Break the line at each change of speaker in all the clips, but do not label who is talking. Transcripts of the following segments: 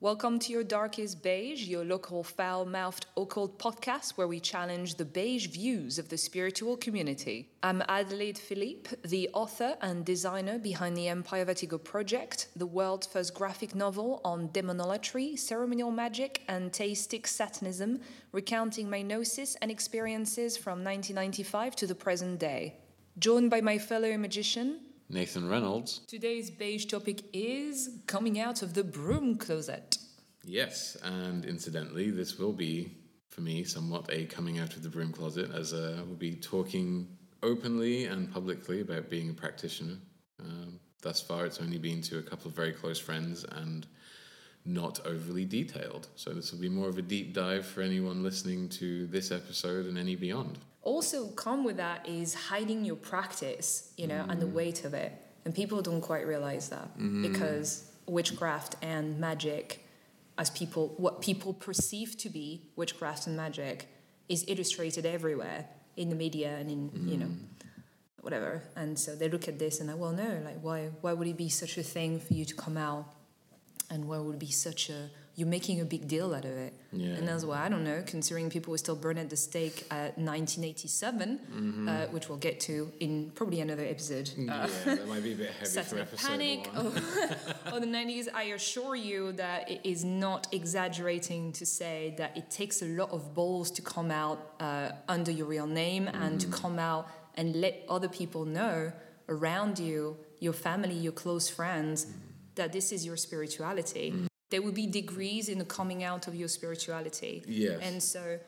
Welcome to Your Dark Is Beige, your local foul mouthed occult podcast where we challenge the beige views of the spiritual community. I'm Adelaide Philippe, the author and designer behind the Empire Vertigo project, the world's first graphic novel on demonolatry, ceremonial magic, and theistic satanism, recounting my gnosis and experiences from 1995 to the present day. Joined by my fellow magician,
Nathan Reynolds.
Today's beige topic is coming out of the broom closet.
Yes, and incidentally, this will be, for me, somewhat a coming out of the broom closet, as uh, we'll be talking openly and publicly about being a practitioner. Um, thus far, it's only been to a couple of very close friends and not overly detailed. So, this will be more of a deep dive for anyone listening to this episode and any beyond
also come with that is hiding your practice you know mm. and the weight of it and people don't quite realize that mm. because witchcraft and magic as people what people perceive to be witchcraft and magic is illustrated everywhere in the media and in mm. you know whatever and so they look at this and like well no like why why would it be such a thing for you to come out and why would be such a you're making a big deal out of it. Yeah. And that's why I don't know, considering people were still burned at the stake at 1987, mm-hmm. uh, which we'll get to in probably another episode.
Yeah, uh, that might be a bit heavy for episode Panic
one. or, the 90s. I assure you that it is not exaggerating to say that it takes a lot of balls to come out uh, under your real name mm. and to mm. come out and let other people know around you, your family, your close friends, mm. That this is your spirituality. Mm there will be degrees in the coming out of your spirituality.
Yes.
And so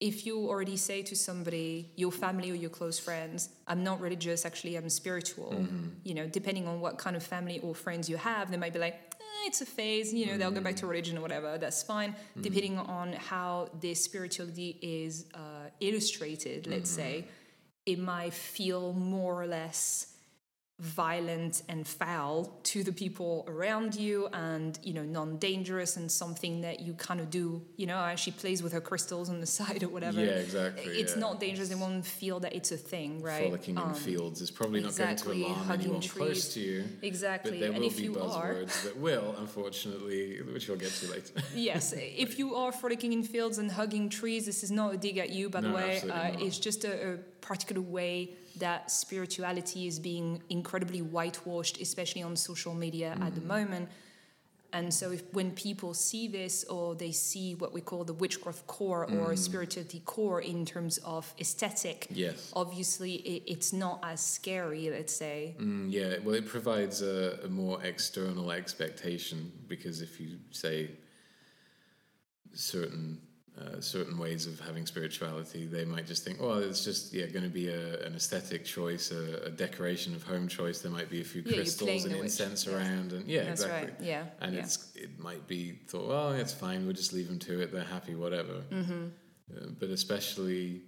if you already say to somebody, your family or your close friends, I'm not religious, actually I'm spiritual, mm-hmm. you know, depending on what kind of family or friends you have, they might be like, eh, it's a phase, you know, mm-hmm. they'll go back to mm-hmm. religion or whatever, that's fine, mm-hmm. depending on how this spirituality is uh, illustrated, let's mm-hmm. say, it might feel more or less violent and foul to the people around you and you know non-dangerous and something that you kind of do you know she plays with her crystals on the side or whatever.
Yeah exactly
it's
yeah.
not dangerous. They won't feel that it's a thing right?
frolicking um, in fields is probably exactly, not going to alarm anyone trees. close to you
exactly
but there
and
will
if
be
you
buzzwords are, that will unfortunately which we'll get to later.
Yes if you are frolicking in fields and hugging trees this is not a dig at you by
no,
the way
uh,
it's just a, a particular way that spirituality is being incredibly whitewashed, especially on social media mm. at the mm. moment. And so, if, when people see this, or they see what we call the witchcraft core mm. or spirituality core in terms of aesthetic,
yes,
obviously it, it's not as scary. Let's say,
mm, yeah. Well, it provides a, a more external expectation because if you say certain uh, certain ways of having spirituality, they might just think, well, it's just yeah going to be a, an aesthetic choice, a, a, decoration of home choice. There might be a few yeah, crystals and incense witch. around, and yeah,
That's
exactly.
Right. Yeah,
and
yeah.
it's it might be thought, well, it's fine. We'll just leave them to it. They're happy, whatever.
Mm-hmm.
Uh, but especially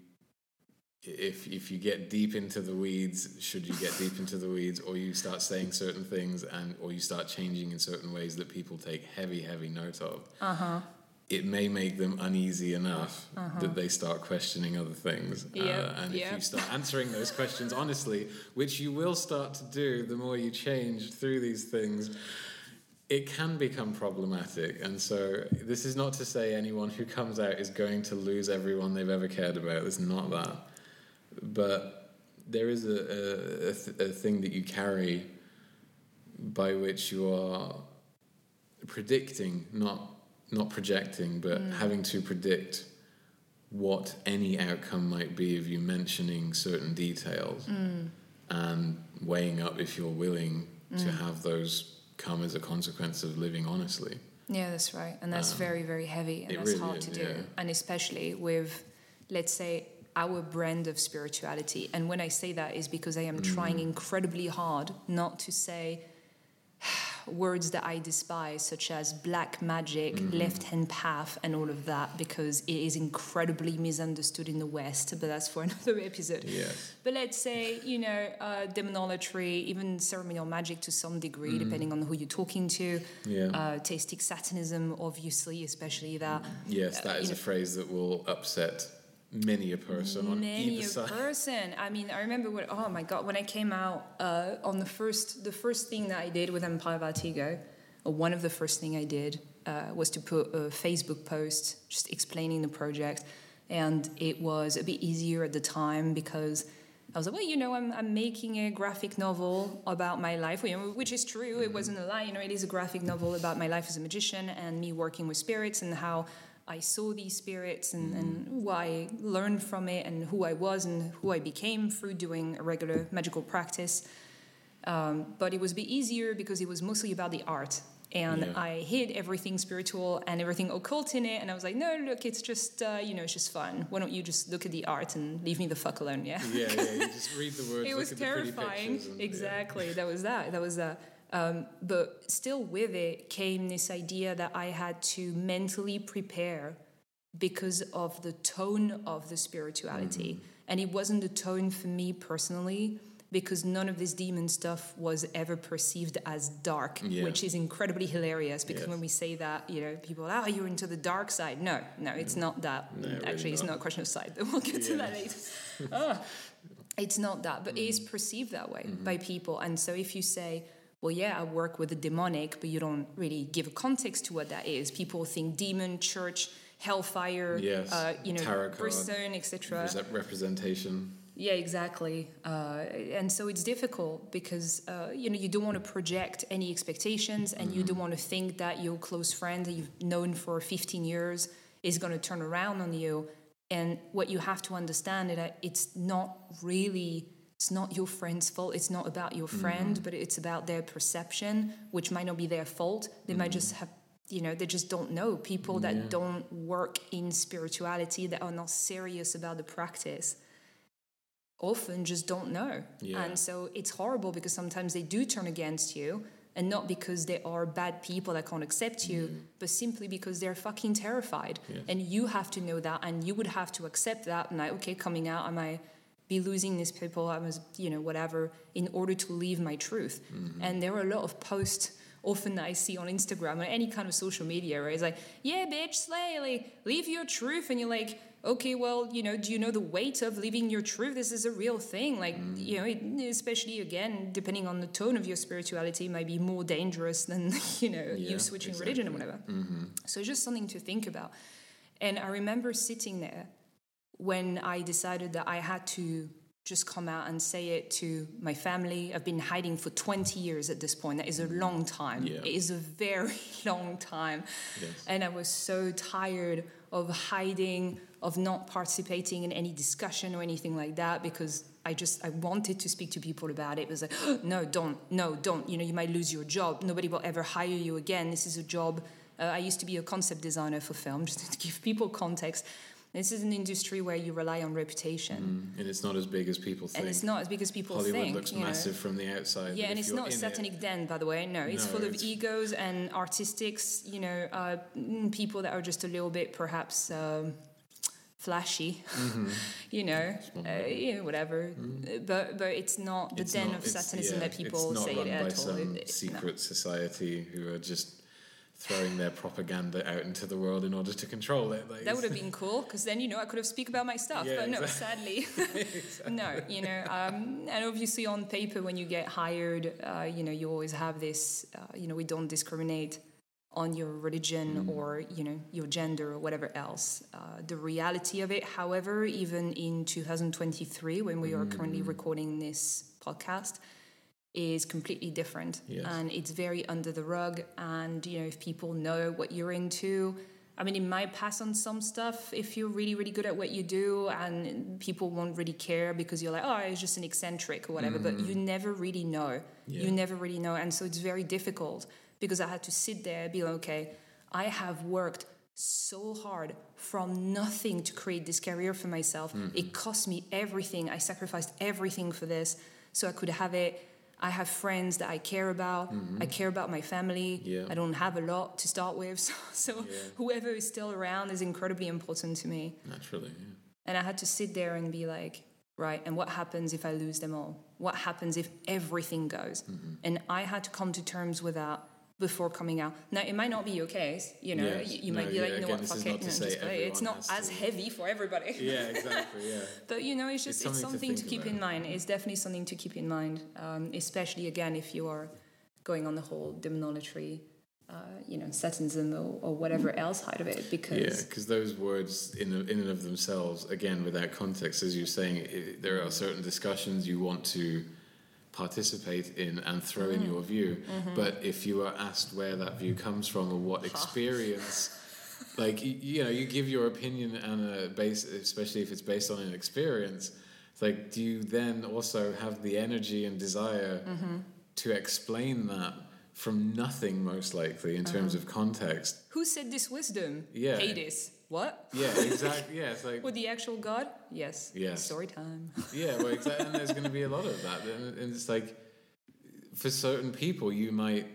if if you get deep into the weeds, should you get deep into the weeds, or you start saying certain things and or you start changing in certain ways that people take heavy, heavy note of.
Uh huh
it may make them uneasy enough uh-huh. that they start questioning other things.
Yep.
Uh, and
yep.
if you start answering those questions honestly, which you will start to do the more you change through these things, it can become problematic. And so, this is not to say anyone who comes out is going to lose everyone they've ever cared about. It's not that. But there is a, a, a, th- a thing that you carry by which you are predicting, not not projecting, but mm. having to predict what any outcome might be of you mentioning certain details
mm.
and weighing up if you're willing mm. to have those come as a consequence of living honestly.
Yeah, that's right. And that's um, very, very heavy and that's
really
hard
is,
to do.
Yeah.
And especially with, let's say, our brand of spirituality. And when I say that is because I am mm. trying incredibly hard not to say, words that I despise, such as black magic, mm-hmm. left hand path, and all of that, because it is incredibly misunderstood in the West. But that's for another episode.
Yes.
But let's say, you know, uh, demonolatry, even ceremonial magic to some degree, mm-hmm. depending on who you're talking to.
Yeah.
Uh, theistic satanism, obviously, especially that.
Yes, that uh, is a know, phrase that will upset many a person on
many
either
a person i mean i remember when oh my god when i came out uh, on the first the first thing that i did with empire vertigo or one of the first thing i did uh, was to put a Facebook post just explaining the project, and it was a bit easier at the time because I was like, well, you know, I'm, I'm making a graphic novel about my life, which is true. It wasn't a lie. You know, it is a graphic novel about my life as a magician and me working with spirits and how I saw these spirits and, and what I learned from it and who I was and who I became through doing a regular magical practice. Um, but it was a bit easier because it was mostly about the art and yeah. I hid everything spiritual and everything occult in it. And I was like, no, look, it's just uh, you know, it's just fun. Why don't you just look at the art and leave me the fuck alone?
Yeah. Yeah, yeah. You just read the words.
it was terrifying. And, exactly. Yeah. That was that. That was that. Um, but still, with it came this idea that I had to mentally prepare because of the tone of the spirituality, mm-hmm. and it wasn't the tone for me personally because none of this demon stuff was ever perceived as dark, yeah. which is incredibly hilarious because yes. when we say that, you know, people are, oh, you're into the dark side. No, no, it's mm. not that. No, Actually, really it's not. not a question of side. We'll get to that later. oh, it's not that, but mm. it is mm. perceived that way mm-hmm. by people. And so if you say, well, yeah, I work with the demonic, but you don't really give a context to what that is. People think demon, church, hellfire, yes. uh, you know, brimstone, etc.
Is that representation.
Yeah, exactly. Uh, and so it's difficult because uh, you know you don't want to project any expectations, and mm-hmm. you don't want to think that your close friend that you've known for 15 years is going to turn around on you. And what you have to understand is that it's not really it's not your friend's fault. It's not about your friend, mm-hmm. but it's about their perception, which might not be their fault. They mm-hmm. might just have you know they just don't know people that yeah. don't work in spirituality that are not serious about the practice often just don't know. Yeah. And so it's horrible because sometimes they do turn against you and not because they are bad people that can't accept you, mm. but simply because they're fucking terrified. Yes. And you have to know that and you would have to accept that and like, okay, coming out, am I be losing these people, I was, you know, whatever, in order to leave my truth. Mm-hmm. And there are a lot of posts often that I see on Instagram or any kind of social media where it's like, yeah, bitch, slay, like, leave your truth. And you're like, okay, well, you know, do you know the weight of living your truth? This is a real thing. Like, mm. you know, it, especially again, depending on the tone of your spirituality, might be more dangerous than, you know, yeah, you switching exactly. religion or whatever. Mm-hmm. So it's just something to think about. And I remember sitting there when I decided that I had to just come out and say it to my family. I've been hiding for 20 years at this point. That is a mm. long time. Yeah. It is a very long time. Yes. And I was so tired of hiding, of not participating in any discussion or anything like that because I just I wanted to speak to people about it. It was like, oh, no, don't, no, don't. You know, you might lose your job. Nobody will ever hire you again. This is a job. Uh, I used to be a concept designer for film, just to give people context. This is an industry where you rely on reputation,
mm, and it's not as big as people think.
And it's not as big as people
Hollywood
think.
looks massive know. from the outside.
Yeah, and it's not a satanic it, den, by the way. No, it's no, full it's of egos and artistics. You know, uh, mm, people that are just a little bit perhaps. Um, flashy, mm-hmm. you know, uh, you know, whatever. Mm. But but it's not the it's den not, of satanism yeah, that people say it at all.
It, secret no. society who are just throwing their propaganda out into the world in order to control it.
Like, that would have been cool because then you know I could have speak about my stuff. Yeah, but no, exactly. sadly, exactly. no. You know, um, and obviously on paper when you get hired, uh, you know, you always have this. Uh, you know, we don't discriminate on your religion mm. or you know your gender or whatever else. Uh, the reality of it, however, even in 2023 when we are mm. currently recording this podcast is completely different yes. and it's very under the rug and you know if people know what you're into i mean it might pass on some stuff if you're really really good at what you do and people won't really care because you're like oh it's just an eccentric or whatever mm. but you never really know yeah. you never really know and so it's very difficult because i had to sit there and be like okay i have worked so hard from nothing to create this career for myself mm-hmm. it cost me everything i sacrificed everything for this so i could have it I have friends that I care about. Mm-hmm. I care about my family. Yeah. I don't have a lot to start with. So, so yeah. whoever is still around is incredibly important to me.
Naturally, yeah.
And I had to sit there and be like, right, and what happens if I lose them all? What happens if everything goes? Mm-hmm. And I had to come to terms with that before coming out. Now it might not be your case, you know. Yes. You, you no, might be like, you know again, what, fuck it, just play. It's not as to... heavy for everybody.
Yeah, exactly. Yeah.
but you know, it's just it's something, it's something to, to, keep about. in mind. It's definitely something to keep in mind, um, especially again if you are going on the whole demonolatry uh, you know, satanism or, or whatever else out of it because
Yeah, because those words in in and of themselves, again, without context, as you're saying, it, there are certain discussions you want to participate in and throw in mm. your view. Mm-hmm. But if you are asked where that view comes from or what experience, like you, you know, you give your opinion and a base, especially if it's based on an experience. It's like, do you then also have the energy and desire mm-hmm. to explain that from nothing, most likely, in terms uh-huh. of context?
who said this wisdom?
Yeah.
Hades. What?
Yeah, exactly. Yeah, it's like
With the actual God? Yes.
Yeah.
Story time.
Yeah, well, exactly. And there's going to be a lot of that, and, it's like for certain people, you might,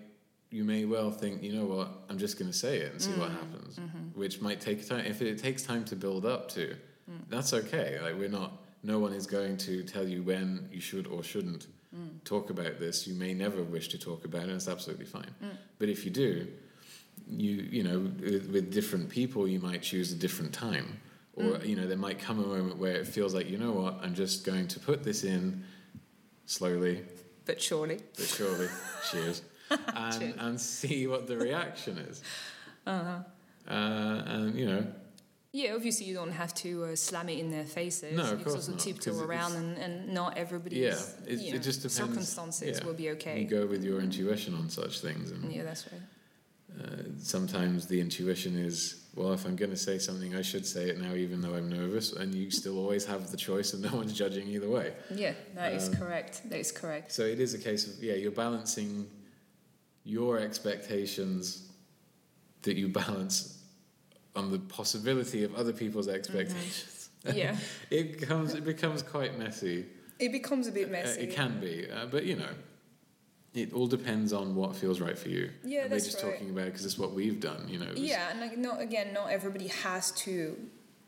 you may well think, you know what, I'm just going to say it and see what mm, happens, mm-hmm. which might take time. If it takes time to build up to, mm. that's okay. Like we're not. No one is going to tell you when you should or shouldn't mm. talk about this. You may never wish to talk about it, and it's absolutely fine. But if you do, you you know with, with different people you might choose a different time or you know there might come a moment where it feels like you know what i'm just going to put this in slowly
But surely.
but surely cheers and
Cheers.
and see what the reaction is uh-huh. uh and you know
Yeah, obviously you don't have to uh, slam it in their faces.
No, of
you can
course
also
not,
tiptoe around and, and not everybody's
yeah it,
you
it just depends
circumstances
yeah.
will be okay.
you go with your intuition on such things and
Yeah, that's right.
Uh, sometimes the intuition is well if i'm going to say something i should say it now even though i'm nervous and you still always have the choice and no one's judging either way
Yeah, that is
Um,
correct. That is correct.
So it is a case of yeah, you're balancing your expectations that you balance on the possibility of other people's expectations.
Yeah.
it becomes it becomes quite messy.
It becomes a bit
Uh,
messy.
it can be, uh, but you know, it all depends on what feels right for you.
Yeah,
and
that's
we're just
right.
talking about because it's what we've done. You know. was-
Yeah, and like not again, not everybody has to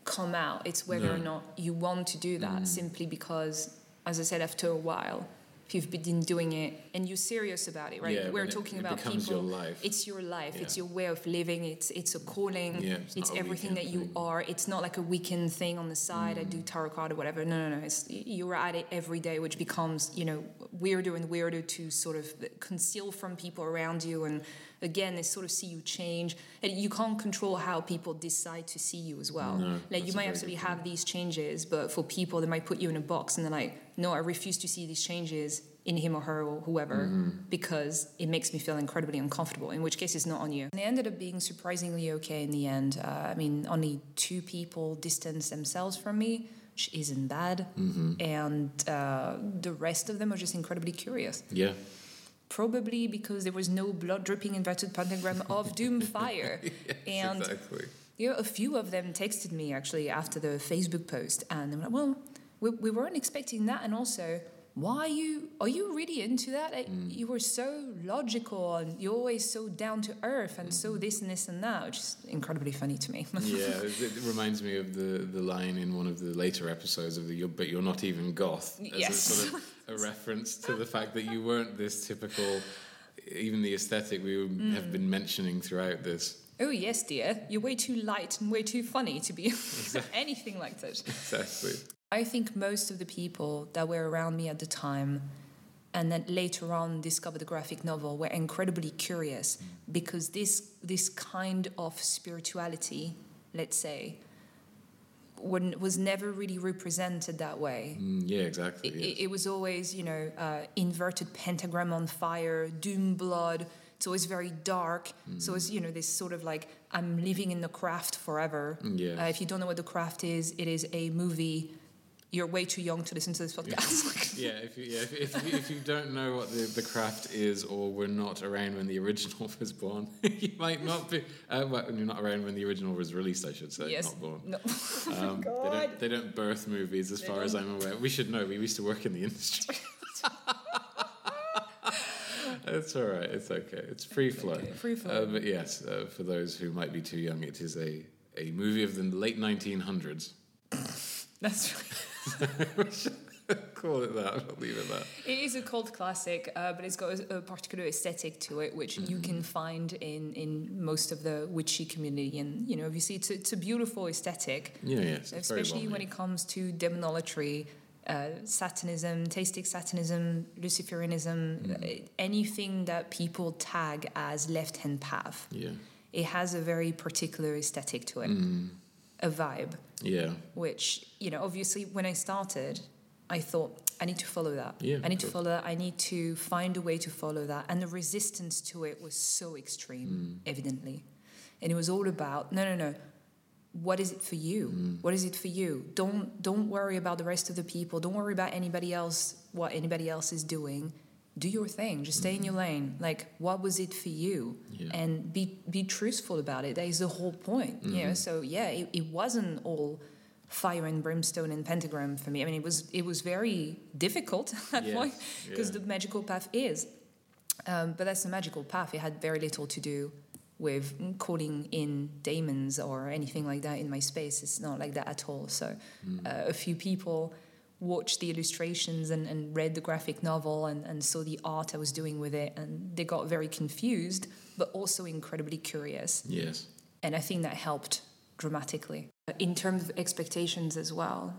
come out. It's whether or not you want to do that.
Mm.
Simply because, as I said, after a while, you've been doing it and you're serious about it, right?
Yeah,
We're
when it-
talking
it
about
becomes
people.
your life.
It's your life. It's your way of living. It's it's a calling.
Yeah, it's
it's everything that you
thing.
are. It's not like a weekend thing on the side. I do
Mm.
tarot card or whatever. No, no, no. It's you're at it every day, which becomes you know weirder and weirder to sort of conceal from people around you, and again, they sort of see you change, and you can't control how people decide to see you as well.
No,
like you might absolutely have these changes, but for people, they might put you in a box, and they're like, no, I refuse to see these changes in him or her or whoever
Mm-hmm.
because it makes me feel incredibly uncomfortable, in which case it's not on you. And they ended up being surprisingly okay in the end. Uh, I mean, only two people distanced themselves from me, which isn't bad.
Mm-hmm.
And uh, the rest of them are just incredibly curious.
Yeah.
Probably because there was no blood dripping inverted pentagram of doom fire. and
exactly.
you know, a few of them texted me actually after the Facebook post, and they were like, "Well, we, we weren't expecting that, and also, why are you are you really into that? Like, mm. You were so logical, and you're always so down to earth, and so mm. this and this and that, which is incredibly funny to me.
yeah, it, reminds me of the, the line in one of the later episodes of the "You're- "But you're not even goth" as
Yes.
a sort of a reference to the fact that you weren't this typical, even the aesthetic we mm. have been mentioning throughout this.
oh yes, dear, you're way too light and way too funny to be anything like that.
Exactly.
I think most of the people that were around me at the time and then later on discovered the graphic novel were incredibly curious because this this kind of spirituality, let's say, was never really represented that way.
Mm, yeah, exactly.
It,
yes.
it, was always, you know, uh, inverted pentagram on fire, doom blood. It's always very dark. So it's, you know, this sort of like, I'm living in the craft forever.
Mm.
Uh, if you don't know what the craft is, it is a movie. You're way too young to listen to this podcast.
yeah, if you, yeah, if, if, you, if you don't know what the, the craft is, or were not around when the original was born, you might not be. Uh, well, you're not around when the original was released, I should say,
yes.
not born.
No.
Um, they, don't, they don't birth movies, as
They
far as I'm aware. We should know. We used to work in the industry. it's all right. It's okay. It's free flow.
Okay, free flow.
Uh, but yes, uh, for those who might be too young, it is a, a movie of the late 1900s.
That's right.
Call it that. I'll leave it that.
It is a cult classic, uh, but it's got a, a particular aesthetic to it, which you can find in, in most of the witchy community. And, you know, obviously it's, a- it's a beautiful aesthetic.
Yeah, yes. it's
especially
well
when it comes to demonolatry uh, Satanism, theistic Satanism, Luciferianism,
Mm.
anything that people tag as left hand path.
Yeah.
It has a very particular aesthetic to it,
Mm.
A vibe,
Yeah.
which, you know, obviously when I started, I thought, I need to follow that.
Yeah,
I need to follow that. I need to find a way to follow that. And the resistance to it was so extreme,
Mm.
evidently. And it was all about, no, no, no. What is it for you?
Mm.
What is it for you? Don't don't worry about the rest of the people. Don't worry about anybody else what anybody else is doing. Do your thing. Just stay in your lane. Like what was it for you?
Yeah.
And be be truthful about it. That is the whole point. You know, so yeah, it, it wasn't all fire and brimstone and pentagram for me. I mean it was it was very difficult at that
Yes,
point because
yeah.
the magical path is. Um, but that's the magical path. It had very little to do with calling in demons or anything like that in my space. It's not like that at all. So
Mm.
uh, a few people watched the illustrations and, and read the graphic novel and, and saw the art I was doing with it, and they got very confused, but also incredibly curious.
Yes.
And I think that helped dramatically. In terms of expectations as well,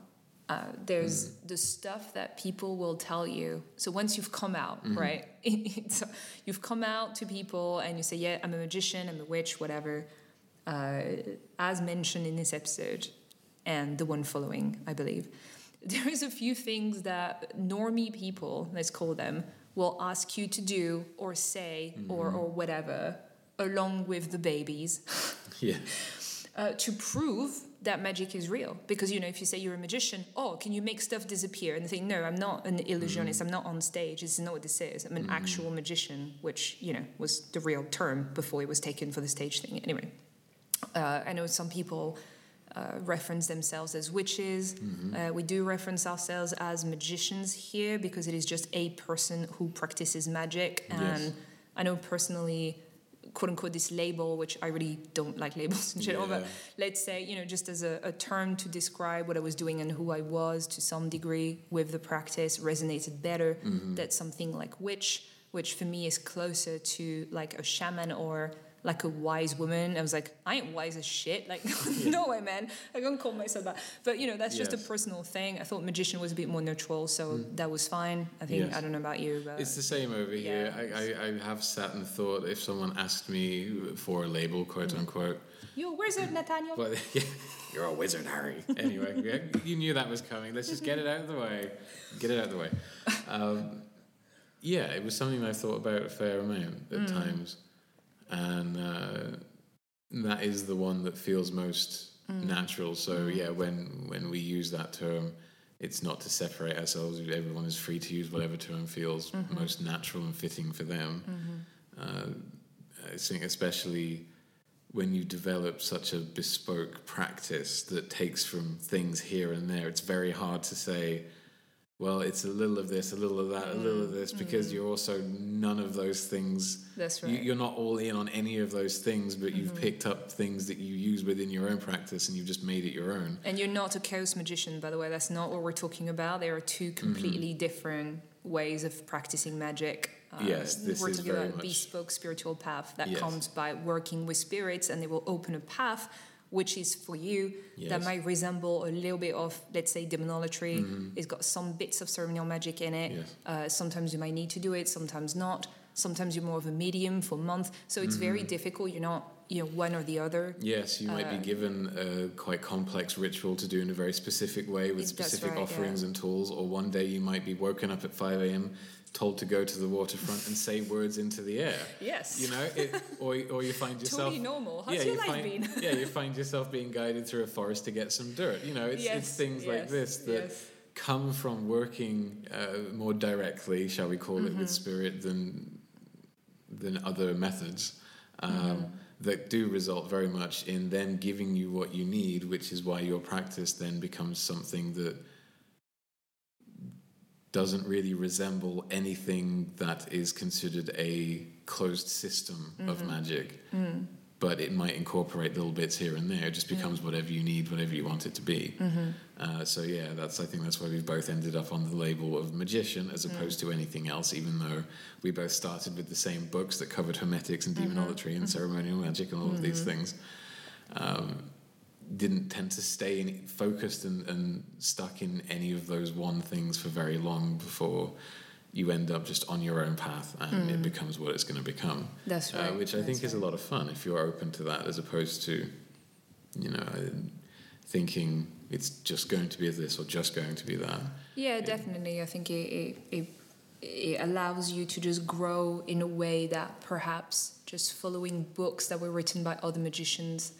uh, there's the stuff that people will tell you. So once you've come out, right? so you've come out to people and you say, "Yeah, I'm a magician, I'm a witch, whatever." Uh, as mentioned in this episode, and the one following, I believe, there is a few things that normie people, let's call them, will ask you to do or say or or whatever, along with the babies
Yeah.
uh, to prove that magic is real. Because, you know, if you say you're a magician, oh, can you make stuff disappear? And they think, no, I'm not an illusionist. I'm not on stage. This is not what this is. I'm an actual magician, which, you know, was the real term before it was taken for the stage thing. Anyway, uh, I know some people uh, reference themselves as witches. Uh, we do reference ourselves as magicians here because it is just a person who practices magic. And
Yes.
I know personally, quote unquote, this label, which I really don't like labels in general, but let's say, you know, just as a, a term to describe what I was doing and who I was to some degree with the practice resonated better. That's something like witch, which for me is closer to like a shaman or like a wise woman. I was like, I ain't wise as shit. Like, no way, man. I don't call myself that. But, you know, that's just a personal thing. I thought magician was a bit more neutral, so that was fine. I think,
Yes.
I don't know about you, but.
It's the same over here. I, I, I have sat and thought if someone asked me for a label, quote
Mm.
unquote,
You're a wizard, Nathaniel.
well, yeah, you're a wizard, Harry. Anyway, yeah, you knew that was coming. Let's just get it out of the way. Get it out of the way. Um, yeah, it was something I thought about a fair amount at times. And uh, that is the one that feels most natural. So, yeah, when, when we use that term, it's not to separate ourselves. Everyone is free to use whatever term feels most natural and fitting for them. Uh, I think, especially when you develop such a bespoke practice that takes from things here and there, it's very hard to say, well, it's a little of this, a little of that, a little of this, because you're also none of those things.
That's
You,
right.
you're not all in on any of those things, but you've picked up things that you use within your own practice and you've just made it your own.
And you're not a chaos magician, by the way. That's not what we're talking about. There are two
Mm-hmm.
completely different ways of practicing magic. Uh,
Yes, this
we're
is
talking
very
about a
much-
bespoke spiritual path that
Yes.
comes by working with spirits, and they will open a path which is for you that might resemble a little bit of, let's say, demonolatry. It's got some bits of ceremonial magic in it.
Mm-hmm. Yes.
Uh, sometimes you might need to do it, sometimes not. Sometimes you're more of a medium for month. So it's very
Mm-hmm.
difficult. You're not, you know, one or the other.
Yes, you might be given a quite complex ritual to do in a very specific way with specific
right, yeah.
offerings and tools, or one day you might be woken up at 5 a.m., told to go to the waterfront and say words into the air.
Yes.
You know, it, or, or you find yourself.
Totally normal. How's
yeah,
your
you
life
find,
been?
yeah, you find yourself being guided through a forest to get some dirt. You know, it's, it's
Yes,
things like this that
yes.
come from working uh, more directly, shall we call it, with
Mm-hmm.
spirit than than other methods. Um,
Mm-hmm.
That do result very much in then giving you what you need, which is why your practice then becomes something that doesn't really resemble anything that is considered a closed system
Mm-hmm.
of magic.
Mm.
But it might incorporate little bits here and there. It just becomes whatever you need, whatever you want it to be.
Mm-hmm.
Uh, so yeah, that's I think that's why we've both ended up on the label of magician as
Mm.
opposed to anything else. Even though we both started with the same books that covered hermetics and
Mm-hmm.
and ceremonial magic and all of these things. Um, didn't tend to stay in, focused and, and stuck in any of those one things for very long before you end up just on your own path and it becomes what it's going to become.
Mm. That's
Uh,
right.
which I
That's
think is a lot of fun if you're open to that as opposed to, you know, uh, thinking it's just going to be this or just going to be that.
Yeah, definitely. I think it, it, it, it allows you to just grow in a way that perhaps just following books that were written by other magicians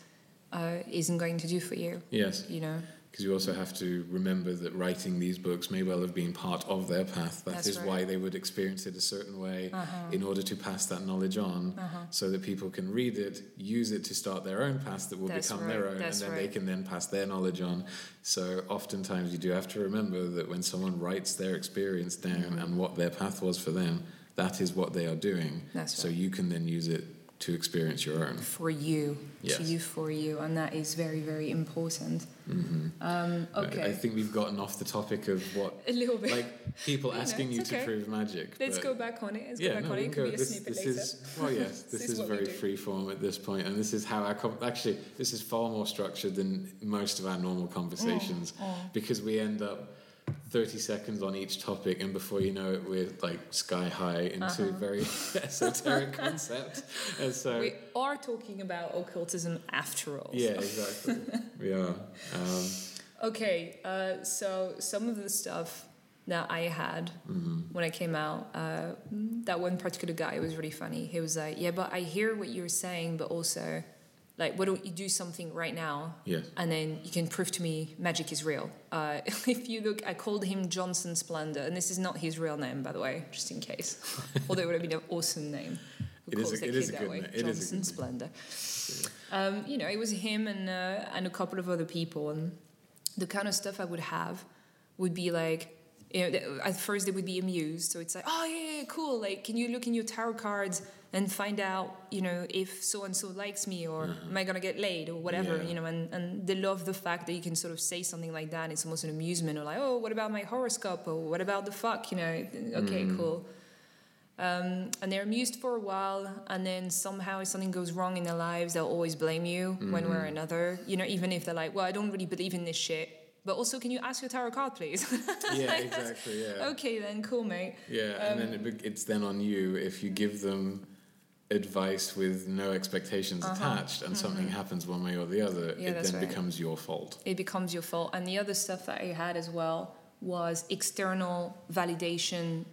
uh, isn't going to do for you.
Yes.
You know,
Because you also have to remember that writing these books may well have been part of their path. That
That's
is
right. Uh-huh.
why they would experience it a certain way in order to pass that knowledge on so that people can read it, use it to start their own path that will
That's
become their own,
That's
and then they can then pass their knowledge on. So oftentimes you do have to remember that when someone writes their experience down
Mm-hmm.
and what their path was for them, that is what they are doing.
That's
so
right.
you can then use it to experience your own.
for you,
Yes.
to you, for you, and that is very, very important.
hmm
Um,
I
okay,
think we've gotten off the topic of what
a little bit.
like people asking you
it's
to prove magic.
Let's go back on it. Let's
yeah,
go back
no,
on it. It could be a
This,
snippet
this
later.
is well, yes, this,
is
is, very free form at this point, and this is how our com- actually this is far more structured than most of our normal conversations
Oh,
because we end up. 30 seconds on each topic, and before you know it, we're like sky high into
Uh-huh.
very esoteric concepts And so,
we are talking about occultism after all.
yeah, exactly. we are. Um,
Okay, uh, so some of the stuff that I had
mhm.
when I came out, uh, that one particular guy was really funny. He was like, "Yeah, but I hear what you're saying, but also, like, why don't you do something right now,
Yes.
and then you can prove to me magic is real." Uh, if you look, I called him Johnson Splendor, and this is not his real name, by the way, just in case. Although it would have been an awesome name. Who
It is
calls
a- it is a
that
good
way?
na- it is a
Johnson
good
Splendor. Um, you know, it was him and uh, and a couple of other people, and the kind of stuff I would have would be like, you know, at first they would be amused. So it's like, oh yeah, yeah, cool. Like, can you look in your tarot cards and find out, you know, if so and so likes me or am I gonna get laid or whatever,
Yeah.
you know? And and they love the fact that you can sort of say something like that. It's almost an amusement or like, oh, what about my horoscope or what about the fuck, you know? Okay, cool. Um, and they're amused for a while, and then somehow if something goes wrong in their lives, they'll always blame you one way or another. You know, even if they're like, "Well, I don't really believe in this shit," but also, can you ask your tarot card, please?
Yeah, exactly. Yeah.
okay, then cool, mate.
Yeah, and then
Um,
it, it's then on you if you give them advice with no expectations attached and something happens one way or the other,
Uh-huh. Yeah,
it then
right.
becomes your fault.
It becomes your fault. And the other stuff that I had as well was external validation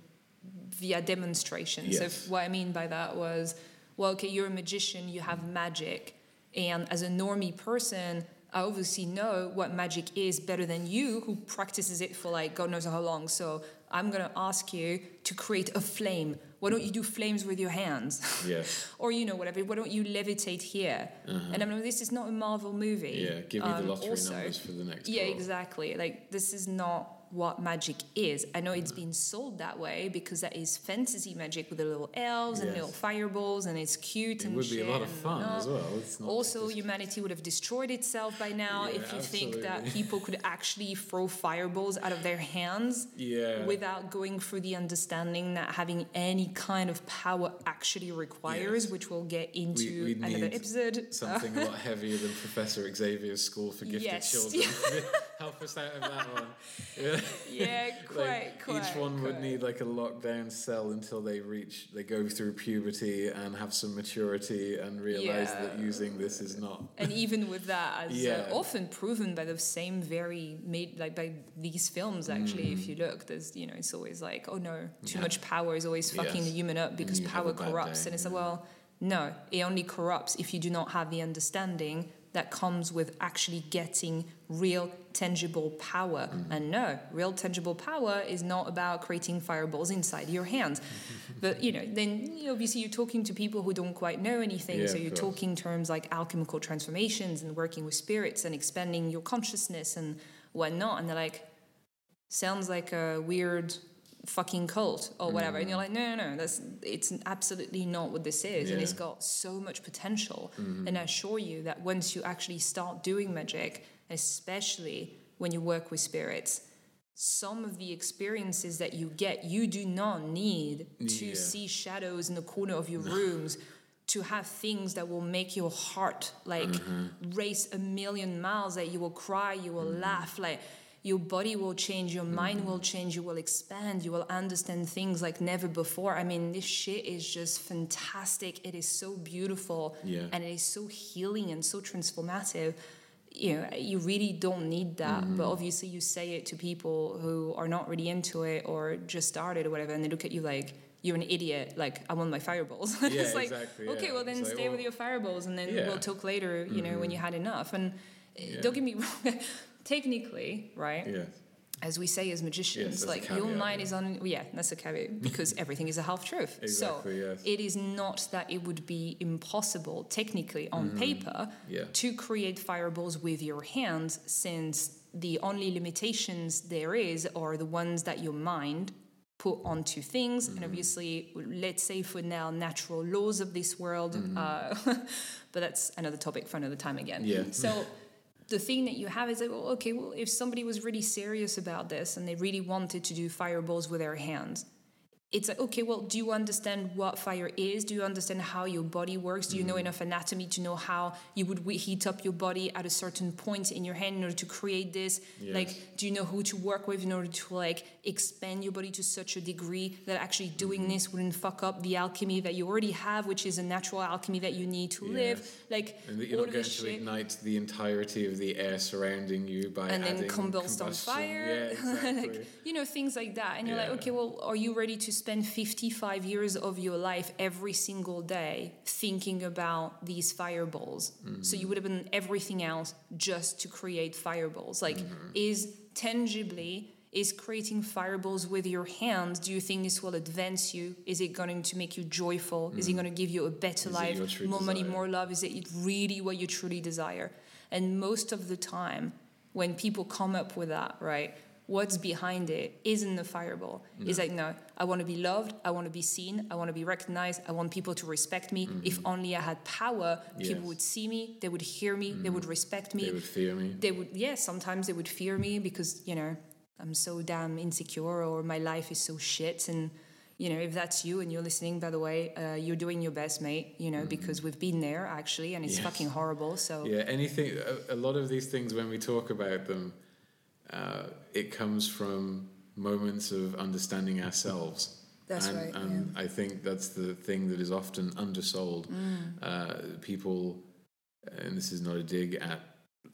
via demonstration. So
Yes.
if- what I mean by that was, well, okay, you're a magician, you have magic, and as a normie person, I obviously know what magic is better than you, who practices it for like God knows how long. So I'm gonna ask you to create a flame. Why don't you do flames with your hands?
Yes.
or you know whatever. Why don't you levitate here? And I'm like, this is not a Marvel movie.
Uh-huh. Yeah, give me the
Um,
lottery
also-
numbers for the next
yeah,
draw.
exactly. Like this is not what magic is. I know it's been sold that way because that is fantasy magic with the little elves and little fireballs and it's cute.
It
and
would be a lot of fun as well. It's not
Also,
just-
humanity would have destroyed itself by now
Yeah,
if you think that people could actually throw fireballs out of their hands
yeah.
without going through the understanding that having any kind of power actually requires,
Yes.
which we'll get into
we'd
another episode.
Something a lot heavier than Professor Xavier's School for Gifted
Yes.
Children. Help us out of that one. Yeah.
yeah, quite,
Like,
quite.
each one would need like a lockdown cell until they reach they go through puberty and have some maturity and realize that using this is not
and even with that as
Yeah.
uh, often proven by the same very made like by these films actually if you look there's you know it's always like oh no too
Yeah.
much power is always fucking
Yes.
the human up because power corrupts
day,
and it's like well no it only corrupts if you do not have the understanding that comes with actually getting real tangible power.
Mm-hmm.
and no real tangible power is not about creating fireballs inside your hands. But you know then you know, obviously you're talking to people who don't quite know anything.
Yeah,
so you're talking terms like alchemical transformations and working with spirits and expanding your consciousness and whatnot. And they're like sounds like a weird fucking cult or whatever. And you're like no no no that's it's absolutely not what this is. And it's got so much potential. And i assure you that once you actually start doing magic especially when you work with spirits some of the experiences that you get you do not need to
Yeah.
see shadows in the corner of your rooms to have things that will make your heart like
Mm-hmm.
race a million miles that you will cry you will
Mm-hmm.
laugh like your body will change your mind will change you will expand you will understand things like never before i mean this shit is just fantastic it is so beautiful
Yeah.
and it is so healing and so transformative you know you really don't need that
Mm-hmm.
but obviously you say it to people who are not really into it or just started or whatever and they look at you like you're an idiot like i want my fireballs
Yeah,
it's like
exactly,
okay well then
It's like,
stay
well,
with your fireballs and then
yeah. Mm-hmm.
we'll talk later you know when you had enough and
Yeah.
don't get me wrong technically right
Yes.
As we say as magicians,
a
like your mind
yeah.
is on. Yeah, that's a caveat because everything is a half truth.
Exactly,
so
yes.
it is not that it would be impossible, technically on paper,
Mm-hmm. Yeah.
to create fireballs with your hands, since the only limitations there is are the ones that your mind put onto things
Mm-hmm.
and obviously let's say for now natural laws of this world uh, but that's another topic for another time again
Mm-hmm. Yeah.
so the thing that you have is like, well, okay, well, if somebody was really serious about this and they really wanted to do fireballs with their hands, it's like, okay, well, do you understand what fire is? Do you understand how your body works? Do you
Mm.
know enough anatomy to know how you would heat up your body at a certain point in your hand in order to create this?
Yes.
Like, do you know who to work with in order to like expand your body to such a degree that actually doing
Mm-hmm.
this wouldn't fuck up the alchemy that you already have, which is a natural alchemy that you need to live? Like,
And that you're not going to
shit.
ignite the entirety of the air surrounding you by
and then combust on fire.
Yeah, exactly.
like, you know, things like that. And you're like, okay, well, are you ready to spend 55 years of your life every single day thinking about these fireballs?
Mm-hmm.
So you would have done everything else just to create fireballs. Like,
Mm-hmm.
is tangibly. Is creating fireballs with your hands, do you think this will advance you? Is it going to make you joyful? Is it going to give you a better.
Is
life? More money, more love? Is it really what you truly desire? And most of the time, when people come up with that, right, what's behind it isn't the fireball. It's like, no, I want to be loved, I want to be seen, I want to be recognized, I want people to respect me. Mm-hmm. If only I had power, people would see me, they would hear me, they would mm-hmm. respect me.
They would fear me.
They would, yeah, sometimes they would fear me because, you know, I'm so damn insecure or my life is so shit. And, you know, if that's you and you're listening, by the way, uh, you're doing your best, mate, you know, mm-hmm. because we've been there actually and it's
Yes.
fucking horrible. So,
Yeah, anything. A, a lot of these things, when we talk about them, uh, it comes from moments of understanding ourselves.
That's
and,
right,
And I think that's the thing that is often undersold.
Mm.
Uh, people, and this is not a dig at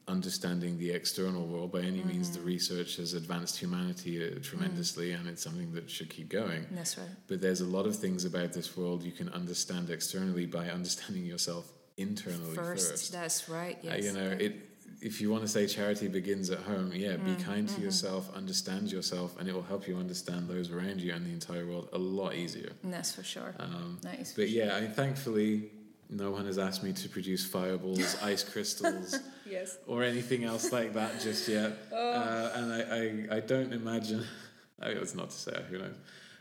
understanding the external world by any means.
Mm-hmm.
The research has advanced humanity uh, tremendously, and it's something that should keep going.
that's right.
But there's a lot of things about this world you can understand externally by understanding yourself internally
First,
first.
that's right.
Uh,
Yes.
you know, it. If you want to say charity begins at home, yeah, be
Mm,
kind
mm-hmm.
to yourself, understand yourself, and it will help you understand those around you and the entire world a lot easier.
And that's for sure.
Um,
nice.
but yeah, I mean, thankfully, no one has asked me to produce fireballs, ice crystals,
yes.
or anything else like that just yet.
Oh.
Uh, and I, I, I don't imagine. I it's not to say who knows.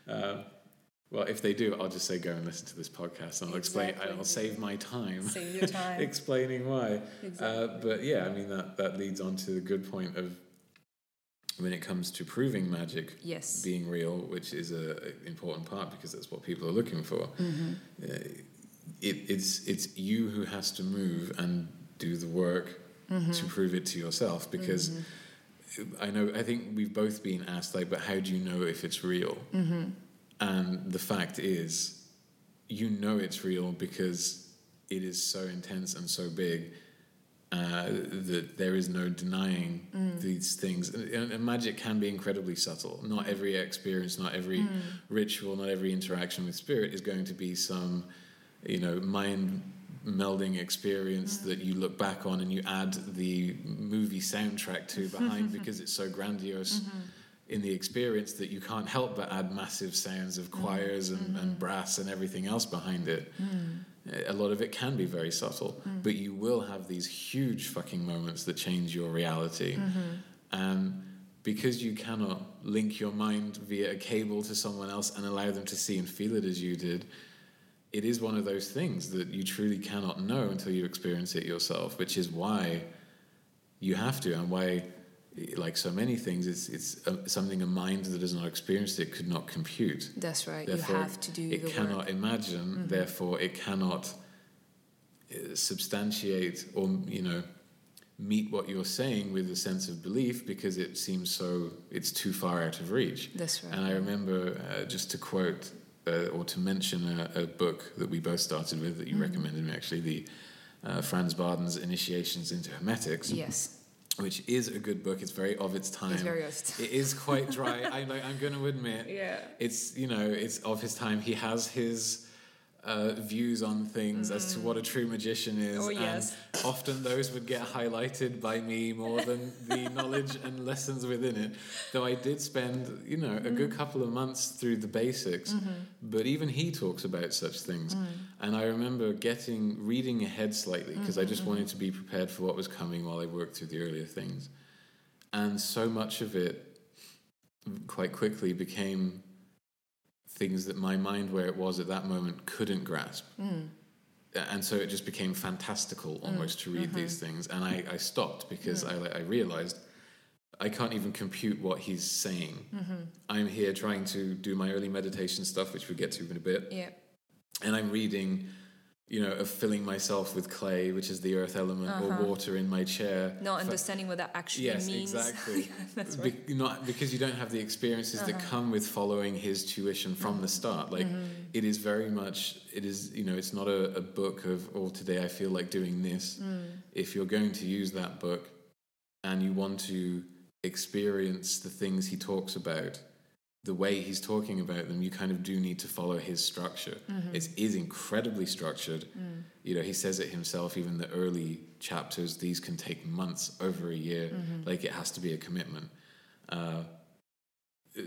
Uh, well, if they do, I'll just say go and listen to this podcast, and I'll explain. I'll save my time
Save your time.
explaining why.
Exactly.
Uh, but yeah, I mean that that leads on to the good point of when it comes to proving magic
yes.
being real, which is a, a important part because that's what people are looking for.
Mm-hmm.
Uh, it, it's it's you who has to move and do the work
Mm-hmm.
to prove it to yourself because I know I think we've both been asked like, but how do you know if it's real?
Mm-hmm.
And the fact is, you know it's real because it is so intense and so big uh, that there is no denying
Mm.
these things. And, and magic can be incredibly subtle. Not every experience, not every
Mm.
ritual, not every interaction with spirit is going to be some, you know, mind melding experience that you look back on and you add the movie soundtrack to behind because it's so grandiose in the experience that you can't help but add massive sounds of mm. choirs and, and mm. brass and everything else behind it. Mm. A lot of it can be very subtle, but you will have these huge fucking moments that change your reality. Mm-hmm. And because you cannot link your mind via a cable to someone else and allow them to see and feel it as you did, it is one of those things that you truly cannot know until you experience it yourself, which is why you have to, and why, like so many things, it's it's uh something a mind that has not experienced it could not compute.
That's right.
Therefore,
you have to do
it
the
cannot
work.
imagine. Therefore, it cannot uh, substantiate or you know meet what you're saying with a sense of belief because it seems so it's too far out of reach.
That's right.
And I remember uh, just to quote uh, or to mention a, a, book that we both started with that you mm-hmm. recommended me actually the uh, Franz Bardon's Initiations into Hermetics.
Yes.
Which is a good book. It's very of its time.
It's very.
It is quite dry. I, like, I'm going to admit.
Yeah.
It's you know it's of his time. He has his uh, views on things mm. as to what a true magician is.
Oh, yes.
And often those would get highlighted by me more than the knowledge and lessons within it. Though I did spend, you know, a good mm. couple of months through the basics. Mm-hmm. But even he talks about such things. Mm. And I remember getting, reading ahead slightly because mm-hmm. I just mm-hmm. wanted to be prepared for what was coming while I worked through the earlier things. And so much of it quite quickly became things that my mind, where it was at that moment, couldn't grasp. Mm. And so it just became fantastical mm. almost mm. to read mm-hmm. these things. And I, I stopped because mm. I, I realized I can't even compute what he's saying. Mm-hmm. I'm here trying to do my early meditation stuff, which we'll get to in a bit.
Yeah.
And I'm reading you know, of filling myself with clay, which is the earth element, uh-huh. or water in my chair.
Not understanding what that actually
yes,
means.
Yes, exactly.
That's right.
Be- not because you don't have the experiences uh-huh. that come with following his tuition from mm-hmm. the start. Like mm-hmm. it is very much. It is you know, it's not a, a book of oh today I feel like doing this. Mm. If you're going to use that book, and you want to experience the things he talks about the way he's talking about them, you kind of do need to follow his structure. Mm-hmm. It is incredibly structured. Mm. You know, he says it himself, even the early chapters, these can take months, over a year. Mm-hmm. Like it has to be a commitment. Uh,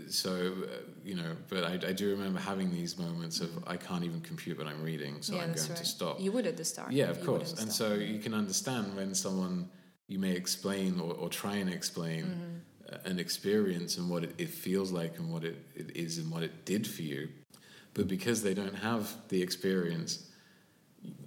so, uh, you know, but I, I, do remember having these moments of I can't even compute what I'm reading, so yeah, I'm going right. to stop.
You would at the start.
Yeah, of course. And so you can understand when someone you may explain or, or try and explain. Mm-hmm an experience and what it, it feels like and what it, it is and what it did for you. But because they don't have the experience,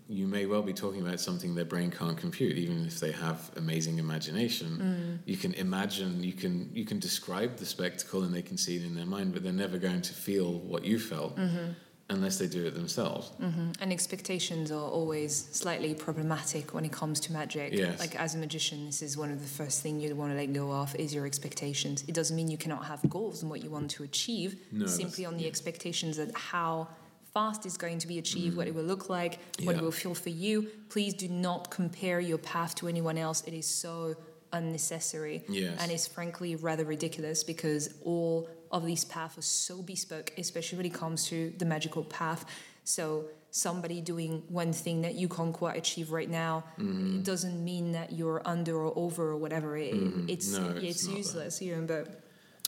you may well be talking about something their brain can't compute, even if they have amazing imagination. Mm. You can imagine, you can you can describe the spectacle, and they can see it in their mind, but they're never going to feel what you felt. Mm-hmm unless they do it themselves.
Mm-hmm. And expectations are always slightly problematic when it comes to magic.
Yes.
Like as a magician, this is one of the first things you want to let go of is your expectations. It doesn't mean you cannot have goals and what you want to achieve.
No,
simply on the yeah. expectations that how fast is going to be achieved, mm. what it will look like, what yeah. it will feel for you. Please do not compare your path to anyone else. It is so unnecessary.
Yes.
And it's frankly rather ridiculous because all of these paths are so bespoke, especially when it comes to the magical path. So somebody doing one thing that you can't quite achieve right now mm-hmm. it doesn't mean that you're under or over or whatever. It, mm-hmm. It's
no,
it's, it's useless, you know. But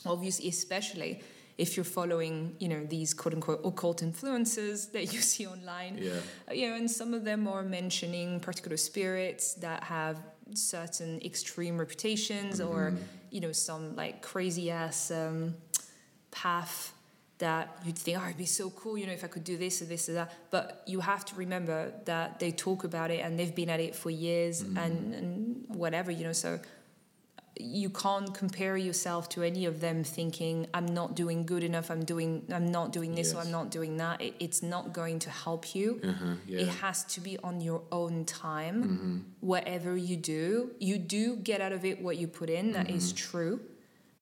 obviously, especially if you're following, you know, these quote unquote occult influences that you see online.
Yeah.
You know, and some of them are mentioning particular spirits that have certain extreme reputations mm-hmm. or you know some like crazy ass um, path that you'd think, oh, it'd be so cool, you know, if I could do this or this or that. But you have to remember that they talk about it and they've been at it for years mm-hmm. and, and whatever, you know. So you can't compare yourself to any of them thinking i'm not doing good enough i'm doing i'm not doing this yes. or i'm not doing that it, it's not going to help you
uh-huh, yeah.
it has to be on your own time mm-hmm. whatever you do you do get out of it what you put in That mm-hmm. is true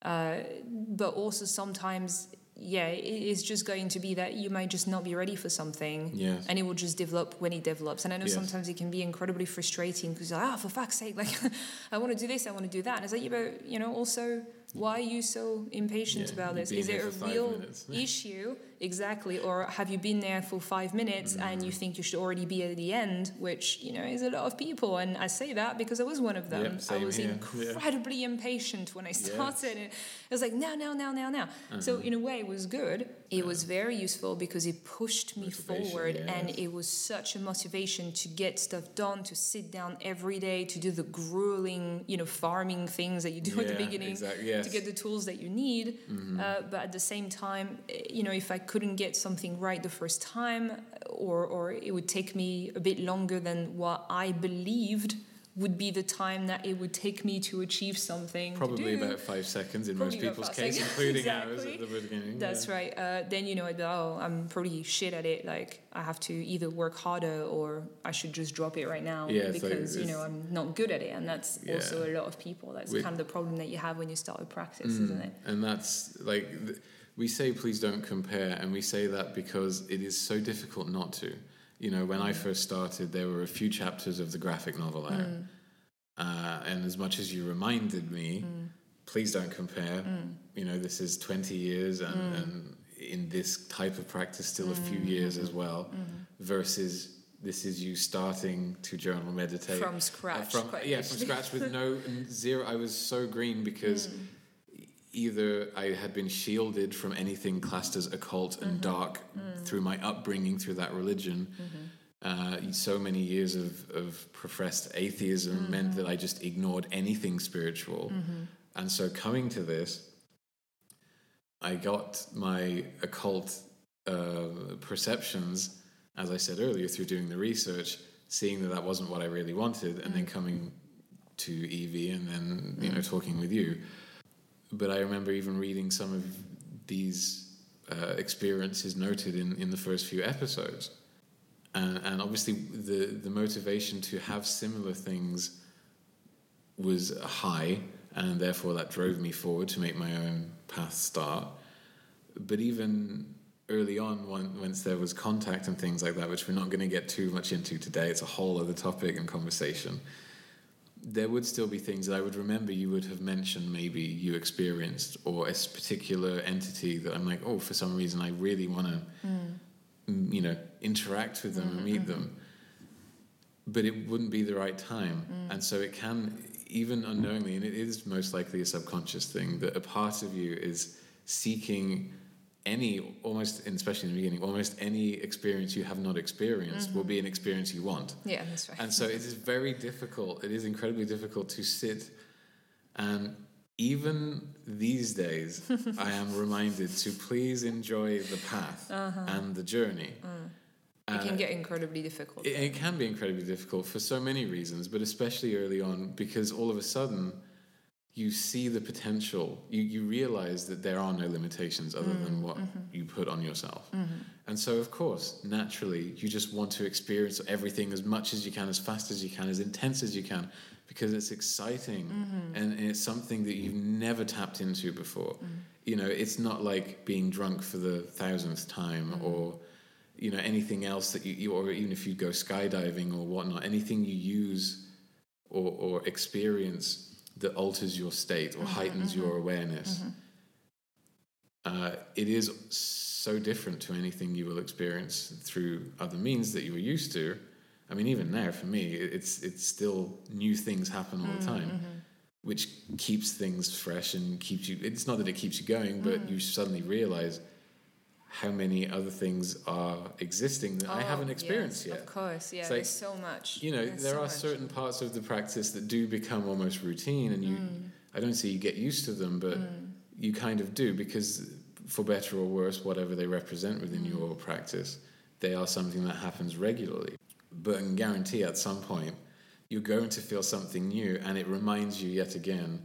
uh, but also sometimes yeah, it's just going to be that you might just not be ready for something.
Yes.
And it will just develop when it develops. And I know yes. sometimes it can be incredibly frustrating because, like, ah, oh, for fuck's sake, like, I want to do this, I want to do that. And it's like, yeah, but, you know, also, why are you so impatient
yeah,
about this? Is it a real issue? Exactly. Or have you been there for five minutes and you think you should already be at the end, which, you know, is a lot of people. And I say that because I was one of them.
Yep, I
was
here.
incredibly yeah. impatient when I started. Yes. It was like, now, now, now, now, now. Uh-huh. So, in a way, it was good. It was very useful because it pushed me motivation, forward yes. and it was such a motivation to get stuff done, to sit down every day, to do the grueling, you know, farming things that you do
yeah,
at the beginning,
exactly. yes.
to get the tools that you need. Mm-hmm. Uh, but at the same time, you know, if I couldn't get something right the first time, or or it would take me a bit longer than what I believed would be the time that it would take me to achieve something. to
Probably about five seconds in
Probably
most people's case,
seconds.
including ours at the beginning.
That's
yeah.
right. Uh, then you know, I'd be, oh, I'm pretty shit at it. Like I have to either work harder or I should just drop it right now
Yeah,
because you know I'm not good at it, and that's
Yeah.
also a lot of people. That's
We-
kind of the problem that you have when you start a practice,
Mm.
isn't it?
And that's like th- we say, please don't compare, and we say that because it is so difficult not to. You know, when I
Mm.
first started, there were a few chapters of the graphic novel out,
Mm.
uh, and as much as you reminded me, please don't compare.
Mm.
You know, this is twenty years, and, and in this type of practice, still a few years as well,
Mm-hmm.
versus. This is you starting to journal meditate
From
uh,
scratch.
from
quite
yeah, from scratch with no zero. I was so green because e- either I had been shielded from anything classed as occult and mm-hmm. dark mm. through my upbringing through that religion. Mm-hmm. Uh, so many years of, of professed atheism meant mm-hmm. that I just ignored anything spiritual. And so coming to this, I got my occult uh, perceptions, as I said earlier, through doing the research, seeing that that wasn't what I really wanted, and then mm. coming to Evie and then you know mm. talking with you. But I remember even reading some of these uh, experiences noted in, in the first few episodes, and, and obviously the the motivation to have similar things was high, and therefore that drove me forward to make my own path start. But even early on, when, once there was contact and things like that, which we're not going to get too much into today, it's a whole other topic and conversation. There would still be things that I would remember you would have mentioned, maybe you experienced, or a particular entity that I'm like, oh, for some reason I really want to, hmm. you know, interact with them and mm-hmm, meet mm-hmm. them. But it wouldn't be the right time. Mm. And so it can, even unknowingly, and it is most likely a subconscious thing, that a part of you is seeking any, almost, especially in the beginning, almost any experience you have not experienced will mm-hmm. be an experience you want.
Yeah, that's right.
And so it is very difficult, it is incredibly difficult to sit and even these days, I am reminded to please enjoy the path uh-huh. and the journey. Mm.
it uh, can get incredibly difficult.
It, it can be incredibly difficult for so many reasons, but especially early on because all of a sudden you see the potential. You, you realize that there are no limitations other mm, than what mm-hmm. you put on yourself. Mm-hmm. And so, of course, naturally, you just want to experience everything as much as you can, as fast as you can, as intense as you can, because it's exciting and, and it's something that you've never tapped into before. You know, it's not like being drunk for the thousandth time or you know anything else that you, you or even if you go skydiving or whatnot anything you use or, or experience that alters your state or mm-hmm, heightens mm-hmm. your awareness. Mm-hmm. Uh, it is so different to anything you will experience through other means that you were used to. I mean even now for me it's it's still new things happen all the time which keeps things fresh and keeps you it's not that it keeps you going but mm. you suddenly realize how many other things are existing that I
Oh,
haven't experienced
yes,
yet.
Of course, yeah.
Like,
there's so much.
You know,
There's
there
so
are
much.
certain parts of the practice that do become almost routine, and you,
Mm.
I don't say you get used to them, but you kind of do because, for better or worse, whatever they represent within
Mm.
your practice, they are something that happens regularly. But I can guarantee at some point, you're going to feel something new, and it reminds you yet again.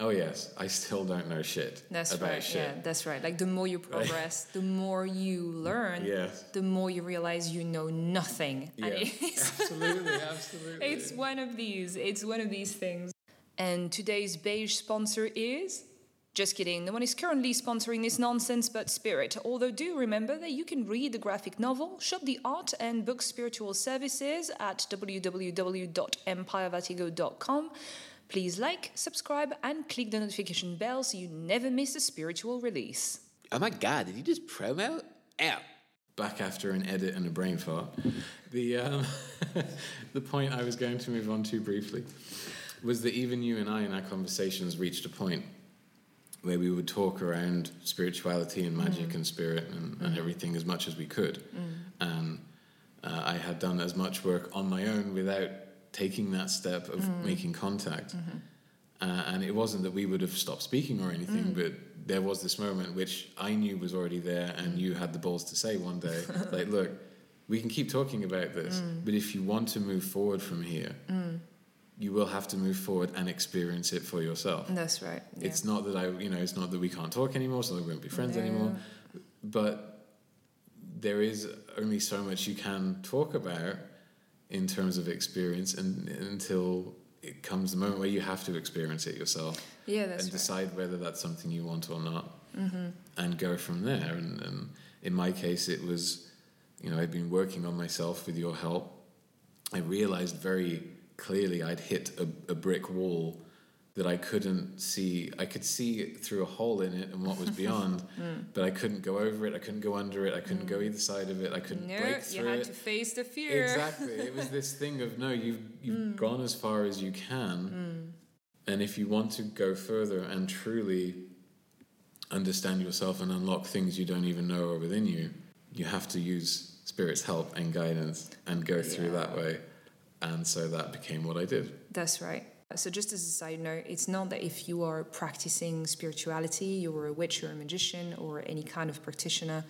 Oh yes, I still don't know shit
That's
about
right.
shit.
Yeah, that's right. Like the more you progress, the more you learn,
Yes.
the more you realize you know nothing.
Yeah,
And it's,
absolutely, absolutely.
it's one of these. It's one of these things. And today's beige sponsor is. Just kidding, no one is currently sponsoring this nonsense but Spirit. Although, do remember that you can read the graphic novel, shop the art, and book spiritual services at www.empirevertigo.com. Please like, subscribe, and click the notification bell so you never miss a spiritual release.
Oh my god, did you just promo? Ow.
back after an edit and a brain fart. The um, the point I was going to move on to briefly was that even you and I in our conversations reached a point where we would talk around spirituality and magic and spirit and, and everything as much as we could. And uh, I had done as much work on my own without taking that step of mm-hmm. making contact. Mm-hmm. Uh, and it wasn't that we would have stopped speaking or anything, mm. but there was this moment which I knew was already there, and mm. you had the balls to say one day, like, look, we can keep talking about this, mm. but if you want to move forward from here, you will have to move forward and experience it for yourself.
That's right. Yeah.
It's not that I, you know, it's not that we can't talk anymore, so we won't be friends
No.
anymore. But there is only so much you can talk about in terms of experience, and until it comes the moment where you have to experience it yourself
yeah, that's
and
right.
decide whether that's something you want or not,
Mm-hmm.
and go from there. And, and in my case, it was, you know, I'd been working on myself with your help. I realized very clearly I'd hit a, a brick wall that I couldn't see. I could see through a hole in it and what was beyond,
Mm.
but I couldn't go over it. I couldn't go under it. I couldn't go either side of it. I couldn't
No,
break
you
through
had
it.
to face the fear.
Exactly. It was this thing of no, you've you've
Mm.
gone as far as you can, and if you want to go further and truly understand yourself and unlock things you don't even know are within you, you have to use spirit's help and guidance and go through
Yeah.
that way. And so that became what I did.
That's right. So, just as a side note, it's not that if you are practicing spirituality, you're a witch or a magician or any kind of practitioner,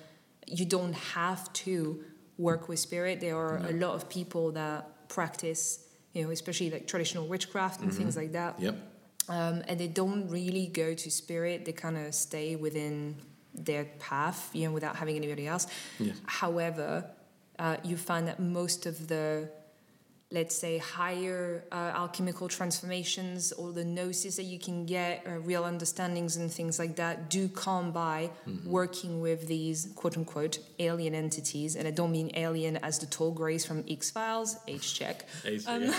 you don't have to work with spirit. There are a lot of people that practice, you know, especially like traditional witchcraft and things like that.
Yep.
Um, and they don't really go to spirit, they kind of stay within their path, you know, without having anybody else.
Yes.
However, uh, you find that most of the, let's say, higher uh, alchemical transformations or the gnosis that you can get, uh, real understandings and things like that, do come by working with these quote unquote alien entities. And I don't mean alien as the tall grays from X Files, H check. Um,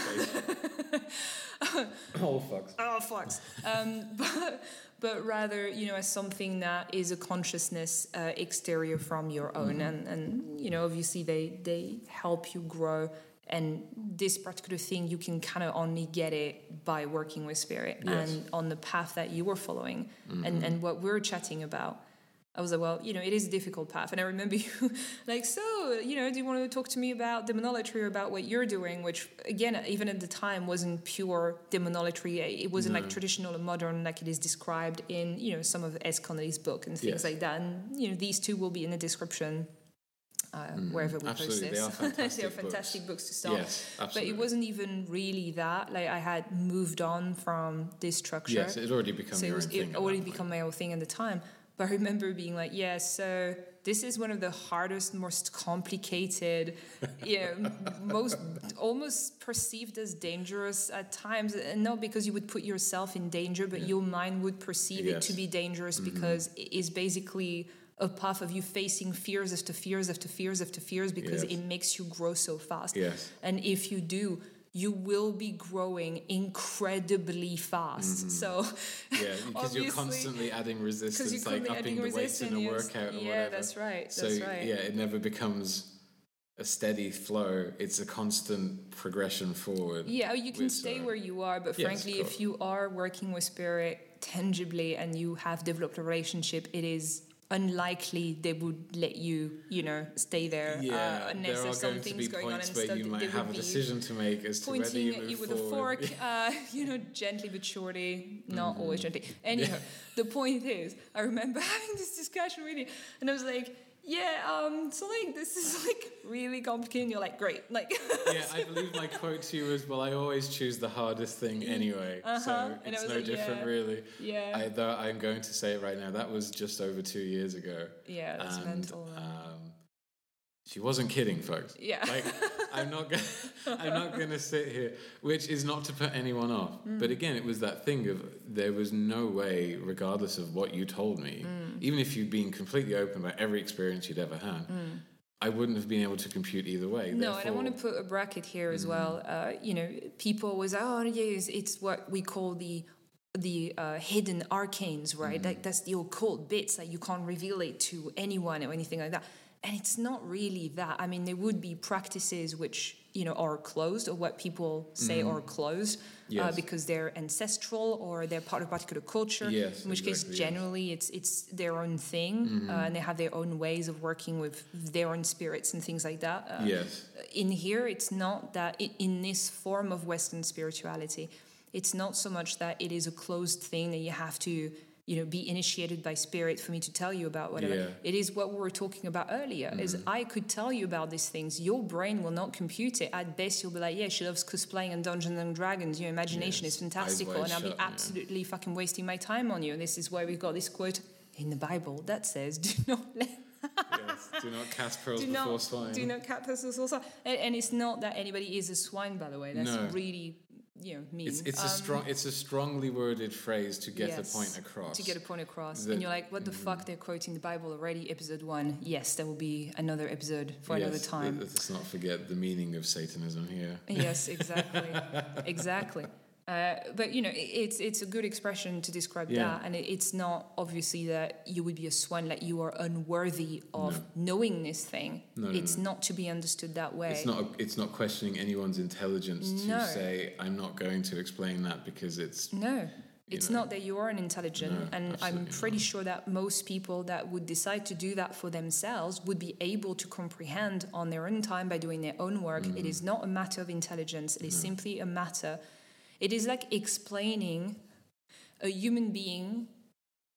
oh, fucks.
oh fucks um, but but rather you know as something that is a consciousness uh, exterior from your own and and you know obviously they they help you grow and this particular thing you can kind of only get it by working with spirit
Yes.
and on the path that you were following and mm-hmm. and what we're chatting about I was like, well, you know, it is a difficult path. And I remember you like, so, you know, do you want to talk to me about daemonolatry or about what you're doing? Which, again, even at the time wasn't pure daemonolatry. It wasn't like traditional or modern like it is described in, you know, some of S. Connolly's book and things
Yes.
like that. And, you know, these two will be in the description uh, wherever we
Mm-hmm.
Post
they are
this.
fantastic
they are
books.
fantastic books to start.
Yes,
But it wasn't even really that. Like, I had moved on from this structure
Yes, it already become
so it was
own thing.
it already become my own thing at the time but i remember being like yeah so this is one of the hardest most complicated you know most almost perceived as dangerous at times and not because you would put yourself in danger but your mind would perceive it to
Yes. Mm-hmm.
be dangerous because it is basically a path of you facing fears after fears after fears after fears because
Yes.
it makes you grow so fast
Yes.
and if you do you will be growing incredibly fast so
Yeah, because you're constantly adding resistance,
you're
like upping
adding
the weights in a workout or
yeah,
whatever.
that's right.
So
That's right.
yeah, it never becomes a steady flow. It's a constant progression forward.
Yeah, you can
with,
stay
uh,
where you are, but
yes,
frankly, if you are working with spirit tangibly and you have developed a relationship, it is unlikely they would let you, you know, stay there
Yeah,
uh, unless
there are
there's
going
going on and
where
stuff.
you might have a decision to make as to whether you
at
move
you with a fork, uh, you know, gently but surely, not always
Mm-hmm.
gently. Anyhow, the point is, I remember having this discussion with you, and I was like, yeah, um, so like this is like really complicated. And you're like, great, like.
yeah, I believe my quote to you was, "Well, I always choose the hardest thing anyway,
Uh-huh,
so it's no
like,
different,
yeah,
really."
yeah.
I, though I'm going to say it right now. That was just over two years ago.
Yeah, that's
and,
mental.
Um, she wasn't kidding, folks.
Yeah.
Like I'm not gonna, I'm not going to sit here, which is not to put anyone off.
Mm.
But again, it was that thing of there was no way, regardless of what you told me,
Mm.
even if you'd been completely open about every experience you'd ever had, I wouldn't have been able to compute either way.
Mm. No, and I want to put a bracket here
Mm.
as well. Uh, you know, people always, oh, yes, it's what we call the the uh, hidden arcanes, right?
Mm.
Like that's the occult bits that you can't reveal it to anyone or anything like that. And it's not really that. I mean, there would be practices which you know are closed, or what people say are closed, uh,
Mm-hmm.
Because they're ancestral or they're part of a particular culture.
Yes,
in which case,
exactly, yes.
generally, it's it's their own thing, uh, and they have their own ways of working with their own spirits and things like that. Uh,
yes,
in here it's not that i in this form of western spirituality it's not so much that it is a closed thing that you have to you know be initiated by spirit for me to tell you about whatever
Yeah.
it is what we were talking about earlier is
Mm-hmm.
i could tell you about these things your brain will not compute it at best you'll be like yeah she loves cosplaying and dungeons and dragons your imagination
Yes,
is fantastical and i'll be
shut, yeah.
absolutely fucking wasting my time on you and this is why we've got this quote in the bible that says do not let
yes. Do not cast pearls
do
before
not
swine.
do not cat pests also and, and it's not that anybody is a swine by the way that's
No.
really you know mean
It's, it's a
Um,
strong, it's a strongly worded phrase to get
yes,
the point across.
to get a point across.
The-
and you're like what the fuck they're quoting the bible already episode one. Yes there will be another episode for another time.
let- Let's not forget the meaning of Satanism here.
yes exactly. Exactly uh, but you know it, it's it's a good expression to describe
Yeah.
that and it, it's not obviously that you would be a swan, like you are unworthy of
No.
knowing this thing
No, no,
it's not to be understood that way
It's not. It's not questioning anyone's intelligence to say I'm not going to explain that because it's.
No. It's
know.
not that you are an intelligent,
No,
and I'm pretty sure that most people that would decide to do that for themselves would be able to comprehend on their own time by doing their own work. It is not a matter of intelligence, it is simply a matter. It is like explaining a human being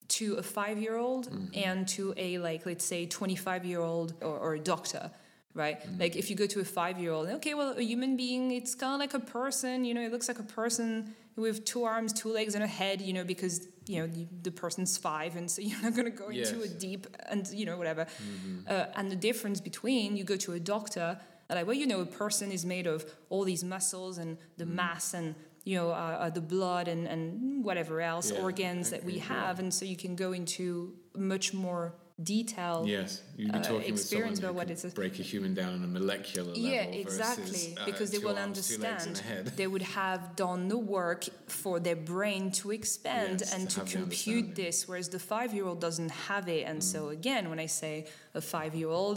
to a five year old mm-hmm. and to a, like, let's say, 25 year old or, or a doctor. Right, mm-hmm. like if you go to a five-year-old, okay, well, a human being, it's kind of like a person, you know, it looks like a person with two arms, two legs, and a head, you know, because you know the, the person's five, and so you're not going to go into a deep and you know whatever. Mm-hmm. Uh, and the difference between you go to a doctor, like, well, you know, a person is made of all these muscles and the mass and you know uh, uh, the blood and and whatever else
Yeah,
organs that we
okay,
have, and so you can go into much more detail.
Yes, you'd be
uh,
talking with someone
experience about what it's a-
break a human down on a molecular level.
Yeah,
versus, uh,
because they will
arms, two legs, and
understand. They would have done the work for their brain to expand
Yes,
and
to
to, compute.
Mm.
this, whereas the five year old doesn't have it. And so, again, when I say a five year old,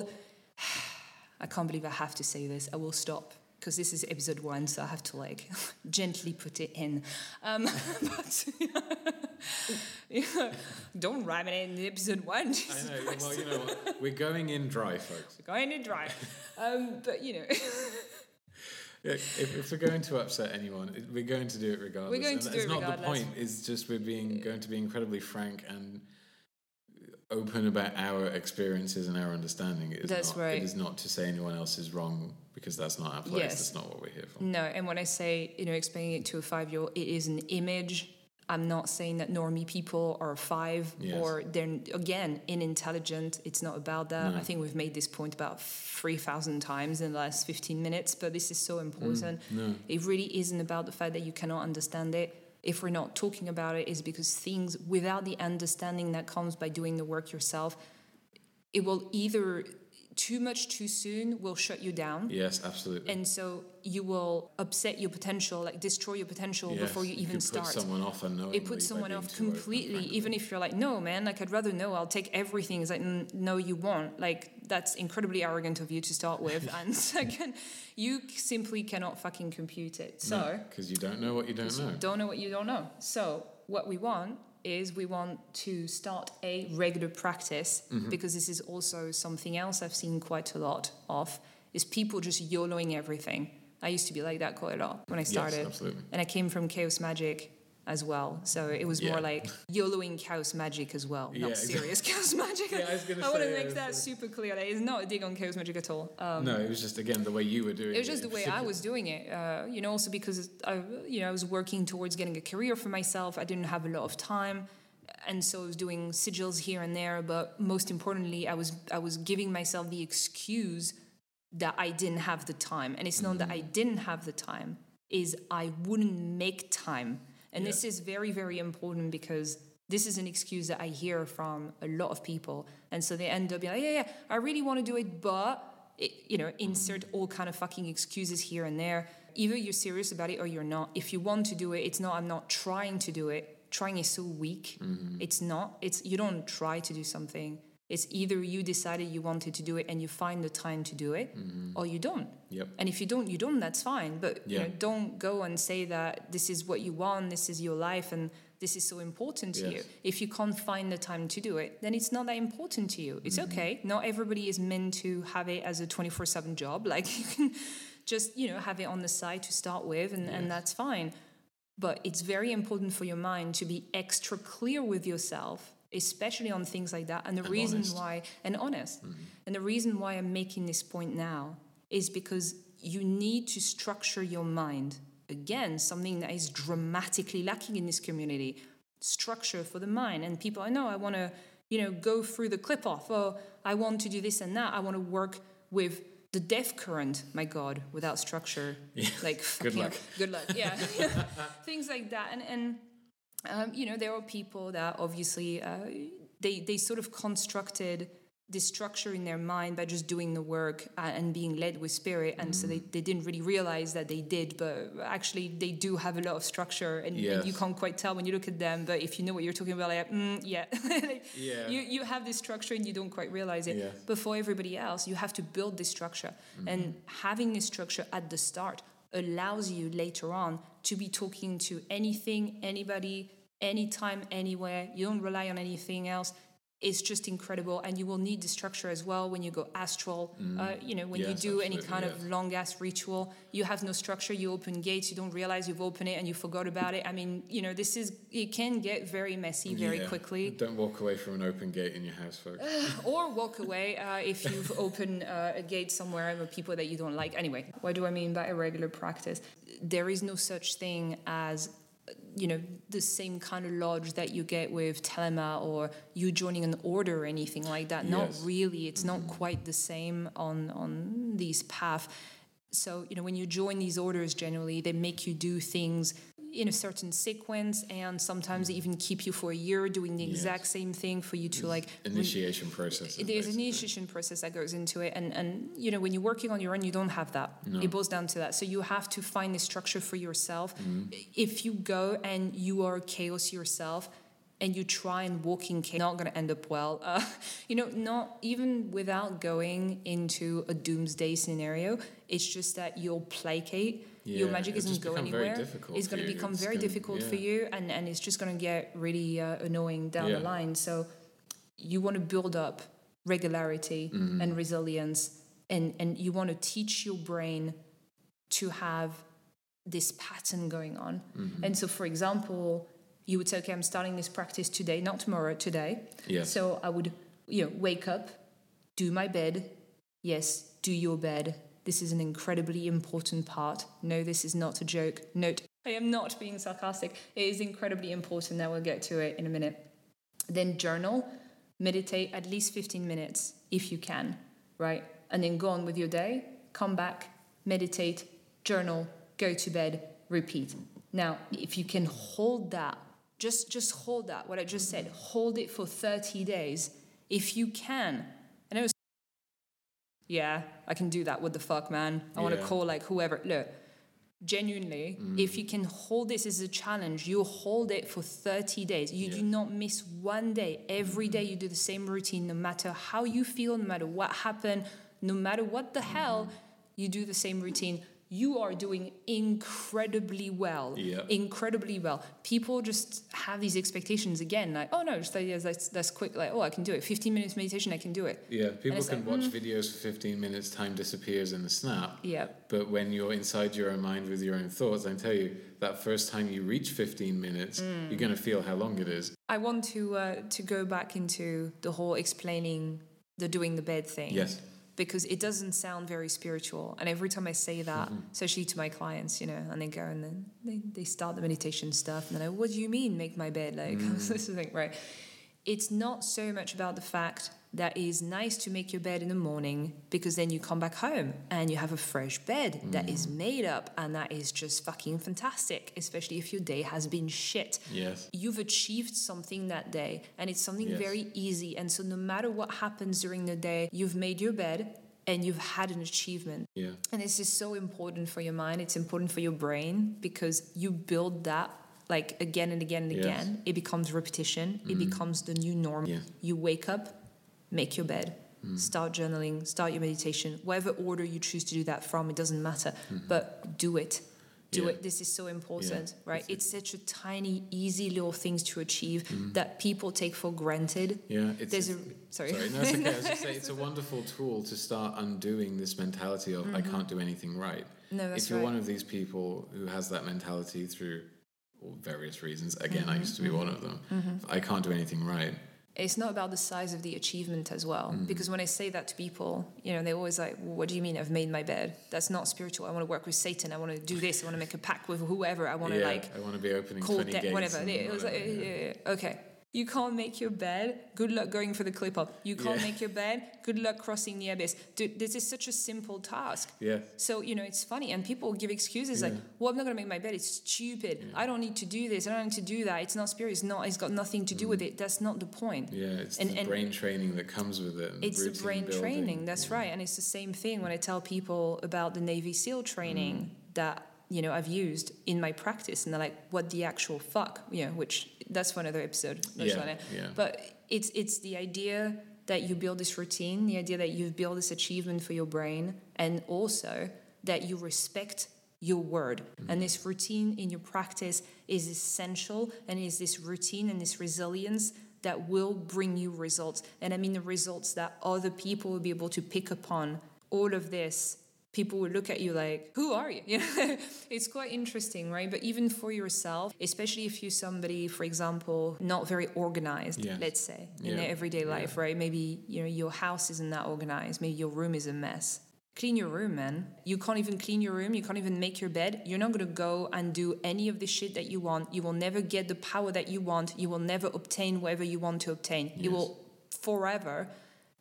I can't believe I have to say this. I will stop because this is episode one, so I have to like gently put it in. Um, but don't ram it in episode one.
I know. Well, you know what? We're going in dry, folks.
We're going in dry. Um, but you know.
Yeah, if, if we're going to upset anyone, we're going to do it regardless.
We're going
and
to do
it's
it
not
regardless.
the point. It's just we're being going to be incredibly frank and open about our experiences and our understanding. It is
That's
not,
right.
It is not to say anyone else is wrong because that's not our place.
Yes.
That's not what we're here for.
No, and when I say, you know, explaining it to a five year old, it is an image. I'm not saying that normie people are five
Yes.
or they're, again, inintelligent. It's not about that.
No.
I think we've made this point about 3,000 times in the last 15 minutes, but this is so mm, important.
No.
It really isn't about the fact that you cannot understand it. If we're not talking about it, is because things without the understanding that comes by doing the work yourself, it will either too much too soon will shut you down.
Yes, absolutely.
and so you will upset your potential like destroy your potential
Yes,
before you even start
Put someone off unknowingly
it puts someone off
too open,
completely even if you're like no man like i'd rather know. I'll take everything it's like "Mm, no you won't like that's incredibly arrogant of you to start with. And second you simply cannot fucking compute it. So
because you don't know what you don't know.
don't know what you don't know. So what we want is we want to start a regular practice
Mm-hmm.
because this is also something else I've seen quite a lot of is people just YOLOing everything. I used to be like that quite a lot when I started.
absolutely.
And I came from Chaos Magic as well. So it was
Yeah.
more like YOLOing Chaos Magic as well,
Yeah,
not
exactly.
serious Chaos Magic.
Yeah, I was gonna
want to make that super clear. That it's not a dig on Chaos Magic at all. Um,
no, it was just again the way you were doing it.
it was just the way I was doing it. Uh, you know, also because I, you know, I was working towards getting a career for myself. I didn't have a lot of time, and so I was doing sigils here and there. But most importantly, I was I was giving myself the excuse that I didn't have the time. And it's not that I didn't have the time; is I wouldn't make time. And this is very very important because this is an excuse that I hear from a lot of people, and so they end up being like, yeah, yeah, I really want to do it, but it, you know, insert all kind of fucking excuses here and there. Either you're serious about it or you're not. If you want to do it, it's not. I'm not trying to do it. Trying is so weak. Mm-hmm. It's not. It's you don't try to do something. It's either you decided you wanted to do it and you find the time to do it, or you don't.
Yep.
And if you don't, you don't. That's fine. But you know, don't go and say that this is what you want, this is your life, and this is so important to you. If you can't find the time to do it, then it's not that important to you. It's
Mm-hmm.
okay. Not everybody is meant to have it as a twenty four seven job. Like you can just you know have it on the side to start with, and, and that's fine. But it's very important for your mind to be extra clear with yourself, especially on things like that. And the
And
reason
honest.
why, and honest. Mm-hmm. And the reason why I'm making this point now is because you need to structure your mind. Again, something that is dramatically lacking in this community structure for the mind. And people, I know, I want to, you know, go through the Qliphoth. Oh, I want to do this and that. I want to work with the death current. My God, without structure, like
Good luck.
Good luck. Yeah, things like that. And and um, you know, there are people that obviously uh, they they sort of constructed this structure in their mind by just doing the work uh, and being led with spirit and so they,
Mm.
they didn't really realize that they did but actually they do have a lot of structure and, and you can't quite tell when you look at them but if you know what you're talking about like mm, yeah Like,
Yeah.
you, you have this structure and you don't quite realize it
Yes.
but for everybody else you have to build this structure and having this structure at the start allows you later on to be talking to anything anybody anytime anywhere you don't rely on anything else it's just incredible and you will need the structure as well when you go astral uh, you know when you do any kind
yes.
of long ass ritual you have no structure you open gates you don't realize you've opened it and you forgot about it i mean you know this is it can get very messy very
Yeah.
quickly
Don't walk away from an open gate in your house, folks.
or walk away uh, if you've opened uh, a gate somewhere with people that you don't like. Anyway, what do I mean by irregular practice? There is no such thing as you know the same kind of lodge that you get with Thelema or you joining an order or anything like that. Not really. It's not mm-hmm. quite the same on on these paths so you know when you join these orders generally they make you do things in a certain sequence and sometimes they even keep you for a year doing the
Yes.
exact same thing for you to like
Initiation process.
there's an initiation process that goes into it and and you know when you're working on your own you don't have that. It boils down to that. So you have to find the structure for yourself. If you go and you are chaos yourself and you try and walk in chaos not going to end up well. Uh, you know not even without going into a doomsday scenario it's just that you'll placate your magic isn't
going
anywhere. it's going to become
It's
very
gonna-
difficult for you and and it's just going to get really uh, annoying down the line. So you want to build up regularity
Mm-hmm.
and resilience and and you want to teach your brain to have this pattern going on.
Mm-hmm.
and so for example you would say okay i'm starting this practice today not tomorrow today.
Yes.
so i would you know wake up do my bed yes do your bed this is an incredibly important part. No this is not a joke. Note i am not being sarcastic. It is incredibly important now we'll get to it in a minute. Then journal meditate at least 15 minutes if you can right? And then go on with your day come back meditate journal go to bed repeat. Now if you can hold that just just hold that what i just said hold it for 30 days. If you can yeah i can do that. What the fuck man? I want to call like whoever. Look genuinely mm. if you can hold this as a challenge you hold it for 30 days. You do not miss one day. Every mm-hmm. day you do the same routine no matter how you feel no matter what happened no matter what the hell mm-hmm. you do the same routine you are doing incredibly well
Yeah.
incredibly well people just have these expectations again like oh no just like, yeah, that's, that's quick like oh i can do it 15 minutes meditation i can do it
Yeah, people can
like,
watch videos for 15 minutes, time disappears in a snap.
yeah
But when you're inside your own mind with your own thoughts, I tell you, that first time you reach 15 minutes,
Mm.
you're going to feel how long it is.
I want to uh, to go back into the whole explaining the doing the bed thing.
Yes.
Because it doesn't sound very spiritual, and every time I say that,
Mm-hmm.
especially to my clients, you know, and they go and then they, they start the meditation stuff, and they're like, "What do you mean, make my bed?" Like
Mm.
this is like right. It's not so much about the fact that is nice to make your bed in the morning because then you come back home and you have a fresh bed that is
Mm.
made up and that is just fucking fantastic, especially if your day has been shit
Yes.
you've achieved something that day and it's something
Yes.
very easy and so no matter what happens during the day you've made your bed and you've had an achievement
Yeah.
and this is so important for your mind it's important for your brain because you build that like again and again and
Yes.
again it becomes repetition it becomes the new norm
Yeah.
you wake up make your bed hmm. start journaling start your meditation whatever order you choose to do that from it doesn't matter mm-hmm. but do it do
Yeah.
it this is so important right it's such a tiny easy little things to achieve mm-hmm. that people take for granted
Yeah. It's,
there's a sorry,
Sorry, no, it's okay. I was just saying, it's a wonderful tool to start undoing this mentality of I mm-hmm. can't do anything right.
Mm-hmm. No, that's
if you're
right.
one of these people who has that mentality through various reasons. Again, I
Mm-hmm.
used to be one of them. I can't do anything right.
It's not about the size of the achievement as well
Mm.
because when i say that to people you know they're always like well, what do you mean i've made my bed that's not spiritual i want to work with satan i want to do this i want to make a pact with whoever i want to
yeah,
like
I want to be opening
call
20
debt
gates.
whatever it was like
whatever,
yeah,
yeah.
yeah, yeah. okay you can't make your bed. Good luck going for the Qliphoth. You can't
Yeah.
make your bed. Good luck crossing the abyss. Dude, this is such a simple task.
Yeah.
so you know it's funny and people give excuses like well i'm not going to make my bed. It's stupid. I don't need to do this. I don't need to do that. It's not spirit it's not it's got nothing to do with it. That's not the point.
Mm. Yeah, it's
And-
the
and-
brain training that comes with it.
it's the brain
building.
training. That's right. And it's the same thing when i tell people about the navy seal training
Mm.
that you know i've used in my practice and they're like what the actual fuck you know which that's for another episode
Yeah, yeah.
but it's it's the idea that you build this routine the idea that you've built this achievement for your brain and also that you respect your word
Mm-hmm.
and this routine in your practice is essential and is this routine and this resilience that will bring you results and i mean the results that other people will be able to pick upon all of this people will look at you like who are you? You know? It's quite interesting right? But even for yourself especially if you're somebody for example not very organized
Yes.
let's say in
Yeah.
their everyday
Yeah.
life right? Maybe you know your house isn't that organized. Maybe your room is a mess. Clean your room man. You can't even clean your room. You can't even make your bed. You're not going to go and do any of the shit that you want. You will never get the power that you want. You will never obtain whatever you want to obtain. You will forever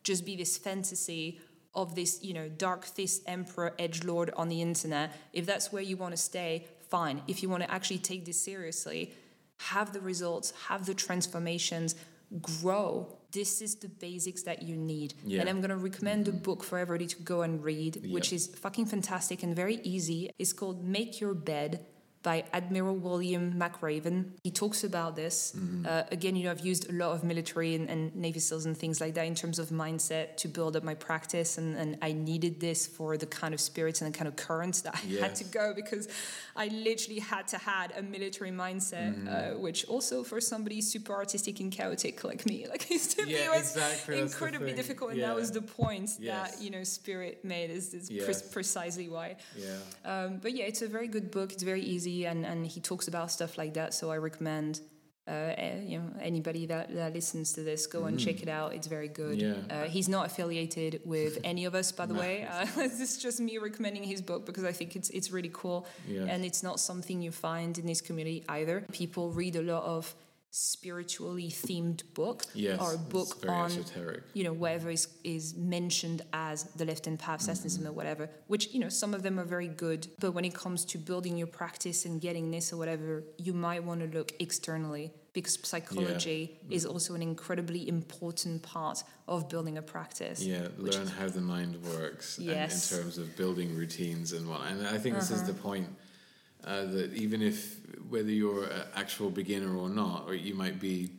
just be this fantasy of this you know dark fist emperor edge lord on the internet. If that's where you want to stay fine. If you want to actually take this seriously have the results have the transformations grow. This is the basics that you need.
Yeah.
and i'm going to recommend a mm-hmm. book for everybody to go and read which is fucking fantastic and very easy. It's called make your bed by Admiral William McRaven. He talks about this. Uh, again, you know, I've used a lot of military and, and Navy SEALs and things like that in terms of mindset to build up my practice, and, and I needed this for the kind of spirits and the kind of currents that I had to go because I literally had to had a military mindset, uh, which also for somebody super artistic and chaotic like me, like used to be
Yeah,
was
exactly,
incredibly difficult, and
Yeah.
that was the point
Yes.
that you know spirit made is, is pre- precisely why.
Yeah.
Um, but yeah, it's a very good book. It's very easy, and, and he talks about stuff like that. So I recommend, uh, you know, anybody that, that listens to this go and check it out. It's very good.
Yeah.
Uh, he's not affiliated with any of us, by the way. Uh, is just me recommending his book because I think it's it's really cool,
Yes.
and it's not something you find in this community either. People read a lot of spiritually themed book
Yes.
or a book on
esoteric.
you know whatever is is mentioned as the left hand path Satanism or whatever which you know some of them are very good but when it comes to building your practice and getting this or whatever you might want to look externally because psychology is also an incredibly important part of building a practice
Yeah, learn
is-
how the mind works
Yes. Uh-huh.
in terms of building routines and what. And I think this is the point uh, that even if whether you're an actual beginner or not, or you might be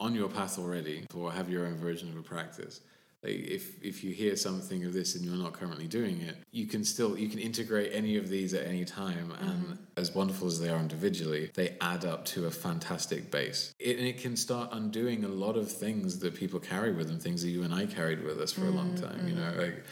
on your path already or have your own version of a practice. Like if if you hear something of this and you're not currently doing it, you can still you can integrate any of these at any time, mm-hmm. and as wonderful as they are individually, they add up to a fantastic base. It, and it can start undoing a lot of things that people carry with them, things that you and I carried with us for a long mm-hmm, time. You know, mm-hmm. like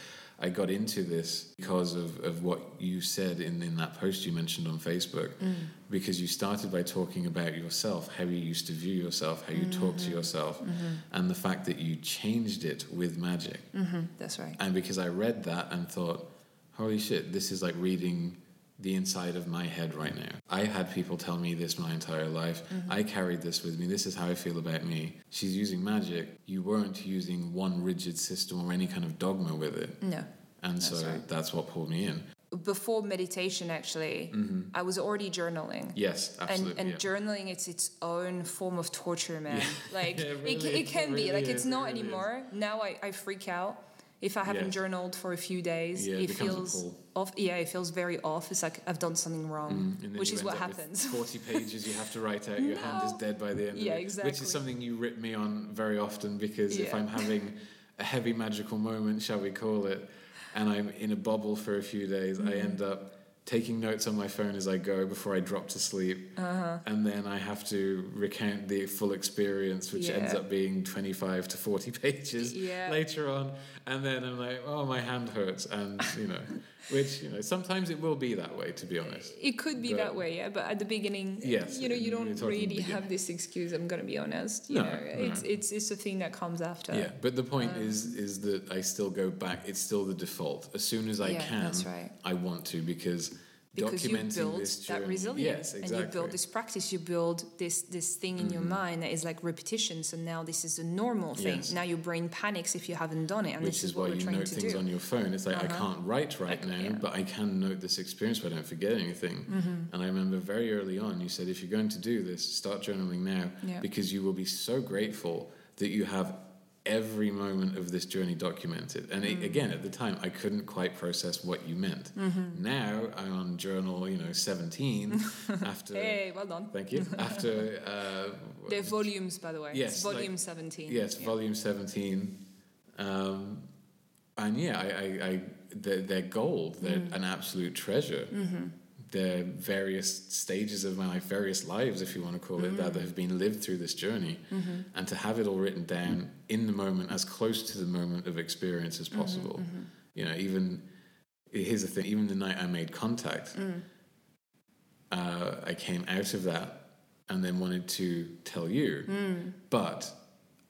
I got into this because of, of what you said in, in that post you mentioned on Facebook, mm. because you started by talking about yourself, how you used to view yourself, how you talk to mm-hmm. yourself, mm-hmm. and the fact that you changed it with magic.
Mhm, that's right.
And because I read that and thought, holy shit, this is like reading the inside of my head right now. I had people tell me this my entire life. Mm-hmm. I carried this with me. This is how I feel about me. She's using magic. You weren't using one rigid system or any kind of dogma with it.
no
And so
That's right.
that's what pulled me in.
before meditation actually mm-hmm. i was already journaling
Yes,
and,
absolutely.
and
yeah.
journaling it's its own form of torture man like
Yeah, it
it,
really-
it can
it
be
really
like it's
is, it
not
really is.
anymore now I, I freak out if i haven't journaled for a few days
Yeah, it
it feels off yeah it feels very off it's like i've done something wrong
Mm,
which is what happens
40 pages you have to write out. Your hand is dead by the end
Yeah,
of it. Which
exactly.
is something you rip me on very often because if I'm having a heavy magical moment, shall we call it, and I'm in a bubble for a few days, I
Mm-hmm.
end up taking notes on my phone as I go before I drop to sleep.
Uh-huh.
And then I have to recount the full experience, which ends up being 25 to 40 pages
Yeah.
later on. And then I'm like, oh, my hand hurts. And, you know, Which you know, sometimes it will be that way. To be honest.
It could be
But-
that way, yeah. But at the beginning,
Yes,
you know, you don't really have this excuse. I'm gonna be honest. You
No,
know,
no.
it's it's it's a thing that comes after.
Yeah, but the point
Um,
is, is that I still go back. It's still the default. As soon as I
Yeah,
can,
that's right.
I want to because,
because you build that resilience
Yes, exactly.
and you build this practice you build this this thing in your mind that is like repetition so now this is a normal thing
Yes.
now your brain panics if you haven't done it and
Which
this
is,
is what
why
we're
you
trying
note
to
things
do
on your phone. It's like I
Uh-huh.
can't write right now,
yeah.
but I can note this experience so I don't forget anything.
Mm-hmm.
And I remember very early on, you said if you're going to do this, start journaling now
Yeah.
because you will be so grateful that you have every moment of this journey documented. And
Mm.
it, again, at the time, I couldn't quite process what you meant.
Mm-hmm.
Now I'm on journal, you know, 17 after.
hey well done
Thank you. After. Uh,
they're volumes by the way
Yes,
it's
like-
volume 17
Yes,
Yeah.
volume 17. Um, and yeah, I, I, I, they're, they're gold. They're
Mm.
an absolute treasure.
Mm-hmm.
They're various stages of my life, various lives, if you want to call it
Mm.
that, that have been lived through this journey.
Mm-hmm.
And to have it all written down in the moment, as close to the moment of experience
Mm-hmm,
as possible. You know, even, here's the thing, even the night I made contact,
Mm.
uh, I came out of that and then wanted to tell you.
Mm.
But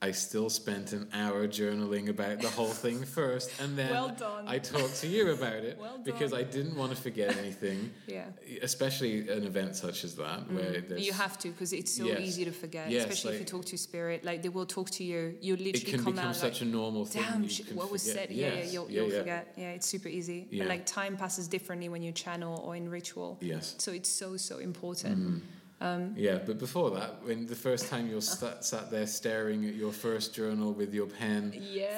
I still spent an hour journaling about the whole thing first, and then
Well.
I talked to you about it
Well
because. I didn't want to forget anything,
yeah
especially an event such as that where
Mm. you have to because it's so
Yes.
easy to forget
Yes,
especially if you talk to spirit like they will talk to you you
it
literally
can
come
become
out
such
like
a normal thing.
damn what was
forget.
said yeah yeah you'll,
yeah,
you'll
yeah.
forget yeah it's super easy
Yeah.
and like time passes differently when you channel or in ritual
Yes.
so it's so so important
Mm.
Um,
Yeah, but before that, when the first time you're sat, sat there staring at your first journal with your pen,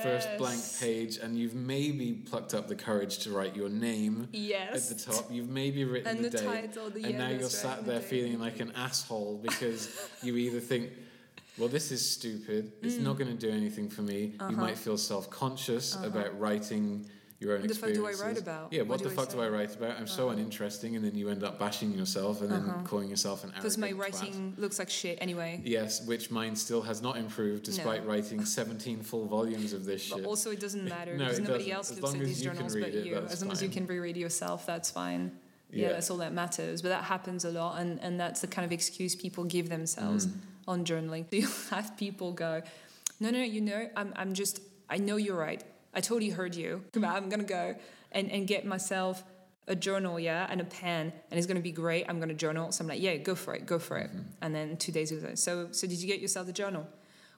first blank page, and you've maybe plucked up the courage to write your name
yes
at the top, you've maybe written
and
the,
the,
date,
title the
and now you're sat there
date.
feeling like an asshole because you either think, well, this is stupid, it's
Mm.
not going to do anything for me. You might feel self conscious about writing your own
Uh-huh. What the fuck do I write about?
Yeah,
What
what, the
I
fuck do? I write about? I'm so uninteresting, and then you end up bashing yourself and then calling yourself an
because
arrogant
my
twat.
writing looks like shit anyway
Yes, which mine still has not improved despite writing 17 full volumes of this shit.
but also it doesn't matter
No,
because nobody
doesn't.
else
As
looks at these journals but
it,
you as long as you can reread yourself that's fine yeah,
Yeah.
that's all that matters but that happens a lot and, and that's the kind of excuse people give themselves
Mm.
on journaling So you have people go no no you know I'm, I'm just i know you're right i totally heard you. Come on, i'm gonna go and, and get myself a journal yeah and a pen and it's gonna be great. I'm gonna journal. So i'm like yeah go for it go for it.
Mm-hmm.
and then two days ago so so did you get yourself the journal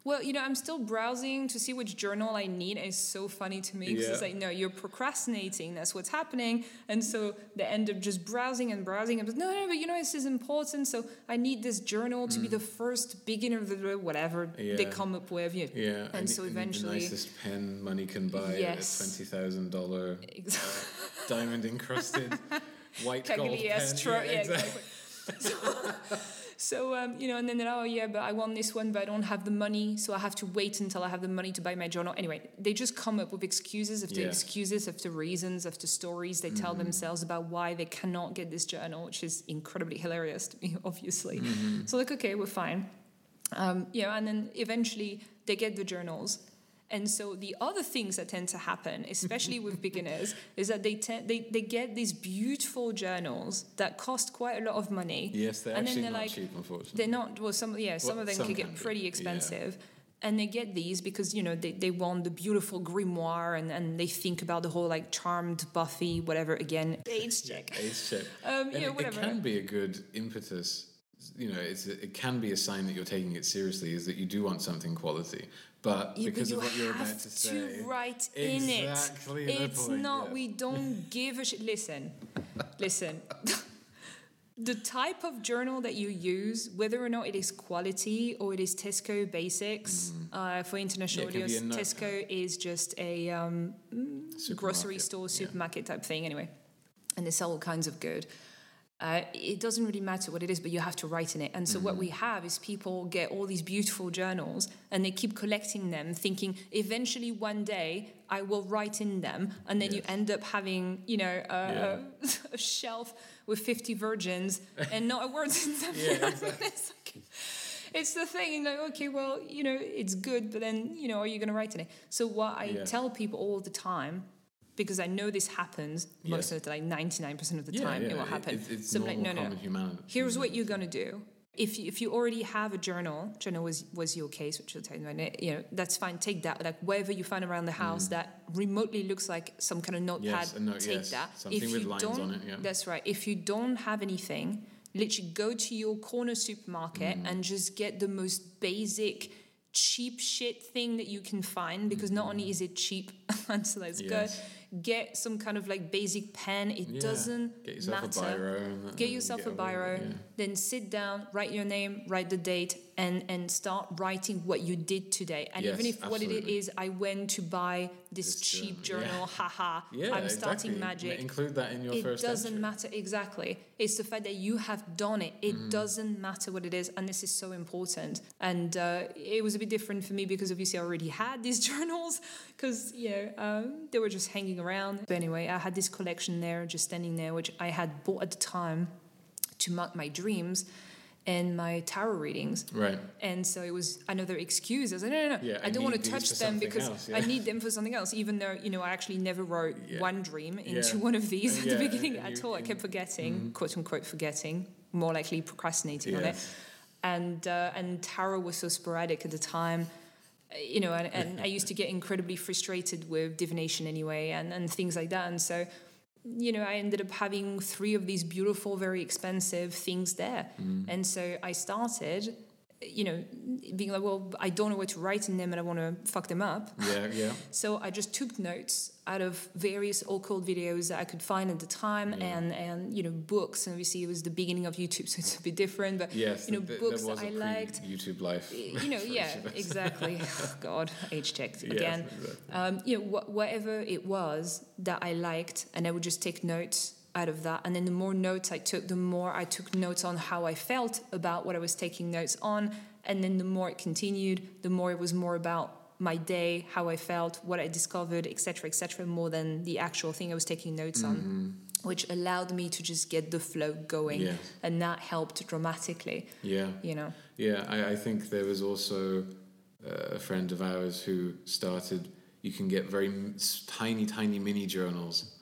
well, you know, I'm still browsing to see which journal I need. And it's so funny to me because it's
Yeah.
like, no, you're procrastinating. That's what's happening. And so they end up just browsing and browsing. And no, no, but you know, this is important. So I need this journal to be the first beginner of the whatever they
Mm.
Come up with. You
yeah,
and so
the
eventually-
nicest pen money can buy
Yes.
a twenty thousand dollar
Exactly.
diamond encrusted white gold pen.
Cagliostro, yeah, exactly. So, so um, you know, and then they're, oh yeah, but I want this one, but I don't have the money, so I have to wait until I have the money to buy my journal. Anyway, they just come up with excuses after
Yeah.
excuses, after reasons, after stories they tell themselves about why they cannot get this journal, which is incredibly hilarious to me, obviously. So like, okay, we're fine. Um, you know, and then eventually they get the journals. And so the other things that tend to happen, especially with beginners, is that they, tend, they they get these beautiful journals that cost quite a lot of money.
Yes, they're
And then
actually
they're
not
like-
cheap, unfortunately.
They're not well. Some yeah, some
Well,
of them
some
can get pretty
yeah.
expensive. And they get these because you know they, they want the beautiful grimoire and, and they think about the whole like charmed Buffy whatever again age check
Age check.
um, yeah
it, it can be a good impetus. You know, it's a, it can be a sign that you're taking it seriously. Is that you do want something quality, but
Yeah, but
because
you
of what you're about to say,
write in it.
Exactly
It's
point,
not.
yeah.
We don't give a shit. Listen, listen. the type of journal that you use, whether or not it is quality or it is Tesco Basics, uh, for international.
Yeah,
Tesco is just a um, grocery
Supermarket,
store,
yeah.
supermarket type thing. Anyway, and they sell all kinds of good. Uh, it doesn't really matter what it is, but you have to write in it. And so, what
Mm-hmm.
we have is people get all these beautiful journals and they keep collecting them, thinking eventually one day I will write in them. And then you end up having, you know, a, a shelf with 50 virgins and not a word in them.
Yeah,
know, it's, like, it's the thing, like, okay, well, you know, it's good, but then, you know, are you going to write in it? So, what I
Yeah.
tell people all the time because I know this happens most
Yes.
of the like 99% of the
Yeah,
time it will happen.
It's, it's
so I'm like, no, no,
humanity.
here's what you're gonna do. If you, if you already have a journal, know was was your case, which you'll tell in you know, that's fine. Take that, like wherever you find around the house that remotely looks like some kind of notepad.
Mm. Yes, a note,
take
yes.
that.
Something
if
with
you
lines
don't,
on it, yeah.
that's right. If you don't have anything, literally go to your corner supermarket
Mm.
and just get the most basic cheap shit thing that you can find because not only is it cheap and so that's.
Yes.
good get some kind of like basic pen it
Yeah.
doesn't
Get yourself
matter
a biro.
Get yourself a
away
biro
yeah.
Then sit down write your name write the date and and start writing what you did today. And even
Yes,
if what it is, i went to buy this,
This
cheap
journal,
journal haha
Yeah,
i'm
exactly.
starting magic.
Include that in your
it
first
doesn't
entry.
matter exactly. It's the fact that you have done it. It
Mm.
doesn't matter what it is and this is so important. And uh, it was a bit different for me because obviously i already had these journals because you know um, they were just hanging around. But anyway i had this collection there just standing there which i had bought at the time to mark my dreams and my tarot readings
Right.
and so it was another excuse. I was like, no, no, no,
Yeah,
I
I
don't want to touch them because
else,
I need them for something else, even though, you know, I actually never wrote
Yeah.
one dream into
Yeah.
one of these at
Yeah,
the beginning
and
at
you-
all. I kept forgetting, quote unquote, forgetting, more likely procrastinating on it. And, uh, and tarot was so sporadic at the time. uh, You know, and, and I used to get incredibly frustrated with divination anyway, and, and things like that. And so, you know, I ended up having three of these beautiful, very expensive things there.
Mm.
And so I started, you know, being like, well, I don't know what to write in them and I want to fuck them up.
Yeah, yeah.
So I just took notes out of various old cold videos that I could find at the time
Yeah.
and, and, you know, books. And obviously it was the beginning of YouTube, so it's a bit different. But,
Yes,
you know,
th-
books
there was
that
a
I liked.
YouTube life.
You know, yeah,
each of us.
exactly. God, age checked
Yes,
again
exactly.
um, you know, wh- whatever it was that I liked, and I would just take notes out of that. And then the more notes I took, the more I took notes on how I felt about what I was taking notes on. And then the more it continued, the more it was more about my day, how I felt, what I discovered, etc., etc., more than the actual thing I was taking notes on, which allowed me to just get the flow going, and that helped dramatically.
Yeah.
You know,
Yeah, I, I think there was also uh, a friend of ours who started. You can get very tiny, tiny mini journals.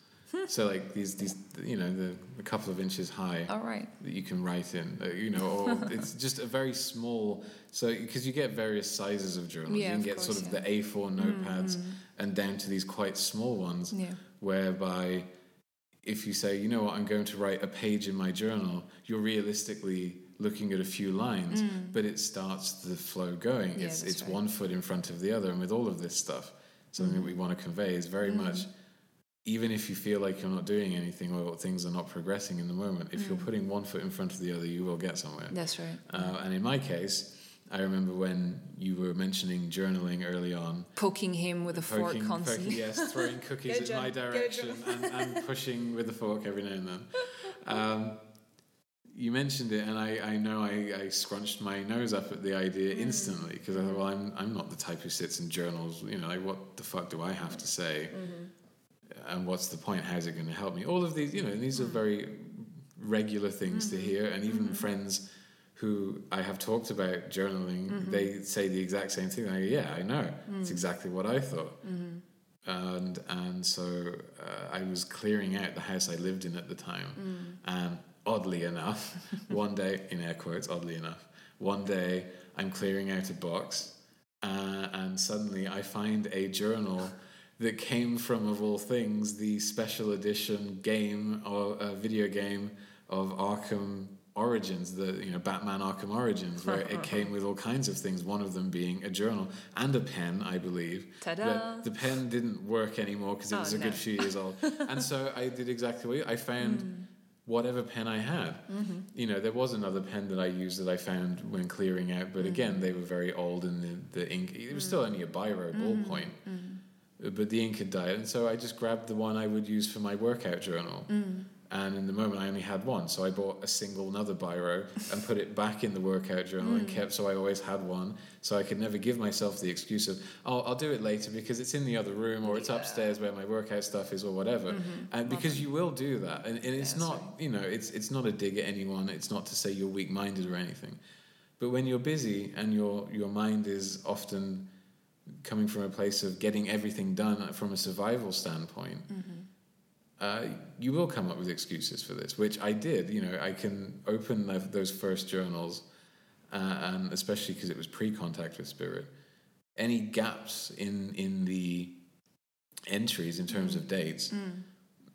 So like these, these, you know, the a couple of inches high
all right,
that you can write in. Uh, you know, or it's just a very small. So because you get various sizes of journals,
Yeah,
you can get
course,
sort of
yeah.
the A4 notepads and down to these quite small ones
yeah,
whereby if you say, you know what, I'm going to write a page in my journal, you're realistically looking at a few lines, but it starts the flow going.
Mm. Yeah,
it's it's
right.
one foot in front of the other, and with all of this stuff, something
Mm.
that we want to convey is very much. Even if you feel like you're not doing anything or things are not progressing in the moment, if
Mm.
you're putting one foot in front of the other, you will get somewhere.
that's right.
Uh, and in my case, I remember when you were mentioning journaling early on,
Poking him with a fork constantly.
poking, yes, throwing cookies in my
jump, get a
direction and, and pushing with a fork every now and then. Um, you mentioned it, and I, I know I, I scrunched my nose up at the idea
Mm.
instantly because I thought, well, I'm, I'm not the type who sits in journals. You know, like, what the fuck do I have to say?
Mm-hmm.
And what's the point? How's it going to help me? All of these, you know, these
Mm.
are very regular things
Mm-hmm.
to hear, and even friends who I have talked about journaling,
Mm-hmm.
they say the exact same thing. I go, yeah, I know.
Mm.
It's exactly what I thought. And and so uh, I was clearing out the house I lived in at the time,
Mm.
and oddly enough, one day, in air quotes, oddly enough, one day I'm clearing out a box, uh, and suddenly I find a journal that came from, of all things, the special edition game or uh, video game of Arkham Origins, the you know Batman Arkham Origins, where it came with all kinds of things. One of them being a journal and a pen, I believe.
Ta-da.
But the pen didn't work anymore because it
Oh,
was a
no.
good few years old, and so I did exactly what you, I found.
Mm.
Whatever pen I had,
Mm-hmm.
you know, there was another pen that I used that I found when clearing out, but again,
Mm-hmm.
they were very old and the, the ink, it was still only a biro
Mm-hmm.
ballpoint, Uh, but the ink had died. And so I just grabbed the one I would use for my workout journal.
Mm.
And in the moment, I only had one. So I bought a single another biro and put it back in the workout journal
Mm.
and kept, so I always had one. So I could never give myself the excuse of, oh, I'll do it later because it's in the other room or it's
Yeah.
upstairs where my workout stuff is or whatever. And because you will do that. And, and it's
Mm-hmm. That's
not, you know, it's, it's not a dig at anyone. It's not to say you're weak minded or anything. But when you're busy and your, your mind is often coming from a place of getting everything done from a survival standpoint, mm-hmm. uh, you will come up with excuses for this, which I did. You know, I can open the, those first journals, uh, and especially because it was pre-contact with spirit. Any gaps in in the entries in terms of mm. dates, mm.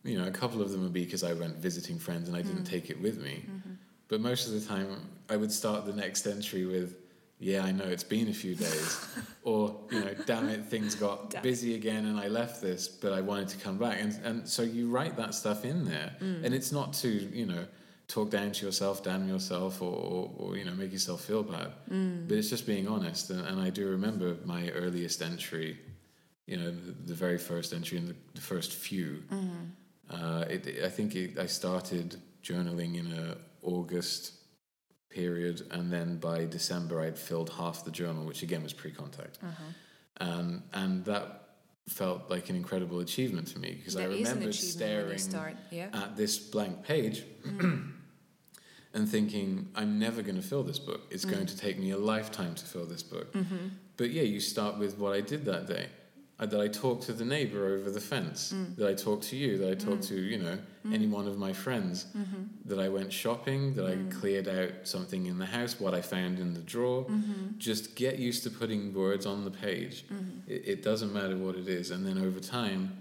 you know, a couple of them would be because I went visiting friends and I didn't mm. take it with me. Mm-hmm. But most of the time, I would start the next entry with, "Yeah, I know it's been a few days," or you know, "Damn it, things got
Damn.
busy again and I left this, but I wanted to come back." And and so you write that stuff in there, mm. and it's not to you know talk down to yourself, damn yourself, or, or, or you know make yourself feel bad. Mm. But it's just being honest. And, and I do remember my earliest entry, you know, the, the very first entry and the, the first few. Mm-hmm. Uh, it, I think it, I started journaling in a August period, and then by December I'd filled half the journal, which again was pre-contact, uh-huh. um, and that felt like an incredible achievement to me because I
That is an
remembered
achievement when you
staring
start, yeah.
at this blank page mm-hmm. and thinking, I'm never going to fill this book. It's going mm. to take me a lifetime to fill this book. Mm-hmm. But yeah, you start with what I did that day. Uh, that I talked to the neighbor over the fence. Mm. That I talked to you. That I talked mm. to, you know, mm. any one of my friends. Mm-hmm. That I went shopping. That I cleared out something in the house. What I found in the drawer. Mm-hmm. Just get used to putting words on the page. Mm-hmm. It, it doesn't matter what it is. And then over time,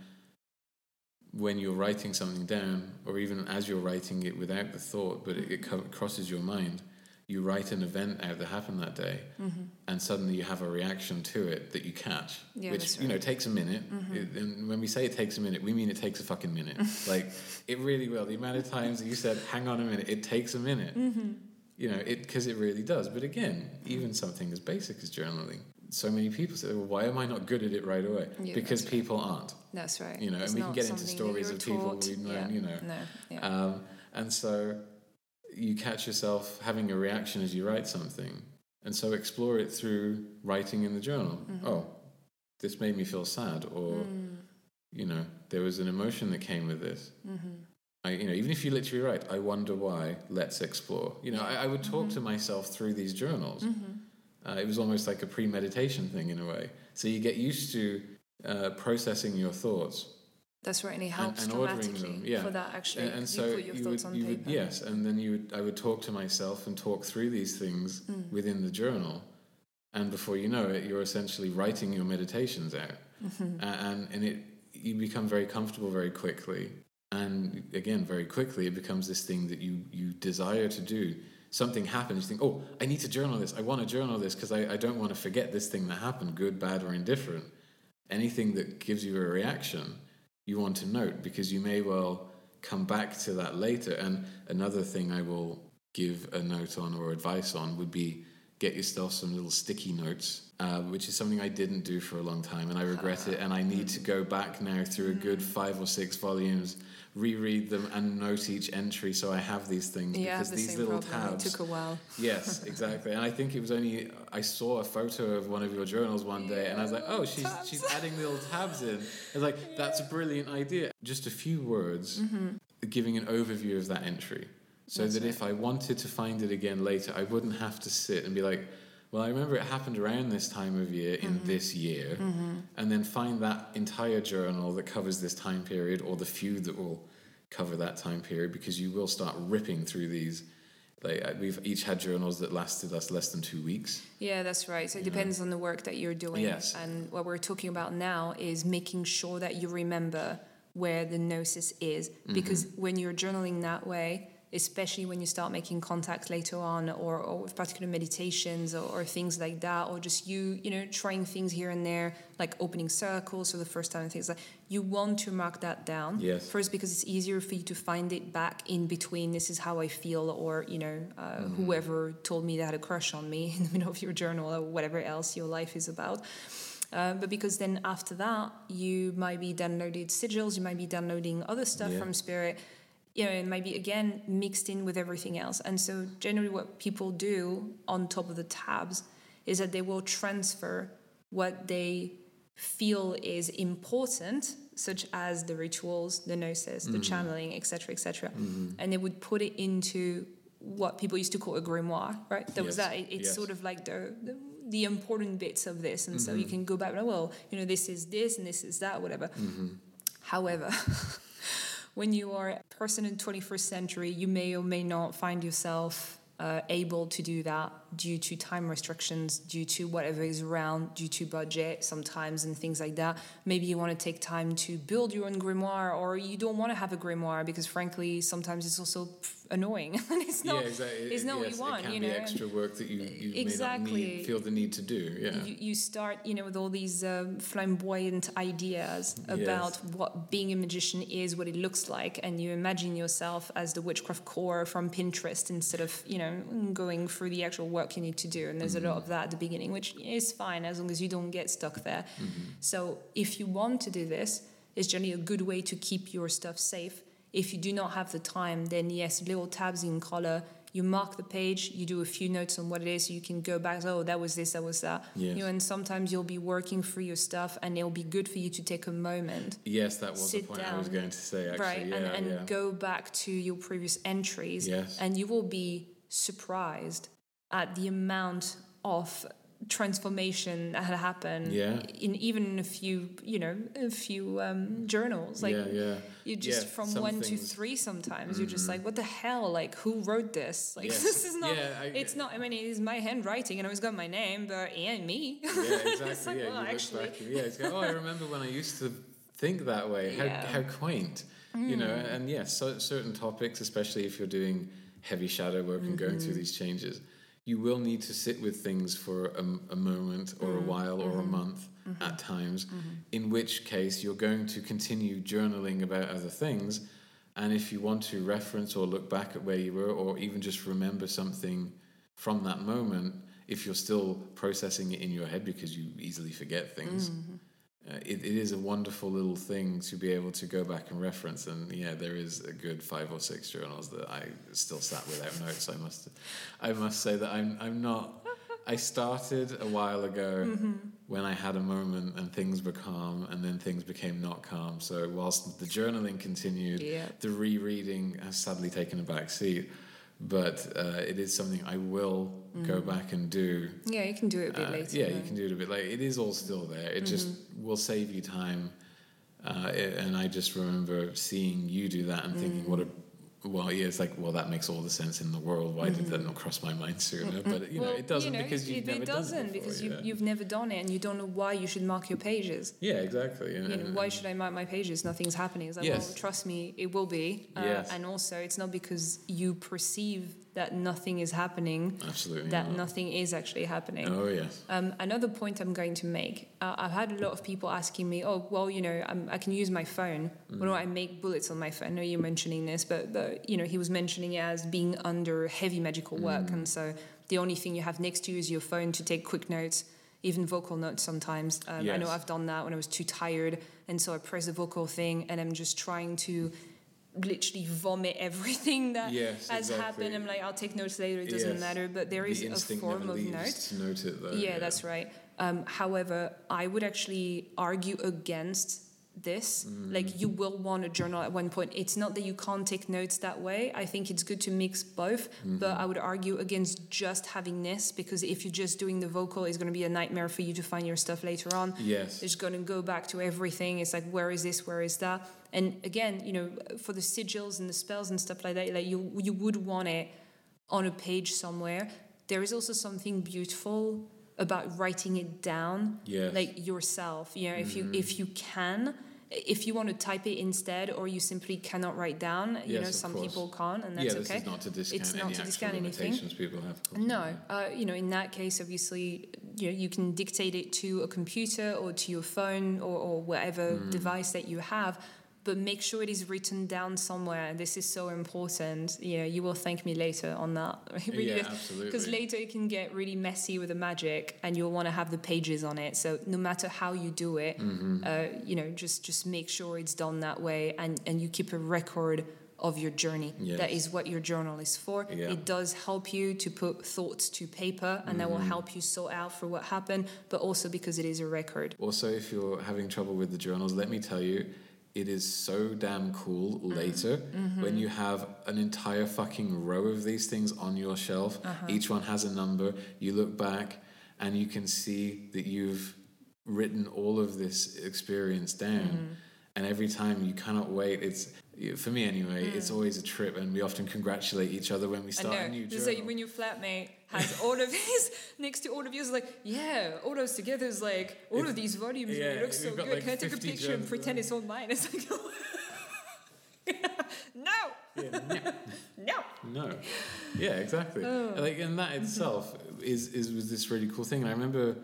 when you're writing something down, or even as you're writing it without the thought, but it, it co- crosses your mind, you write an event out that happened that day, mm-hmm. and suddenly you have a reaction to it that you catch,
Yeah,
which
that's
you know takes a minute. Mm-hmm. It- and when we say it takes a minute, we mean it takes a fucking minute. like it really will. The amount of times that you said, "Hang on a minute," it takes a minute. Mm-hmm. You know, it because it really does. But again, even something as basic as journaling. So many people say, "Well, why am I not good at it right away?"
Yeah,
because
right.
people aren't
That's right.
you know,
It's
and we can get into stories of people we've known,
Yeah.
you know.
No.
Um, and so you catch yourself having a reaction as you write something. And so explore it through writing in the journal.
Mm-hmm.
Oh, this made me feel sad, or,
Mm.
you know, there was an emotion that came with this.
Mm-hmm.
I, you know, even if you literally write, I wonder why, let's explore. You know, I, I would talk
Mm-hmm.
to myself through these journals. Uh, it was almost like a premeditation thing in a way. So you get used to uh, processing your thoughts
That's right, and it helps
and ordering
dramatically
them, yeah.
for that actually.
and, and so
you put your
you
thoughts
would,
on
you would
paper.
yes and then you would i would talk to myself and talk through these things
Mm.
within the journal and before you know it you're essentially writing your meditations out
Mm-hmm.
And and it you become very comfortable very quickly and again very quickly it becomes this thing that you you desire to do something happens you think oh i need to journal this i want to journal this because I, I don't want to forget this thing that happened good bad or indifferent anything that gives you a reaction you want to note because you may well come back to that later. And another thing I will give a note on or advice on would be get yourself some little sticky notes, uh, which is something I didn't do for a long time, and I regret it. And I need to go back now through a good five or six volumes, reread them, and note each entry so I have these things
Yeah,
because
the
these
same
little
problem.
tabs.
It took a while.
Yes, exactly. And I think it was only I saw a photo of one of your journals one day, and I was like, "Oh, she's she's adding little tabs in." I was like, "That's a brilliant idea." Just a few words, mm-hmm. giving an overview of that entry, so
That's
that
right.
if I wanted to find it again later, I wouldn't have to sit and be like, "Well, I remember it happened around this time of year in this year," and then find that entire journal that covers this time period, or the few that will cover that time period, because you will start ripping through these. Like uh, we've each had journals that lasted us less than two weeks.
Yeah, that's right. So it depends on the work that you're doing.
Yes.
And what we're talking about now is making sure that you remember where the gnosis is.
Mm-hmm.
Because when you're journaling that way, especially when you start making contacts later on or, or with particular meditations or, or things like that, or just you, you know, trying things here and there, like opening circles for the first time and things like you want to mark that down.
Yes.
First because it's easier for you to find it back in between this is how I feel or, you know, uh, whoever told me they had a crush on me in the middle of your journal or whatever else your life is about. Uh, but because then after that, you might be downloading sigils, you might be downloading other stuff
Yeah.
from Spirit, you know, it might be again mixed in with everything else. And so generally, what people do on top of the tabs is that they will transfer what they feel is important, such as the rituals, the gnosis, the channeling, etc., etc., and they would put it into what people used to call a grimoire, right? There was that. It, it's
yes.
sort of like the, the the important bits of this, and so you
Mm-hmm.
can go back. Well, you know, this is this and this is that, whatever.
Mm-hmm.
However, when you are a person in 21st century, you may or may not find yourself uh, able to do that due to time restrictions, due to whatever is around, due to budget sometimes and things like that. Maybe you want to take time to build your own grimoire, or you don't want to have a grimoire because, frankly, sometimes it's also annoying and it's not.
yeah, exactly.
It's not what you want,
It can
you
be
know.
extra work that you, you
Exactly.
need, feel the need to do. Yeah.
you, you start you know with all these um, flamboyant ideas about what being a magician is what it looks like and you imagine yourself as the witchcraft core from pinterest instead of you know going through the actual work you need to do and there's a lot of that at the beginning which is fine as long as you don't get stuck there so if you want to do this it's generally a good way to keep your stuff safe if you do not have the time then yes little tabs in color you mark the page you do a few notes on what it is so you can go back oh that was this that was that
Yes.
you know, and sometimes you'll be working through your stuff and it'll be good for you to take a moment
Yes, that was the point I was going to say. Actually,
right
yeah,
and, and
yeah.
go back to your previous entries
Yes.
and you will be surprised at the amount of transformation that had happened
Yeah.
in even in a few you know a few um, journals like
yeah, yeah.
you just
Yeah,
from one to
things- Mm-hmm.
three sometimes you're just like what the hell like who wrote this like
Yes.
this is not
Yeah, I-
it's not i mean it is my handwriting and i always got my name but and me
Yeah, exactly.
like,
yeah,
well, actually-
back. Yeah, it's oh, I remember when I used to think that way. How,
Yeah. Mm.
how quaint. You know, and yes, so, certain topics, especially if you're doing heavy shadow work and going
Mm-hmm.
through these changes, you will need to sit with things for a, a moment or
Mm.
a while or a
Mm-hmm.
month at times, in which case you're going to continue journaling about other things. And if you want to reference or look back at where you were, or even just remember something from that moment, if you're still processing it in your head because you easily forget things, uh, it, it is a wonderful little thing to be able to go back and reference. And yeah, there is a good five or six journals that I still sat without notes. I must, I must say that I'm, I'm not. I started a while ago when I had a moment and things were calm, and then things became not calm. So whilst the journaling continued,
Yeah.
the rereading has sadly taken a back seat. But uh, it is something I will go back and do
yeah you can do it a bit
uh,
later
yeah,
no?
you can do it a bit later. It is all still there. It just will save you time. Uh, it- and I just remember seeing you do that and thinking, what a well, yeah, it's like, well, that makes all the sense in the world. Why did that not cross my mind sooner? But you know, it doesn't
know,
because you've
it,
never
it
done
doesn't
it before,
because
yeah.
you, you've never done it and you don't know why you should mark your pages.
yeah, exactly.
You know, why should I mark my pages? Nothing's happening. It's like,
Yes.
well, trust me, it will be. Uh,
Yes.
And also, it's not because you perceive that nothing is happening
Absolutely.
that
not.
nothing is actually happening.
Oh yes.
Um, another point I'm going to make uh, I've had a lot of people asking me, oh, well, you know, I'm, I can use my phone. Why don't I make bullets on my phone? I know you're mentioning this, but, the, you know, he was mentioning it as being under heavy magical work. And so the only thing you have next to you is your phone to take quick notes, even vocal notes sometimes. Um, I know I've done that when I was too tired. And so I press the vocal thing and I'm just trying to literally vomit everything that
Yes,
has
exactly.
happened. I'm like, I'll take notes later, it doesn't
Yes.
matter. But there is
the
a form of note.
to note it though.
Yeah, that's right. Um, however, I would actually argue against this.
Mm.
Like, you will want a journal at one point. It's not that you can't take notes that way. I think it's good to mix both, but
Mm-hmm.
I would argue against just having this because if you're just doing the vocal, it's going to be a nightmare for you to find your stuff later on.
Yes.
It's going to go back to everything. It's like, where is this? Where is that? And again, you know, for the sigils and the spells and stuff like that, like you, you would want it on a page somewhere. There is also something beautiful about writing it down,
Yes.
like yourself. You know, if you if you can, if you want to type it instead, or you simply cannot write down. You
Yes,
know, some
course.
people can't, and
yeah,
that's
this
okay.
is not to discount
It's
any
not to discount anything.
people have.
No, uh, you know, in that case, obviously, you know, you can dictate it to a computer or to your phone or, or whatever
Mm.
device that you have, but make sure it is written down somewhere. This is so important. You know, you will thank me later on that.
Yeah, absolutely.
Because later it can get really messy with the magic, and you'll want to have the pages on it. So no matter how you do it,
Mm-hmm.
uh, you know, just just make sure it's done that way, and and you keep a record of your journey. That
Yes.
is what your journal is for.
Yeah.
It does help you to put thoughts to paper, and that will
Mm-hmm.
help you sort out for what happened, but also because it is a record.
Also, if you're having trouble with the journals, let me tell you, it is so damn cool mm. later when mm-hmm. you have an entire fucking row of these things on your shelf. Uh-huh. Each one has a number. You look back and you can see that you've written all of this experience down. Mm-hmm. And every time you cannot wait. It's for me anyway. It's mm. always a trip, and we often congratulate each other when we start a new journal.
like when your flatmate has all of his next to all of yours, like, yeah, all those together is like all
It's-
of these volumes.
yeah,
it looks so good.
like
Can I take a picture and pretend it's all mine? It's like, no,
Yeah, no.
no.
No. Yeah, exactly.
Oh.
Like, and that itself is is was this really cool thing. I remember,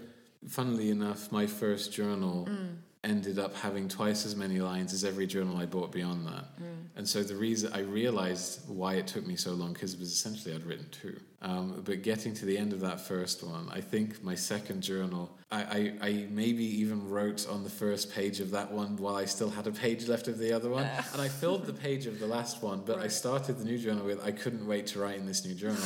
funnily enough, my first journal
Mm.
ended up having twice as many lines as every journal I bought beyond that.
Mm.
And so the reason I realized why it took me so long because it was essentially I'd written two. Um, but getting to the end of that first one, I think my second journal, I, I, I maybe even wrote on the first page of that one while I still had a page left of the other one. and I filled the page of the last one, but I started the new journal with I couldn't wait to write in this new journal.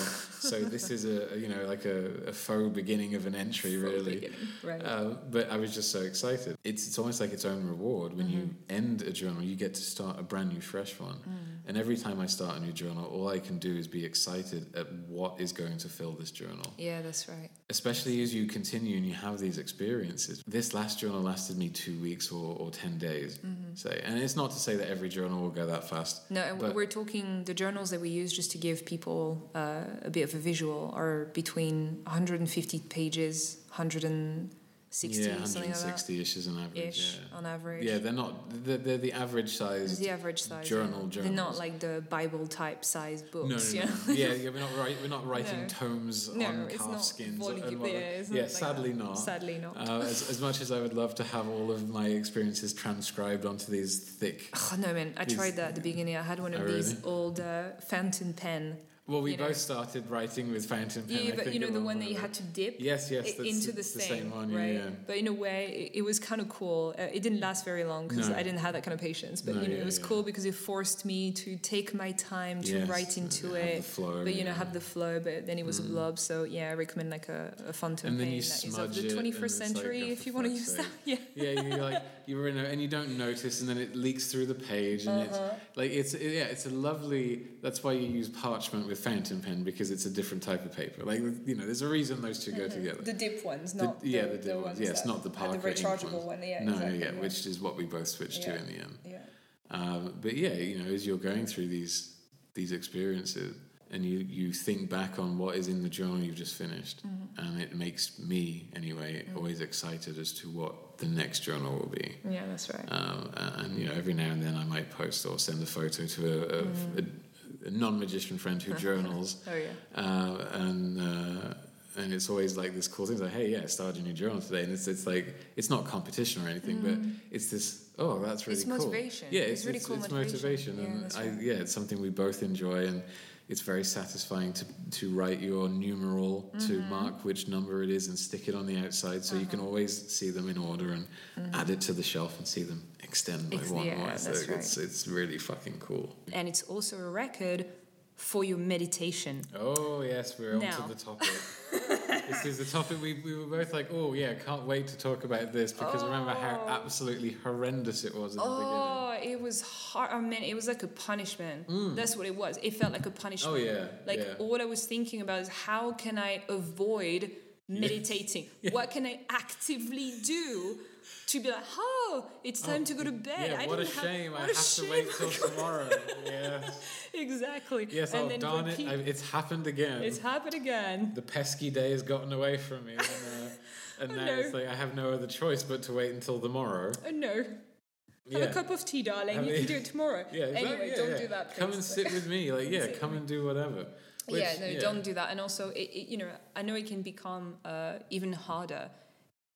so this is a, you know, like a, a faux beginning of an entry,
Full
really.
Right.
Uh, but I was just so excited. It's it's almost like its own reward when you
Mm-hmm.
end a journal. You get to start a brand new, fresh one.
Mm.
And every time I start a new journal, all I can do is be excited at what is going to fill this journal.
Yeah, that's right.
Especially as you continue and you have these experiences. This last journal lasted me two weeks or, or 10 days,
mm-hmm.
say. And it's not to say that every journal will go that fast.
No, we're talking the journals that we use just to give people uh, a bit of a visual are between 150 pages,
100
and 60 yeah,
160 ish is an average
ish,
yeah.
on average.
Yeah they're not they're, they're the average size
the average size
journal
yeah. they're not like the bible type size books
no,
no,
no, no. yeah. Yeah we're not right we're not writing tomes on calf skins
volume, yeah,
sadly not.
Sadly not.
Uh, as, as, much as i would love to have all of my experiences transcribed onto these thick
oh no man. I tried that at the beginning. I had one of
oh,
these old uh, fountain pen
well, we
You know.
both started writing with fountain pen.
Yeah, but you know the
one
that you had to dip
Yes, yes,
into
the,
the, thing,
same one.
right?
Yeah,
But in a way, it, it was kind of cool. Uh, it didn't last very long because
No.
I didn't have that kind of patience. But
No,
you know,
yeah,
it was
yeah.
cool because it forced me to take my time to
Yes,
write into it.
flow,
but you know, have the flow. But then it was a
Mm.
blob. So yeah, I recommend like a, a fountain
And then
pen that is of the
it, and
21st
it's like,
century,
oh,
if you want to use that. Yeah.
yeah, you like you're in a, and you don't notice, and then it leaks through the page, and
Uh-huh.
it's like it's yeah, it's a lovely. That's why you use parchment with fountain pen because it's a different type of paper. Like you know, there's a reason those 2 go together.
The dip ones,
The-
not
yeah,
the,
the dip ones. Yeah, it's not the
the
Parker ink
rechargeable
ones.
one. Yeah,
no,
exactly,
yeah, which is what we both switched to in the end.
yeah.
Um, but yeah, you know, as you're going through these these experiences, and you you think back on what is in the journal you've just finished,
Mm-hmm.
and it makes me anyway always excited as to what the next journal will be.
Yeah, that's right.
Um, and you know, every now and then I might post or send a photo to a, a, a, a non-magician friend who journals,
Oh yeah.
uh, and uh, and it's always like this cool thing. It's like, hey, yeah, I started a new journal today, and it's it's like it's not competition or anything, but it's this. Oh, that's really
It's
cool.
motivation.
Yeah,
It's
it's,
really
it's,
cool
it's
motivation.
motivation,
Yeah,
and I,
right.
yeah, it's something we both enjoy, and it's very satisfying to to write your numeral to
Mm-hmm.
mark which number it is and stick it on the outside, so you
Uh-huh.
can always see them in order and add it to the shelf and see them extend by
Mm-hmm.
One
yeah,
more. So
that's
it's it's really fucking cool.
And it's also a record for your meditation.
Oh yes, we're
Now.
to the topic. this is the topic we, we were both like, oh yeah, can't wait to talk about this because remember how
Oh.
absolutely horrendous it was in the beginning.
Oh, it was hard. I mean, it was like a punishment. That's what it was. It felt like a punishment.
Mm. Oh, yeah,
Like
yeah.
all I was thinking about is how can I avoid meditating? What can I actively do to be like, oh, it's time to go to bed.
Yeah,
I
what a
didn't have-
shame! I
what a
have to
shame.
wait till tomorrow. yeah.
exactly.
Yes,
and
oh darn it!
repeat-
I, it's happened again.
It's happened again.
the pesky day has gotten away from me, and, uh, and
Oh,
now
no.
it's like I have no other choice but to wait until tomorrow.
Oh no. Have
Yeah.
a cup of tea, darling.
Have
you can do it tomorrow.
Yeah, exactly,
anyway,
yeah,
don't
yeah.
do that.
Come and sit with me, like yeah, come and do whatever.
yeah,
Which,
no, don't do that. And also, it, it, you know, I know it can become uh, even harder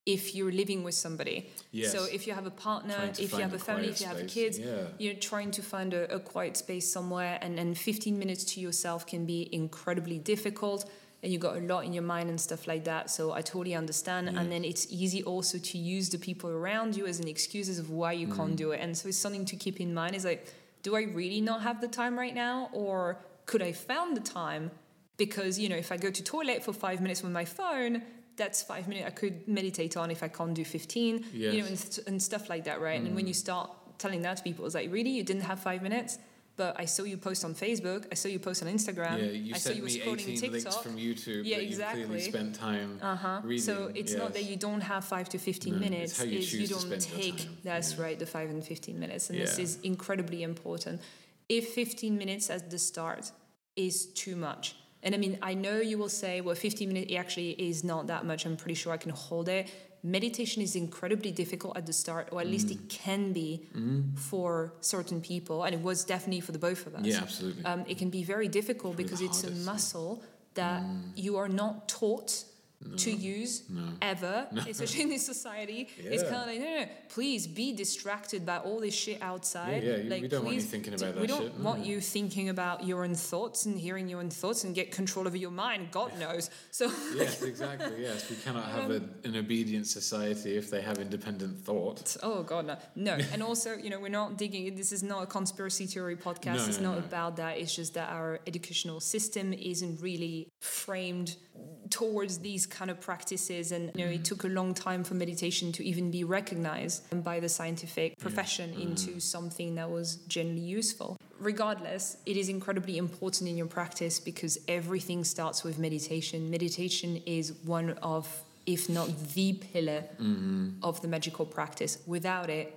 if you're living with somebody.
Yes.
So if you have a partner, if you have
a
family, if you have
space,
kids,
yeah.
you're trying to find a, a quiet space somewhere, and, and 15 minutes to yourself can be incredibly difficult. And you got a lot in your mind and stuff like that. So I totally understand.
Yeah.
And then it's easy also to use the people around you as an excuses of why you
Mm.
can't do it. And so it's something to keep in mind. Is like, do I really not have the time right now, or could I found the time? Because you know, if I go to toilet for five minutes with my phone, that's five minutes I could meditate on if I can't do fifteen. You know, and, and stuff like that, right? And
Mm.
when you start telling that to people. It's like, really, you didn't have five minutes, but I saw you post on Facebook. I saw you post on Instagram.
yeah, you
I saw
sent
you were
me
scrolling
18 links from YouTube
Yeah,
that you
exactly.
clearly spent time
Uh-huh.
reading.
So it's not that you don't have five to fifteen
No, it's
minutes.
how you
is you don't take.
time.
That's
Yeah.
right, the five and fifteen minutes, and this is incredibly important. If fifteen minutes at the start is too much, and I mean, I know you will say, well, fifteen minutes actually is not that much. I'm pretty sure I can hold it. Meditation is incredibly difficult at the start, or at least
Mm.
it can be for certain people, and it was definitely for the both of us
Yeah, absolutely.
um, it can be very difficult because it's a muscle that you are not taught to use ever, especially in this society. It's kind of like, no, no, no, please be distracted by all this shit outside.
Yeah, yeah,
like,
we don't want you thinking about
We
that
don't
shit,
want
no.
you thinking about your own thoughts and hearing your own thoughts and get control over your mind. God knows. So,
yes, exactly. Yes, we cannot have um, a, an obedient society if they have independent thought.
Oh God, no, no. and also, you know, we're not digging. This is not a conspiracy theory podcast.
No,
it's
no,
not
no.
about that. It's just that our educational system isn't really framed towards these kind of practices, and you know, it took a long time for meditation to even be recognized by the scientific profession
Mm-hmm.
into something that was generally useful. Regardless, it is incredibly important in your practice because everything starts with meditation. Meditation is one of, if not the pillar
Mm-hmm.
of the magical practice. Without it,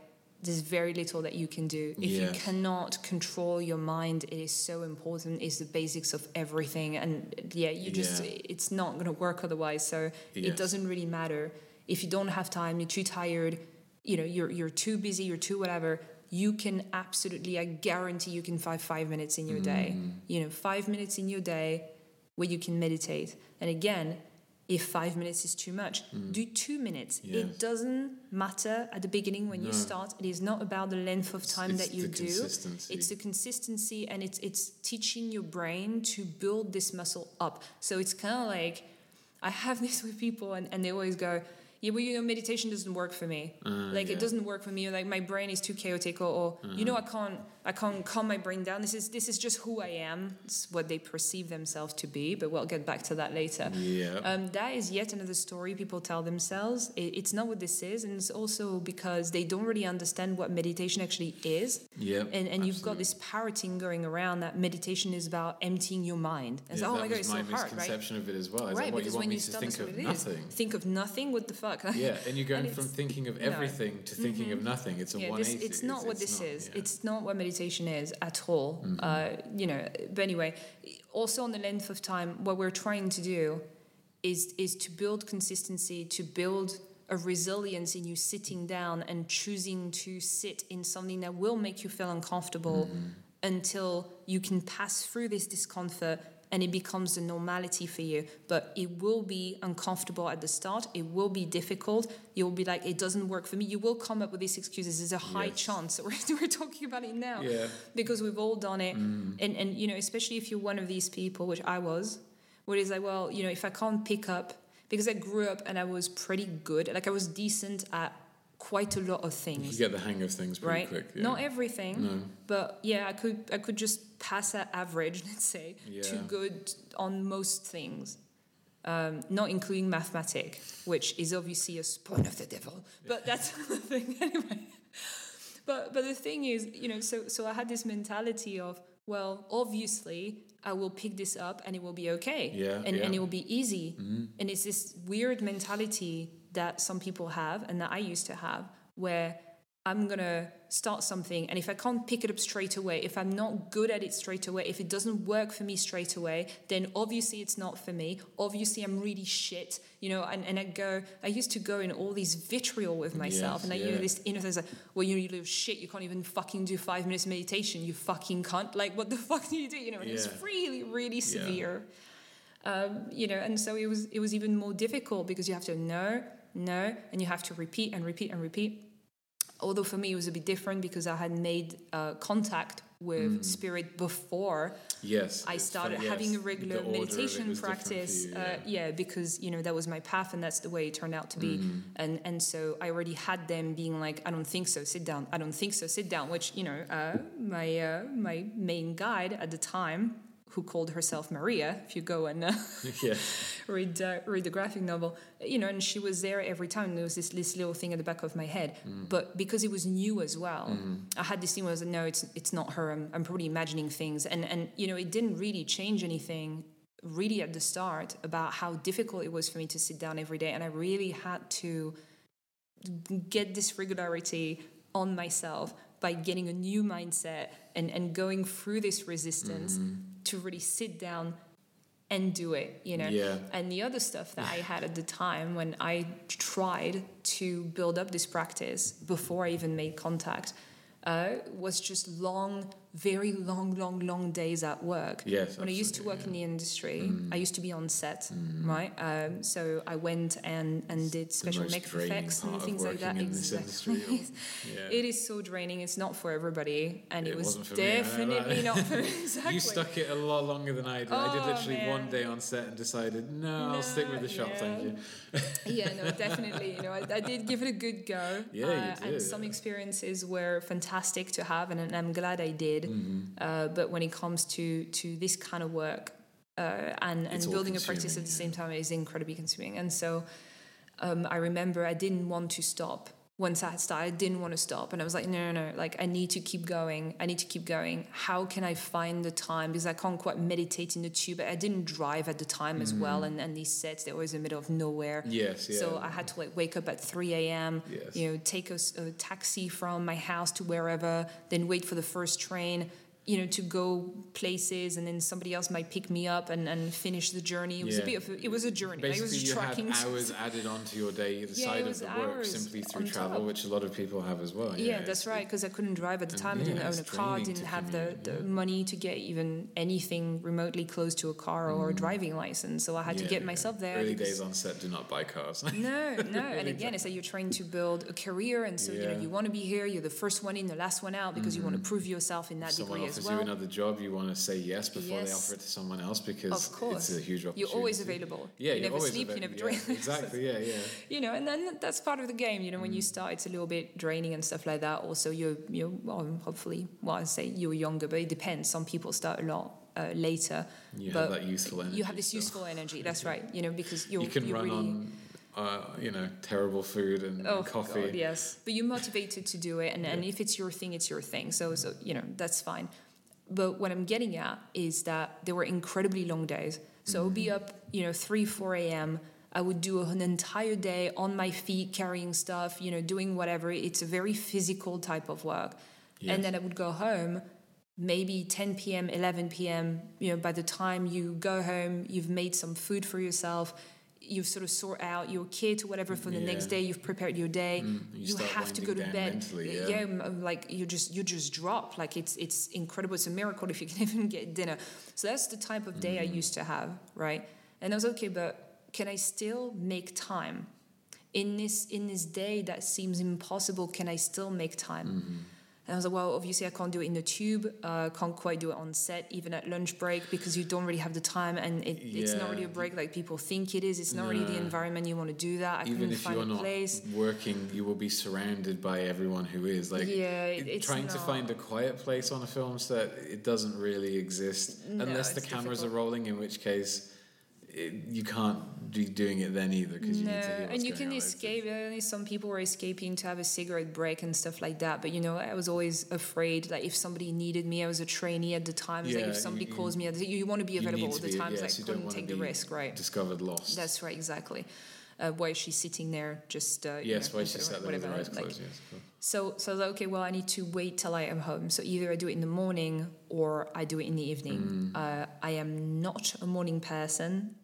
there's very little that you can do. If you cannot control your mind, it is so important. It's the basics of everything. And yeah, you just,
Yeah.
it's not going to work otherwise. So it doesn't really matter. If you don't have time, you're too tired, you know, you're, you're too busy, you're too whatever, you can absolutely, I guarantee you can find five minutes in your day.
Mm.
You know, five minutes in your day where you can meditate. And again, if five minutes is too much, do two minutes.
Mm. Yes.
It doesn't matter at the beginning when you start. It is not about the length of time
it's
that you
the
do.
consistency.
It's the consistency and it's it's teaching your brain to build this muscle up. So it's kind of like I have this with people and, and they always go, yeah, well, you know, meditation doesn't work for me. like
Uh, yeah.
it doesn't work for me. Or like my brain is too chaotic, or, or you know, I
Uh-huh.
can't, I can't calm my brain down. This is this is just who I am. It's what they perceive themselves to be. But we'll get back to that later.
Yeah.
Um, that is yet another story people tell themselves. It, it's not what this is, and it's also because they don't really understand what meditation actually is.
yeah.
And, and you've got this parroting going around that meditation is about emptying your mind. And
Yeah,
so, oh my god, it's
my
so hard, right?
misconception of it as well. Is
Right,
that what you
because
want
when
me
you
to think of
is.
nothing?
Think of nothing. What the fuck?
Yeah, and you're going
And
from thinking of
no. Mm-hmm.
everything to thinking of nothing. It's a
yeah, this,
180.
it's not what this
not-
is.
yeah.
It's not what meditation is at all.
Mm-hmm.
Uh, you know. But anyway, also on the length of time, what we're trying to do is is to build consistency, to build a resilience in you sitting down and choosing to sit in something that will make you feel uncomfortable
Mm-hmm.
until you can pass through this discomfort and it becomes the normality for you. But it will be uncomfortable at the start. It will be difficult. You'll be like, it doesn't work for me. You will come up with these excuses. There's a high
Yes.
chance that we're, we're talking about it now
Yeah.
because we've all done it.
Mm.
And, and, you know, especially if you're one of these people, which I was, where it's like, well, you know, if I can't pick up, because I grew up and I was pretty good, like I was decent at quite a lot of things.
You get the hang of things pretty
right?
quick. Yeah.
Not everything,
No.
but yeah, I could I could just pass that average, let's say, to
Yeah.
good on most things. Um, not including mathematics, which is obviously a spawn of the devil. But that's the thing anyway. But but the thing is, you know, so so I had this mentality of, well, obviously I will pick this up and it will be okay.
Yeah,
And and
yeah. Mm-hmm.
it will be easy. And it's this weird mentality that some people have and that I used to have where I'm gonna start something, and if I can't pick it up straight away, if I'm not good at it straight away, if it doesn't work for me straight away, then obviously it's not for me. Obviously, I'm really shit, you know. And, and I go, I used to go in all these vitriol with myself,
Yes,
and I
yeah.
know this inner thing like, well, you know, you little shit, you can't even fucking do five minutes meditation, you fucking cunt. Like, what the fuck do you do? You know, and it's
Yeah.
really, really
Yeah.
severe. Um, you know, and so it was it was even more difficult because you have to know, know, and you have to repeat and repeat and repeat. Although for me it was a bit different because I had made uh, contact with spirit before
Yes.
I started
funny,
having a regular
the order of it
meditation
was different for
practice.
you,
uh, yeah, because you know that was my path and that's the way it turned out to be.
Mm.
And and so I already had them being like, I don't think so, sit down. I don't think so, sit down. Which you know, uh, my uh, my main guide at the time who called herself Maria. If you go and uh,
yeah.
read uh, read the graphic novel, you know, and she was there every time. There was this, this little thing at the back of my head, but because it was new as well, I had this thing where I was like, no, it's it's not her. I'm, I'm probably imagining things, and and you know, it didn't really change anything really at the start about how difficult it was for me to sit down every day, and I really had to get this regularity on myself by getting a new mindset and, and going through this resistance to really sit down and do it, you know.
Yeah.
And the other stuff that I had at the time when I tried to build up this practice before I even made contact uh, was just long, very long, long, long days at work.
Yes,
When I used to work in the industry, I used to be on set, right? Um, so I went and, and did special makeup effects and things like that.
working in this
Exactly.
Yeah.
It is so draining. It's not for everybody, and it,
It
was
wasn't me,
definitely not for me. Exactly.
You stuck it a lot longer than I did. I did
Oh,
literally one day on set and decided, no, I'll stick with the shop, thank you.
yeah, no, definitely. You know, I, I did give it a good go.
Yeah, you
uh,
did,
And some experiences were fantastic to have, and, and I'm glad I did.
Mm-hmm.
Uh, but when it comes to to this kind of work uh, and and
all
building a practice at the same time is incredibly consuming. And so um, I remember I didn't want to stop. Once I had started, I didn't want to stop, and I was like, no, no, no, like I need to keep going. I need to keep going. How can I find the time? Because I can't quite meditate in the tube. I didn't drive at the time as well, and, and these sets they were always in the middle of nowhere.
Mm. Yes, yeah.
So I had to like wake up at 3 a.m.
Yes.
You know, take a taxi from my house to wherever, then wait for the first train. You know, to go places, and then somebody else might pick me up and, and finish the journey. It was a bit of a, it was a journey.
Basically,
I was
you
tracking.
had hours added onto your day either
Yeah,
side of the work simply through travel,
top.
which a lot of people have as well.
Yeah,
it's-
that's right. Because I couldn't drive at the
And
time. I didn't own a car. Didn't have the,
commute,
the
yeah.
money to get even anything remotely close to a car or a driving license. So I had to
Mm.
Get
yeah.
myself there.
Early days on set, do not buy cars.
No, no. And again, it's like you're trying to build a career, and so you know you want to be here. You're the first one in, the last one out, because you want to prove yourself in that
Someone
degree
offers
well.
you another job, you want to say yes before they offer it to someone else because
Of course.
it's a huge opportunity.
You're always available.
Yeah,
you never
always
sleep. You never
available.
drink.
Yeah, exactly. Yeah, yeah.
you know, and then that's part of the game. You know, when you
Mm.
start, it's a little bit draining and stuff like that. Also, you're you're well, hopefully, well, I say you're younger, but it depends. Some people start a lot uh, later.
You
but
have that youthful energy.
You have this
still.
useful energy. That's right. You know, because you're
You can
you're
run
really,
on, uh, you know, terrible food and,
Oh
and coffee.
God, yes, but you're motivated to do it, and, and if it's your thing, it's your thing. So, so you know that's fine. But what I'm getting at is that there were incredibly long days. So I would
Mm-hmm.
be up, you know, three, four a.m. I would do an entire day on my feet, carrying stuff, you know, doing whatever. It's a very physical type of work,
Yes.
and then I would go home. Maybe 10 p.m., 11 p.m. You know, by the time you go home, you've made some food for yourself. You've sort of sort out your kit or whatever for the next day. You've prepared your day.
Mm, you
you have to go to bed.
mentally, yeah.
m- like you just you just drop. Like it's it's incredible. It's a miracle if you can even get dinner. So that's the type of day I
Mm.
used to have, right? And I was okay, but can I still make time in this in this day that seems impossible? Can I still make time?
Mm-hmm.
And I was like, well, obviously I can't do it in the tube. Uh, can't quite do it on set, even at lunch break, because you don't really have the time, and it, it's not really a break like people think it is. It's not really the environment you want to do that. I
Even if
find
you're not
place.
working, you will be surrounded by everyone who is. Like,
Yeah, it-
it-
it's
trying to find a quiet place on a film set, it doesn't really exist
No,
unless the cameras
difficult.
are rolling. In which case, it, you can't be doing it then either because you need to hear
and you can escape. uh, Some people were escaping to have a cigarette break and stuff like that. But you know, I was always afraid. Like if somebody needed me, I was a trainee at the time. It's like
Yeah,
if somebody
you-
calls me, you want to be available all the
be-
time.
yes,
like
you don't
couldn't take the risk, right?
Discovered lost.
That's right, exactly. Uh, why is she sitting there just? Uh, you
yes,
know,
why she
whatever-
sat there with her eyes
like-
closed. Yes. cool.
So, so like, okay, well, I need to wait till I am home. So either I do it in the morning or I do it in the evening.
Mm.
Uh, I am not a morning person,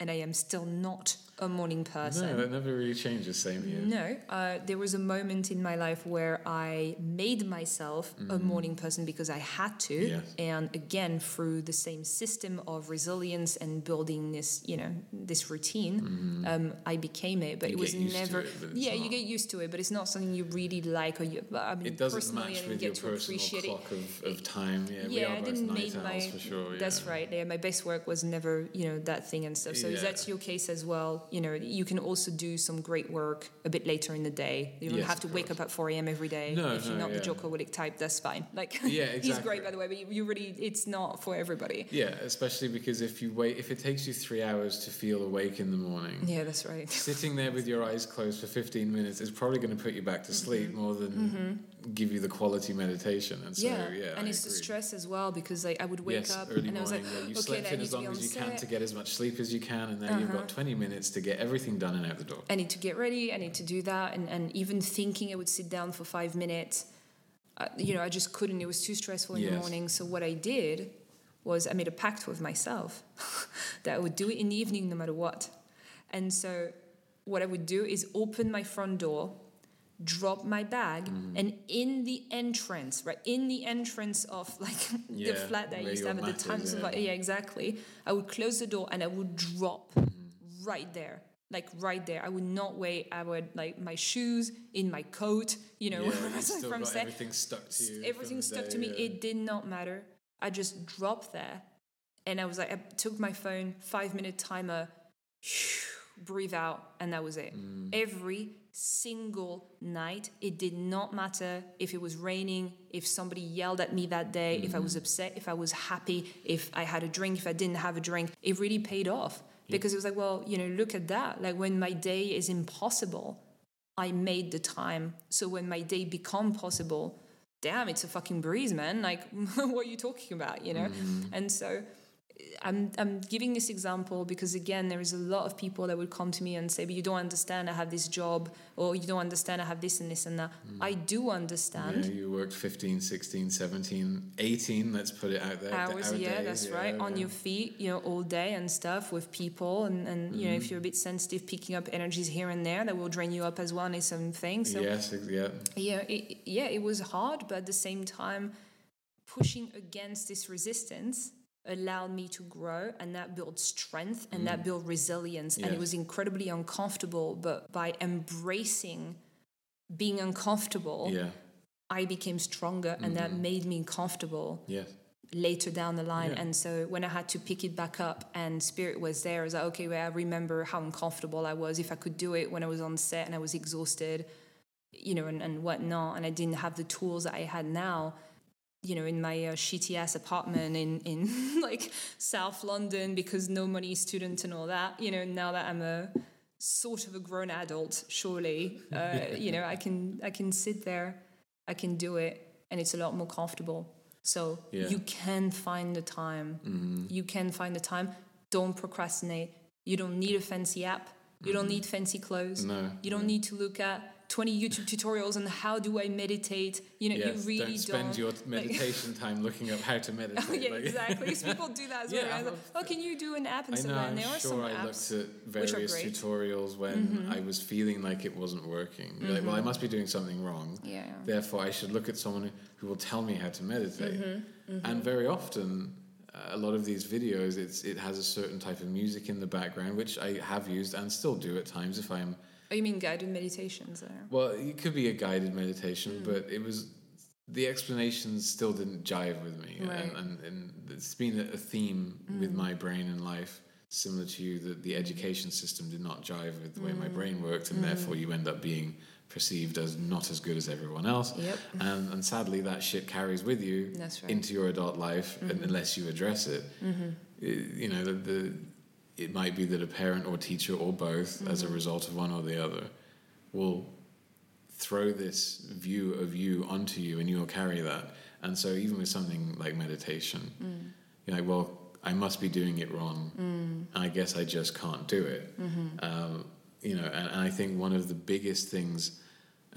and I am still not a morning person.
No, that never really changes. Same here.
No, uh, there was a moment in my life where I made myself a morning person because I had to,
Mm. Yes.
and again through the same system of resilience and building this, you know, this routine, um, I became it. But
Mm-hmm. You
it was
get used to
never,
it,
yeah, you get used to it, but it's not something you really like or you. I mean,
It doesn't
personally, I
match with
get
your
to
personal clock of, of time. Yeah,
Yeah, I didn't make my.
for sure.
That's
yeah.
right. Yeah, my best work was never, you know, that thing and stuff. So
Yeah.
that's your case as well, you know, you can also do some great work a bit later in the day. You don't
Yes,
have to wake up at 4 a.m. every day.
No,
if you're
no,
not the
yeah.
Jockoholic type, that's fine. Like,
Yeah,
he's great, by the way, but you, you really, it's not for everybody.
Yeah, especially because if you wait, if it takes you three hours to feel awake in the morning,
Yeah, that's right.
sitting there with your eyes closed for 15 minutes is probably going to put you back to sleep
Mm-hmm.
more than give you the quality meditation. And so,
yeah,
yeah,
and
I
it's the
agree.
stress as well because like I would wake
yes,
up and I was
morning.
like,
where you
okay,
slept in as long as you can to get as much sleep as you can, and you've
Uh-huh.
got 20 minutes to get everything done and out the door.
I need to get ready. I need to do that, and and even thinking I would sit down for five minutes, uh, you know, I just couldn't. It was too stressful in the morning. So what I did was I made a pact with myself that I would do it in the evening no matter what. And so what I would do is open my front door, drop my bag,
Mm-hmm.
and in the entrance, right, in the entrance of like the
Yeah,
flat that I used to have at the time. So
yeah.
yeah, exactly. I would close the door and I would drop
Mm-hmm.
right there. Like right there, I would not wait. I would like my shoes in my coat, you know,
yeah,
from
got everything stuck to you.
everything stuck
day,
to me.
yeah.
It did not matter. I just dropped there, and I was like, I took my phone, five minute timer, breathe out, and that was it.
Mm.
Every single night, it did not matter if it was raining, if somebody yelled at me that day, if I
Mm.
was upset, if I was happy, if I had a drink, if I didn't have a drink. It really paid off because it was like, well, you know, look at that. Like when my day is impossible, I made the time. So when my day become possible, damn, it's a fucking breeze, man. Like, what are you talking about, you know? And so I'm, I'm giving this example because, again, there is a lot of people that would come to me and say, but you don't understand, I have this job, or you don't understand, I have this and this and that. Mm. I do understand.
Yeah, you worked 15, 16, 17, 18, let's put it out there.
hours
hour
yeah
days,
that's
yeah,
right on your feet you know all day and stuff with people and, and you know if mm-hmm. you're a bit sensitive picking up energies here and there that will drain you up as well and it's some things so
Yes, yeah.
yeah it, yeah it was hard but at the same time pushing against this resistance allowed me to grow and that built strength and that mm. built resilience and it was incredibly uncomfortable but by embracing being uncomfortable
Yeah,
i became stronger and that mm-hmm. made me comfortable
yes.
later down the line.
Yeah.
And so when I had to pick it back up and spirit was there, I was like, okay, well, I remember how uncomfortable I was if I could do it when I was on set and I was exhausted, you know, and, and whatnot. And I didn't have the tools that I had now, you know, in my uh, shitty ass apartment in, in like South London because no money student and all that, you know, now that I'm a sort of a grown adult, surely, uh, you know, I can, I can sit there, I can do it and it's a lot more comfortable. So
Yeah.
you can find the time. You can find the time. Don't procrastinate. You don't need a fancy app. You don't need fancy clothes.
No,
You don't need to look at 20 YouTube tutorials on how do I meditate. You know,
Yes,
you really
don't spend your
Like-
meditation time looking up how to meditate.
Oh, yeah,
like-
exactly. 'Cause people do that as well.
Yeah.
Like, oh, can you do an app and
I know,
like?
I'm
there are
sure
some
I
apps.
looked at
are
various.
Mm-hmm.
tutorials when I was feeling like it wasn't working. You're Like, well, I must be doing something wrong.
Yeah.
Therefore, I should look at someone who will tell me how to meditate.
Mm-hmm,
And very often, uh, a lot of these videos, it's it has a certain type of music in the background, which I have used and still do at times if I'm.
Oh, you mean guided meditations there?
Well, it could be a guided meditation,
Mm.
but it was the explanations still didn't jive with me,
Right.
and, and and it's been a theme with
Mm.
my brain and life. Similar to you, that the education system did not jive with the way my
Mm.
brain worked, and therefore you end up being perceived as not as good as everyone else.
Yep.
And, and sadly, that shit carries with you
right.
into your adult life un- unless you address it. I- you know, the, the, it might be that a parent or teacher or both, as a result of one or the other, will throw this view of you onto you and you'll carry that. And so, even with something like meditation, you're like, well, I must be doing it wrong. And I guess I just can't do it. Um, you know, and, and I think one of the biggest things,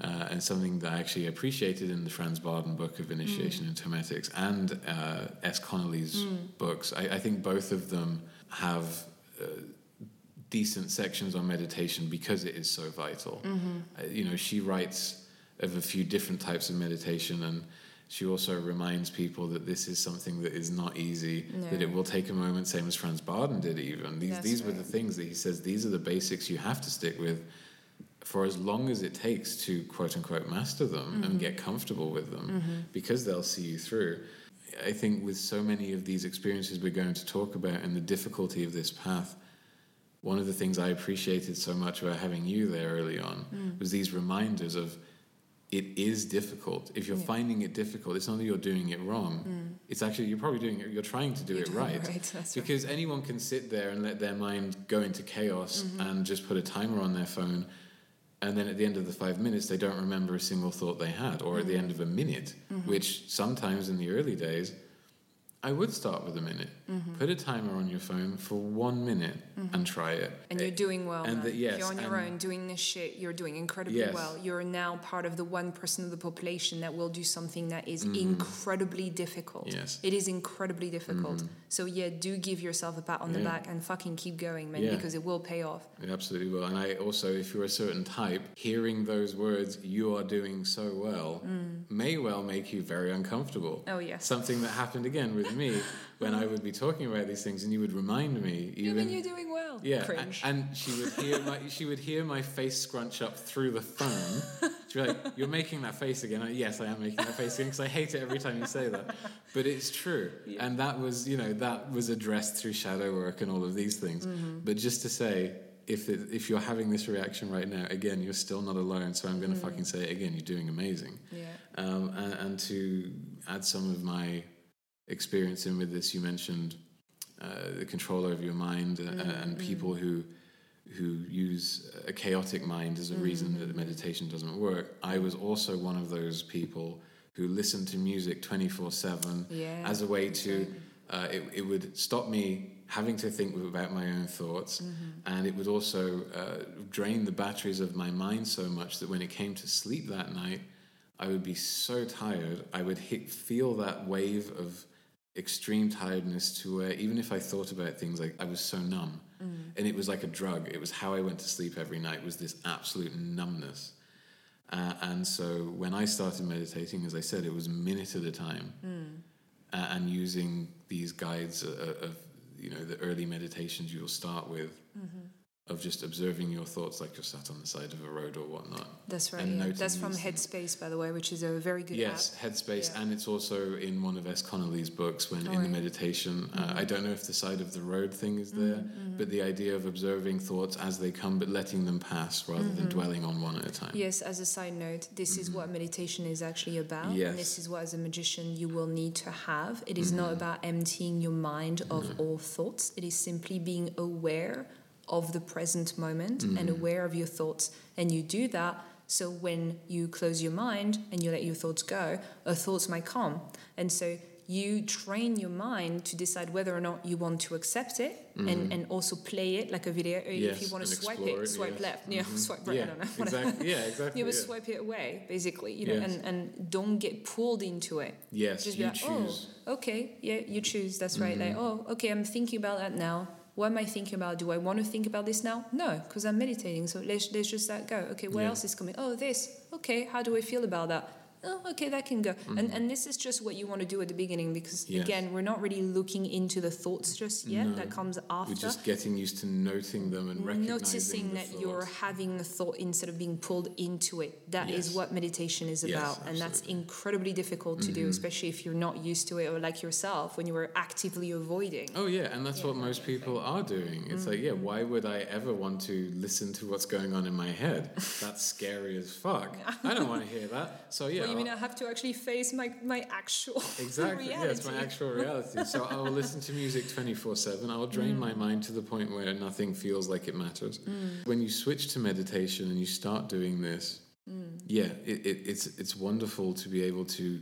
uh, and something that I actually appreciated in the Franz Bardon book of Initiation into Hermetics and uh, S. Connolly's books, I, I think both of them have uh, decent sections on meditation because it is so vital. Uh, you know, she writes of a few different types of meditation and she also reminds people that this is something that is not easy, that it will take a moment, same as Franz Bardon did even. These
That's
these were the things that he says, these are the basics you have to stick with for as long as it takes to quote unquote master them and get comfortable with them because they'll see you through. I think with so many of these experiences we're going to talk about and the difficulty of this path, one of the things I appreciated so much about having you there early on
Mm.
was these reminders of it is difficult. If you're
Yeah.
finding it difficult, it's not that you're doing it wrong. It's actually you're probably doing it. You're trying to do
Mm. You're
it right.
right, that's right.
because anyone can sit there and let their mind go into chaos
Mm-hmm.
and just put a timer on their phone, and then at the end of the five minutes, they don't remember a single thought they had, or at
Mm-hmm.
the end of a minute, which sometimes in the early days. I would start with a minute.
Mm-hmm.
Put a timer on your phone for one minute and try it.
And you're doing well.
and the- yes,
if you're on your own doing this shit, you're doing incredibly
Yes.
well. You're now part of the one person of the population that will do something that is
Mhm.
incredibly difficult.
Yes.
It is incredibly difficult.
Mhm.
So yeah, do give yourself a pat on the back and fucking keep going, man,
Yeah.
because it will pay off.
It absolutely will. And I also, if you're a certain type, hearing those words, you are doing so well, may well make you very uncomfortable.
Oh yes.
Something that happened again with me when I would be talking about these things and you would remind me,
You
even.
you're doing well?
yeah,
Cringe.
and she would hear my she would hear my face scrunch up through the phone. She'd be like, "You're making that face again." I- yes, I am making that face again because I hate it every time you say that. But it's true,
Yeah.
and that was you know that was addressed through shadow work and all of these things.
Mm-hmm.
But just to say, if it, if you're having this reaction right now, again, you're still not alone. So I'm going to fucking say it again. You're doing amazing.
yeah.
Um, and, and to add some of my experience in with this, you mentioned uh, the control over your mind uh, and people who who use a chaotic mind as a reason that meditation doesn't work. I was also one of those people who listened to music 24 7 as a way to, uh, it, it would stop me having to think about my own thoughts and it would also uh, drain the batteries of my mind so much that when it came to sleep that night, I would be so tired. I would hit, feel that wave of extreme tiredness to where even if I thought about things, like I was so numb, and it was like a drug. It was how I went to sleep every night. Was this absolute numbness? Uh, and so when I started meditating, as I said, it was a minute at a time, uh, and using these guides uh, of you know the early meditations you'll start with. Of just observing your thoughts like you're sat on the side of a road or whatnot.
That's right.
and
Yeah. That's from. Headspace, by the way, which is a very good
Yes,
app.
Headspace,
Yeah.
and it's also in one of S. Connolly's books when
Oh,
in the meditation. Uh,
Mm-hmm.
I don't know if the side of the road thing is there, but the idea of observing thoughts as they come, but letting them pass rather than dwelling on one at a time.
Mm-hmm. Yes, as a side note, this is what meditation is actually about.
Yes.
And this is what, as a magician, you will need to have. It is not about emptying your mind of all thoughts, it is simply being aware of the present moment and aware of your thoughts. And you do that so when you close your mind and you let your thoughts go, a thoughts might come. And so you train your mind to decide whether or not you want to accept it and, and also play it like a video. Or if
Yes,
you want to swipe it, swipe
yes.
left, yeah,
Mhm.
swipe right,
yeah,
I don't know.
exactly. Yeah, exactly.
You would
yeah.
swipe it away, basically, you know,
Yes.
and, and don't get pulled into it.
Yes,
Just
you
like,
choose.
oh, okay, yeah, you choose. That's right. Like,
Mm-hmm.
oh, okay, I'm thinking about that now. What am I thinking about? Do I want to think about this now? No, because I'm meditating. So let's, let's just let go. Okay, what
Yeah.
else is coming? Oh, this. Okay, how do I feel about that? Oh, okay, that can go. And and this is just what you want to do at the beginning because
Mm-hmm. Yes.
again, we're not really looking into the thoughts just yet.
No.
That comes after.
We're just getting used to noting them and recognizing
Noticing
the
that you're having a thought instead of being pulled into it. That is
Yes.
what meditation is
Yes,
about. And that's incredibly difficult to do, especially if you're not used to it or like yourself when you were actively avoiding.
Oh yeah, and that's what most people are doing. It's like, yeah, why would I ever want to listen to what's going on in my head? That's scary as fuck. I don't want to hear that. So yeah,
well, you mean I have to actually face my, my actual
exactly. Yeah, it's my actual reality. So I will listen to music twenty four seven. I will drain
Mm.
my mind to the point where nothing feels like it matters. When you switch to meditation and you start doing this,
Mm.
yeah, it, it, it's it's wonderful to be able to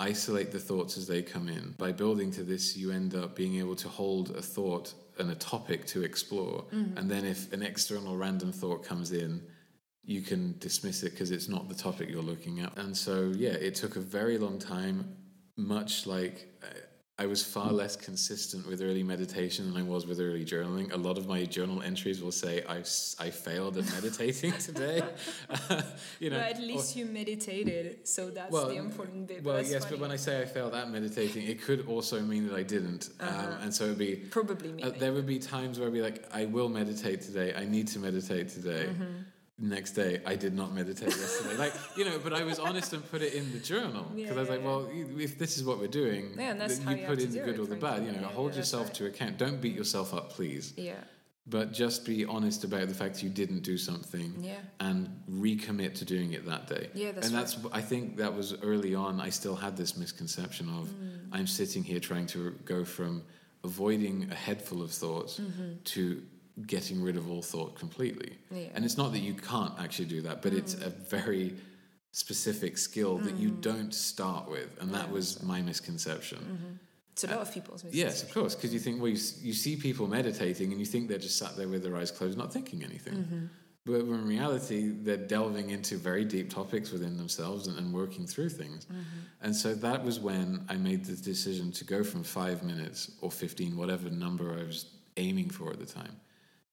isolate the thoughts as they come in. By building to this, you end up being able to hold a thought and a topic to explore. And then if an external random thought comes in, you can dismiss it because it's not the topic you're looking at. And so, yeah, it took a very long time, much like uh, I was far less consistent with early meditation than I was with early journaling. A lot of my journal entries will say I, I failed at meditating today. you know,
but at
or-
least you meditated, so that's
well,
the important bit.
well,
that's
yes,
funny.
but when I say I failed at meditating, it could also mean that I didn't. Um, and so it'd be
Probably me.
uh, there would be times where I'd be like, I will meditate today. I need to meditate today.
Mm-hmm.
Next day, I did not meditate yesterday. like, you know, but I was honest and put it in the journal. Because
Yeah,
I was
yeah,
like, well, if this is what we're doing,
Yeah, and that's
then you
you
put in the good or the bad. You know, hold yourself
right.
to account. Don't beat yourself up, please.
yeah.
but just be honest about the fact you didn't do something
Yeah.
and recommit to doing it that day.
Yeah, that's
and that's I think that was early on. I still had this misconception of
Mm.
I'm sitting here trying to go from avoiding a head full of thoughts to getting rid of all thought completely.
Mm-hmm. Yeah.
And it's not that you can't actually do that, but it's a very specific skill that
Mm.
you don't start with, and that was my misconception.
It's a lot of people's
misconception.
Yes,
of course, because you think, well, you, you see people meditating and you think they're just sat there with their eyes closed, not thinking anything.
Mm-hmm.
But in reality, they're delving into very deep topics within themselves and, and working through things.
Mm-hmm.
And so that was when I made the decision to go from five minutes or 15, whatever number I was aiming for at the time,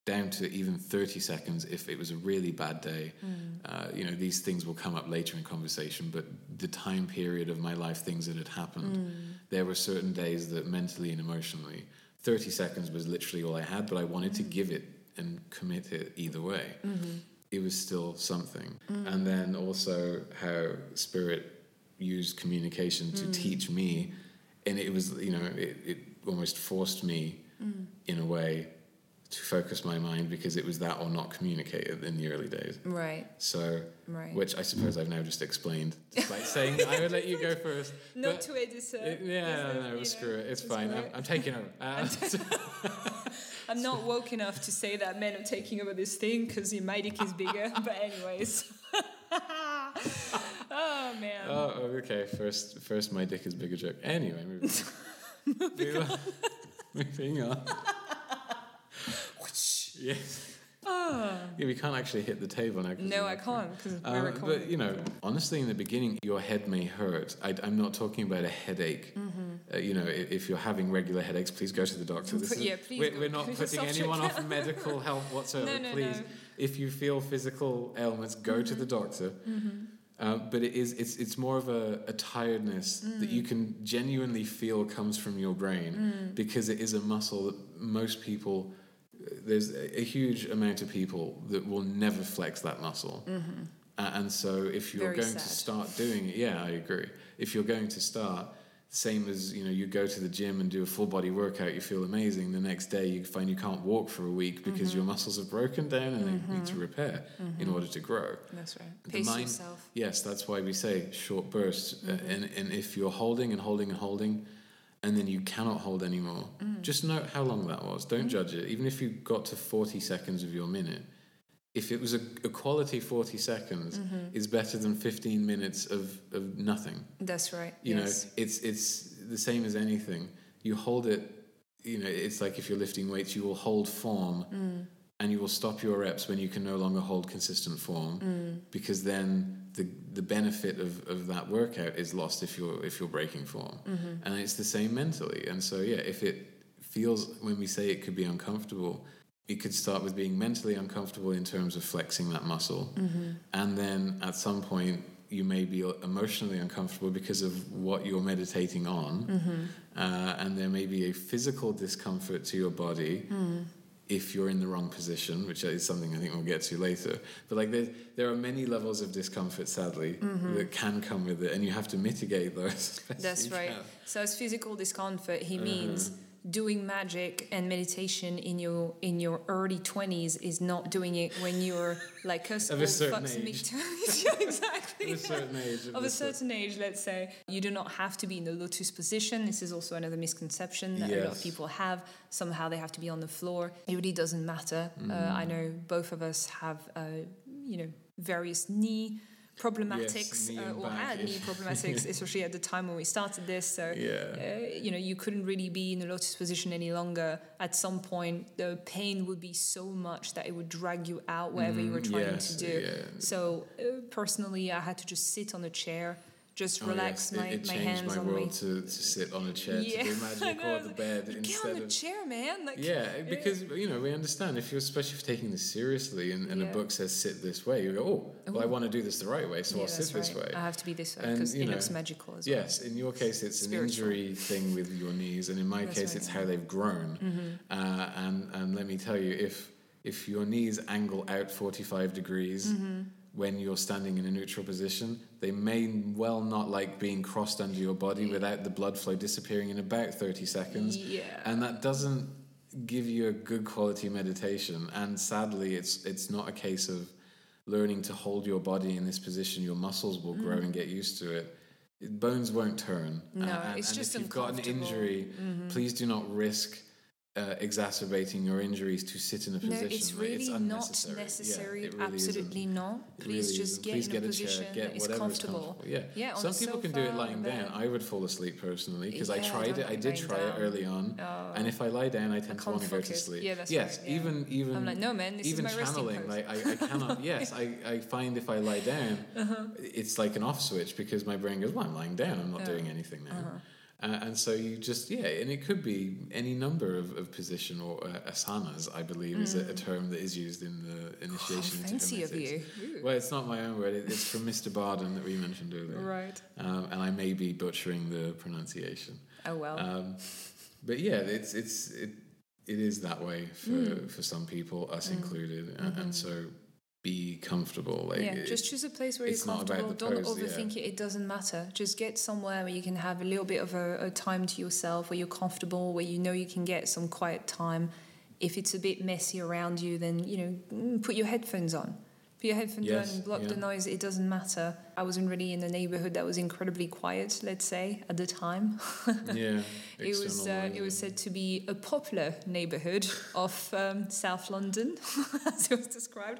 down to even 30 seconds if it was a really bad day. Mm. Uh, you know, these things will come up later in conversation, but the time period of my life, things that had happened, mm. there were certain days that mentally and emotionally, 30 seconds was literally all I had, but I wanted to mm. give it and commit it either way. Mm-hmm. It was still something. And then also how spirit used communication to teach me, and it was, you know, it, it almost forced me in a way to focus my mind because it was that or not communicated in the early days.
Right,
So,
right.
which I suppose I've now just explained, despite saying I would let you go first.
Not to edit, sir.
it- yeah, no,
you know,
screw it. It's
it's
fine. I'm. I'm taking over. Uh,
I'm not woke enough to say that men are taking over this thing because my dick is bigger. but anyways. oh man.
oh, okay. First, first, my dick is bigger joke. Anyway, moving on. moving on. moving on. Yes.
Ah.
Yeah, we can't actually hit the table now.
no, I can't because we're recording.
but you know, honestly, in the beginning, your head may hurt. I, am not talking about a headache. Uh, you know, if, if you're having regular headaches, please go to the doctor. This is-
please
we're, we're not putting anyone off medical help whatsoever.
No, no,
please,
no.
if you feel physical ailments, go to the doctor. Uh, but it is it's it's more of a, a tiredness that you can genuinely feel comes from your brain because it is a muscle that most people there's a, huge amount of people that will never flex that muscle. Uh, and so if you're
Very
going to start doing it, yeah, I agree. If you're going to start, same as you know, you go to the gym and do a full body workout, you feel amazing. The next day, you find you can't walk for a week because
Mm-hmm.
your muscles have broken down and they need to repair in order to grow.
That's right.
The
Pace
mind-
yourself.
Yes, that's why we say short bursts. Uh,
Mm-hmm.
and, and if you're holding and holding and holding, and then you cannot hold anymore,
Mm.
just note how long that was. Don't judge it. Even if you got to 40 seconds of your minute, if it was a, a quality 40 seconds,
Mm-hmm.
is better than 15 minutes of, of nothing.
That's right.
You
yes.
know, it's, it's the same as anything. You hold it, you know, it's like if you're lifting weights, you will hold form
Mm.
and you will stop your reps when you can no longer hold consistent form
Mm.
because then the the benefit of, of that workout is lost if you're if you're breaking form
Mm-hmm.
and it's the same mentally and so yeah if it feels when we say it could be uncomfortable it could start with being mentally uncomfortable in terms of flexing that muscle
Mm-hmm.
and then at some point you may be emotionally uncomfortable because of what you're meditating on
Mm-hmm.
uh, and there may be a physical discomfort to your body
Mm.
If you're in the wrong position, which is something I think we'll get to later. But like there, there are many levels of discomfort, sadly, that can come with it, and you have to mitigate those.
Mm-hmm. That's right.
can.
So as physical discomfort, he
Uh-huh.
means doing magic and meditation in your in your early twenties is not doing it when you're like us
Of a certain age.
exactly.
At a certain age,
of a certain age, let's say, you do not have to be in the lotus position. This is also another misconception that a lot of people have. Somehow they have to be on the floor. It really doesn't matter.
Mm.
Uh, I know both of us have, uh, you know, various knee problematics
knee
uh, or had knee problematics, especially at the time when we started this. So
Yeah.
uh, you know, you couldn't really be in a lotus position any longer. At some point, the pain would be so much that it would drag you out wherever you were
Mm,
trying
yes,
to do.
yeah.
So uh, personally, I had to just sit on a chair, just
Oh,
relax
yes.
my,
it, it
my
changed
hands
my
on
world
me.
to, to sit on a chair
Yeah,
to do magic or the bed
Get
instead
on the
of
chair, man. Like,
yeah, because you know we understand if you're especially if you're taking this seriously and, and
Yeah.
a book says sit this way, you go oh well I want to do this the right way, so
yeah,
I'll sit
that's
this way.
I have to be this way because it
know,
looks magical as well.
Yes, in your case, it's an injury thing with your knees, and in my
That's
case,
right.
it's how they've grown.
Mm-hmm.
Uh, and and let me tell you, if if your knees angle out forty five degrees
Mm-hmm.
When you're standing in a neutral position, they may well not like being crossed under your body without the blood flow disappearing in about thirty seconds.
Yeah.
And that doesn't give you a good quality meditation. And sadly, it's it's not a case of learning to hold your body in this position. Your muscles will grow and get used to it. Bones won't turn.
Mm. No,
and,
it's
and
just
if you've got an
uncomfortable. Mm-hmm.
injury, please do not risk. Uh, exacerbating your injuries to sit in a position.
No,
it's
really not
unnecessary. Yeah,
necessary.
it really isn't.
Absolutely not. Please
really
just
isn't.
get
Please
in
get
a
a
position
chair, get
that is
whatever
comfortable.
Yeah.
Yeah,
Some people can do it lying down. I would fall asleep personally because I
Yeah, I
tried
don't
it. I did try it early on, oh, and if I lie down, I tend to want to go to sleep.
Yeah, that's
yes,
right, yeah.
even even
I'm like, no, man, this is
even
my
channeling.
pose.
Like I, I cannot. yes, I, I find if I lie down,
Uh-huh.
it's like an off switch because my brain goes, well, I'm lying down. I'm not doing anything now. Uh, and so you just yeah, and it could be any number of, of position or uh, asanas. I believe is a, a term that is used in the initiation into
Mm. fancy of
Hermetics.
you. Ooh.
Well, it's not my own word. It- It's from Mr. Bardon that we mentioned earlier.
Right.
Um, and I may be butchering the pronunciation.
Oh well.
Um, but yeah, it's it's it, it is that way for,
Mm.
for some people, us included, and, and so be comfortable. Like
yeah, just choose a place where you're comfortable. Don't
pose, yeah.
overthink it. It doesn't matter. Just get somewhere where you can have a little bit of a, a time to yourself, where you're comfortable, where you know you can get some quiet time. If it's a bit messy around you, then you know, mm, put your headphones on. Put your headphones
Yes,
on and block the noise. It doesn't matter. I wasn't really in a neighborhood that was incredibly quiet. Let's say at the time.
yeah,
It was uh, it was said to be a popular neighbourhood of um, South London, as it was described,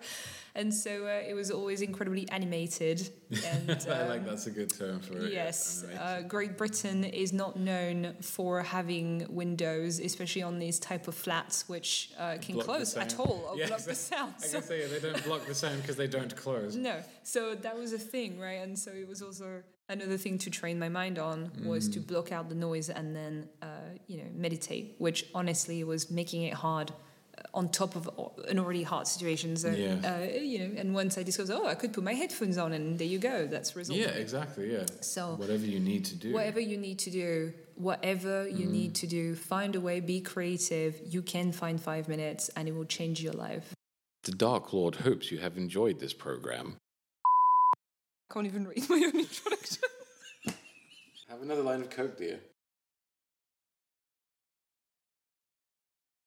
and so uh, it was always incredibly animated. And
I like
um,
that's a good term for it.
Yes, uh, Great Britain is not known for having windows, especially on these type of flats, which uh, can
Block
close at all or
Yeah,
block the sound.
I can say they don't block the sound because they don't close.
no, so that was a thing, right? And so it was also another thing to train my mind on was
Mm.
to block out the noise and then, uh, you know, meditate, which honestly was making it hard on top of an already hard situation. So,
Yeah.
uh, you know, and once I discovered, oh, I could put my headphones on and there you go, that's resolved.
Yeah, exactly. Yeah.
So
Whatever you need to do.
whatever you need to do, whatever you need
Mm.
to do, find a way, be creative. You can find five minutes and it will change your life.
The Dark Lord hopes you have enjoyed this program.
I can't even read my own introduction.
Have another line of coke, dear.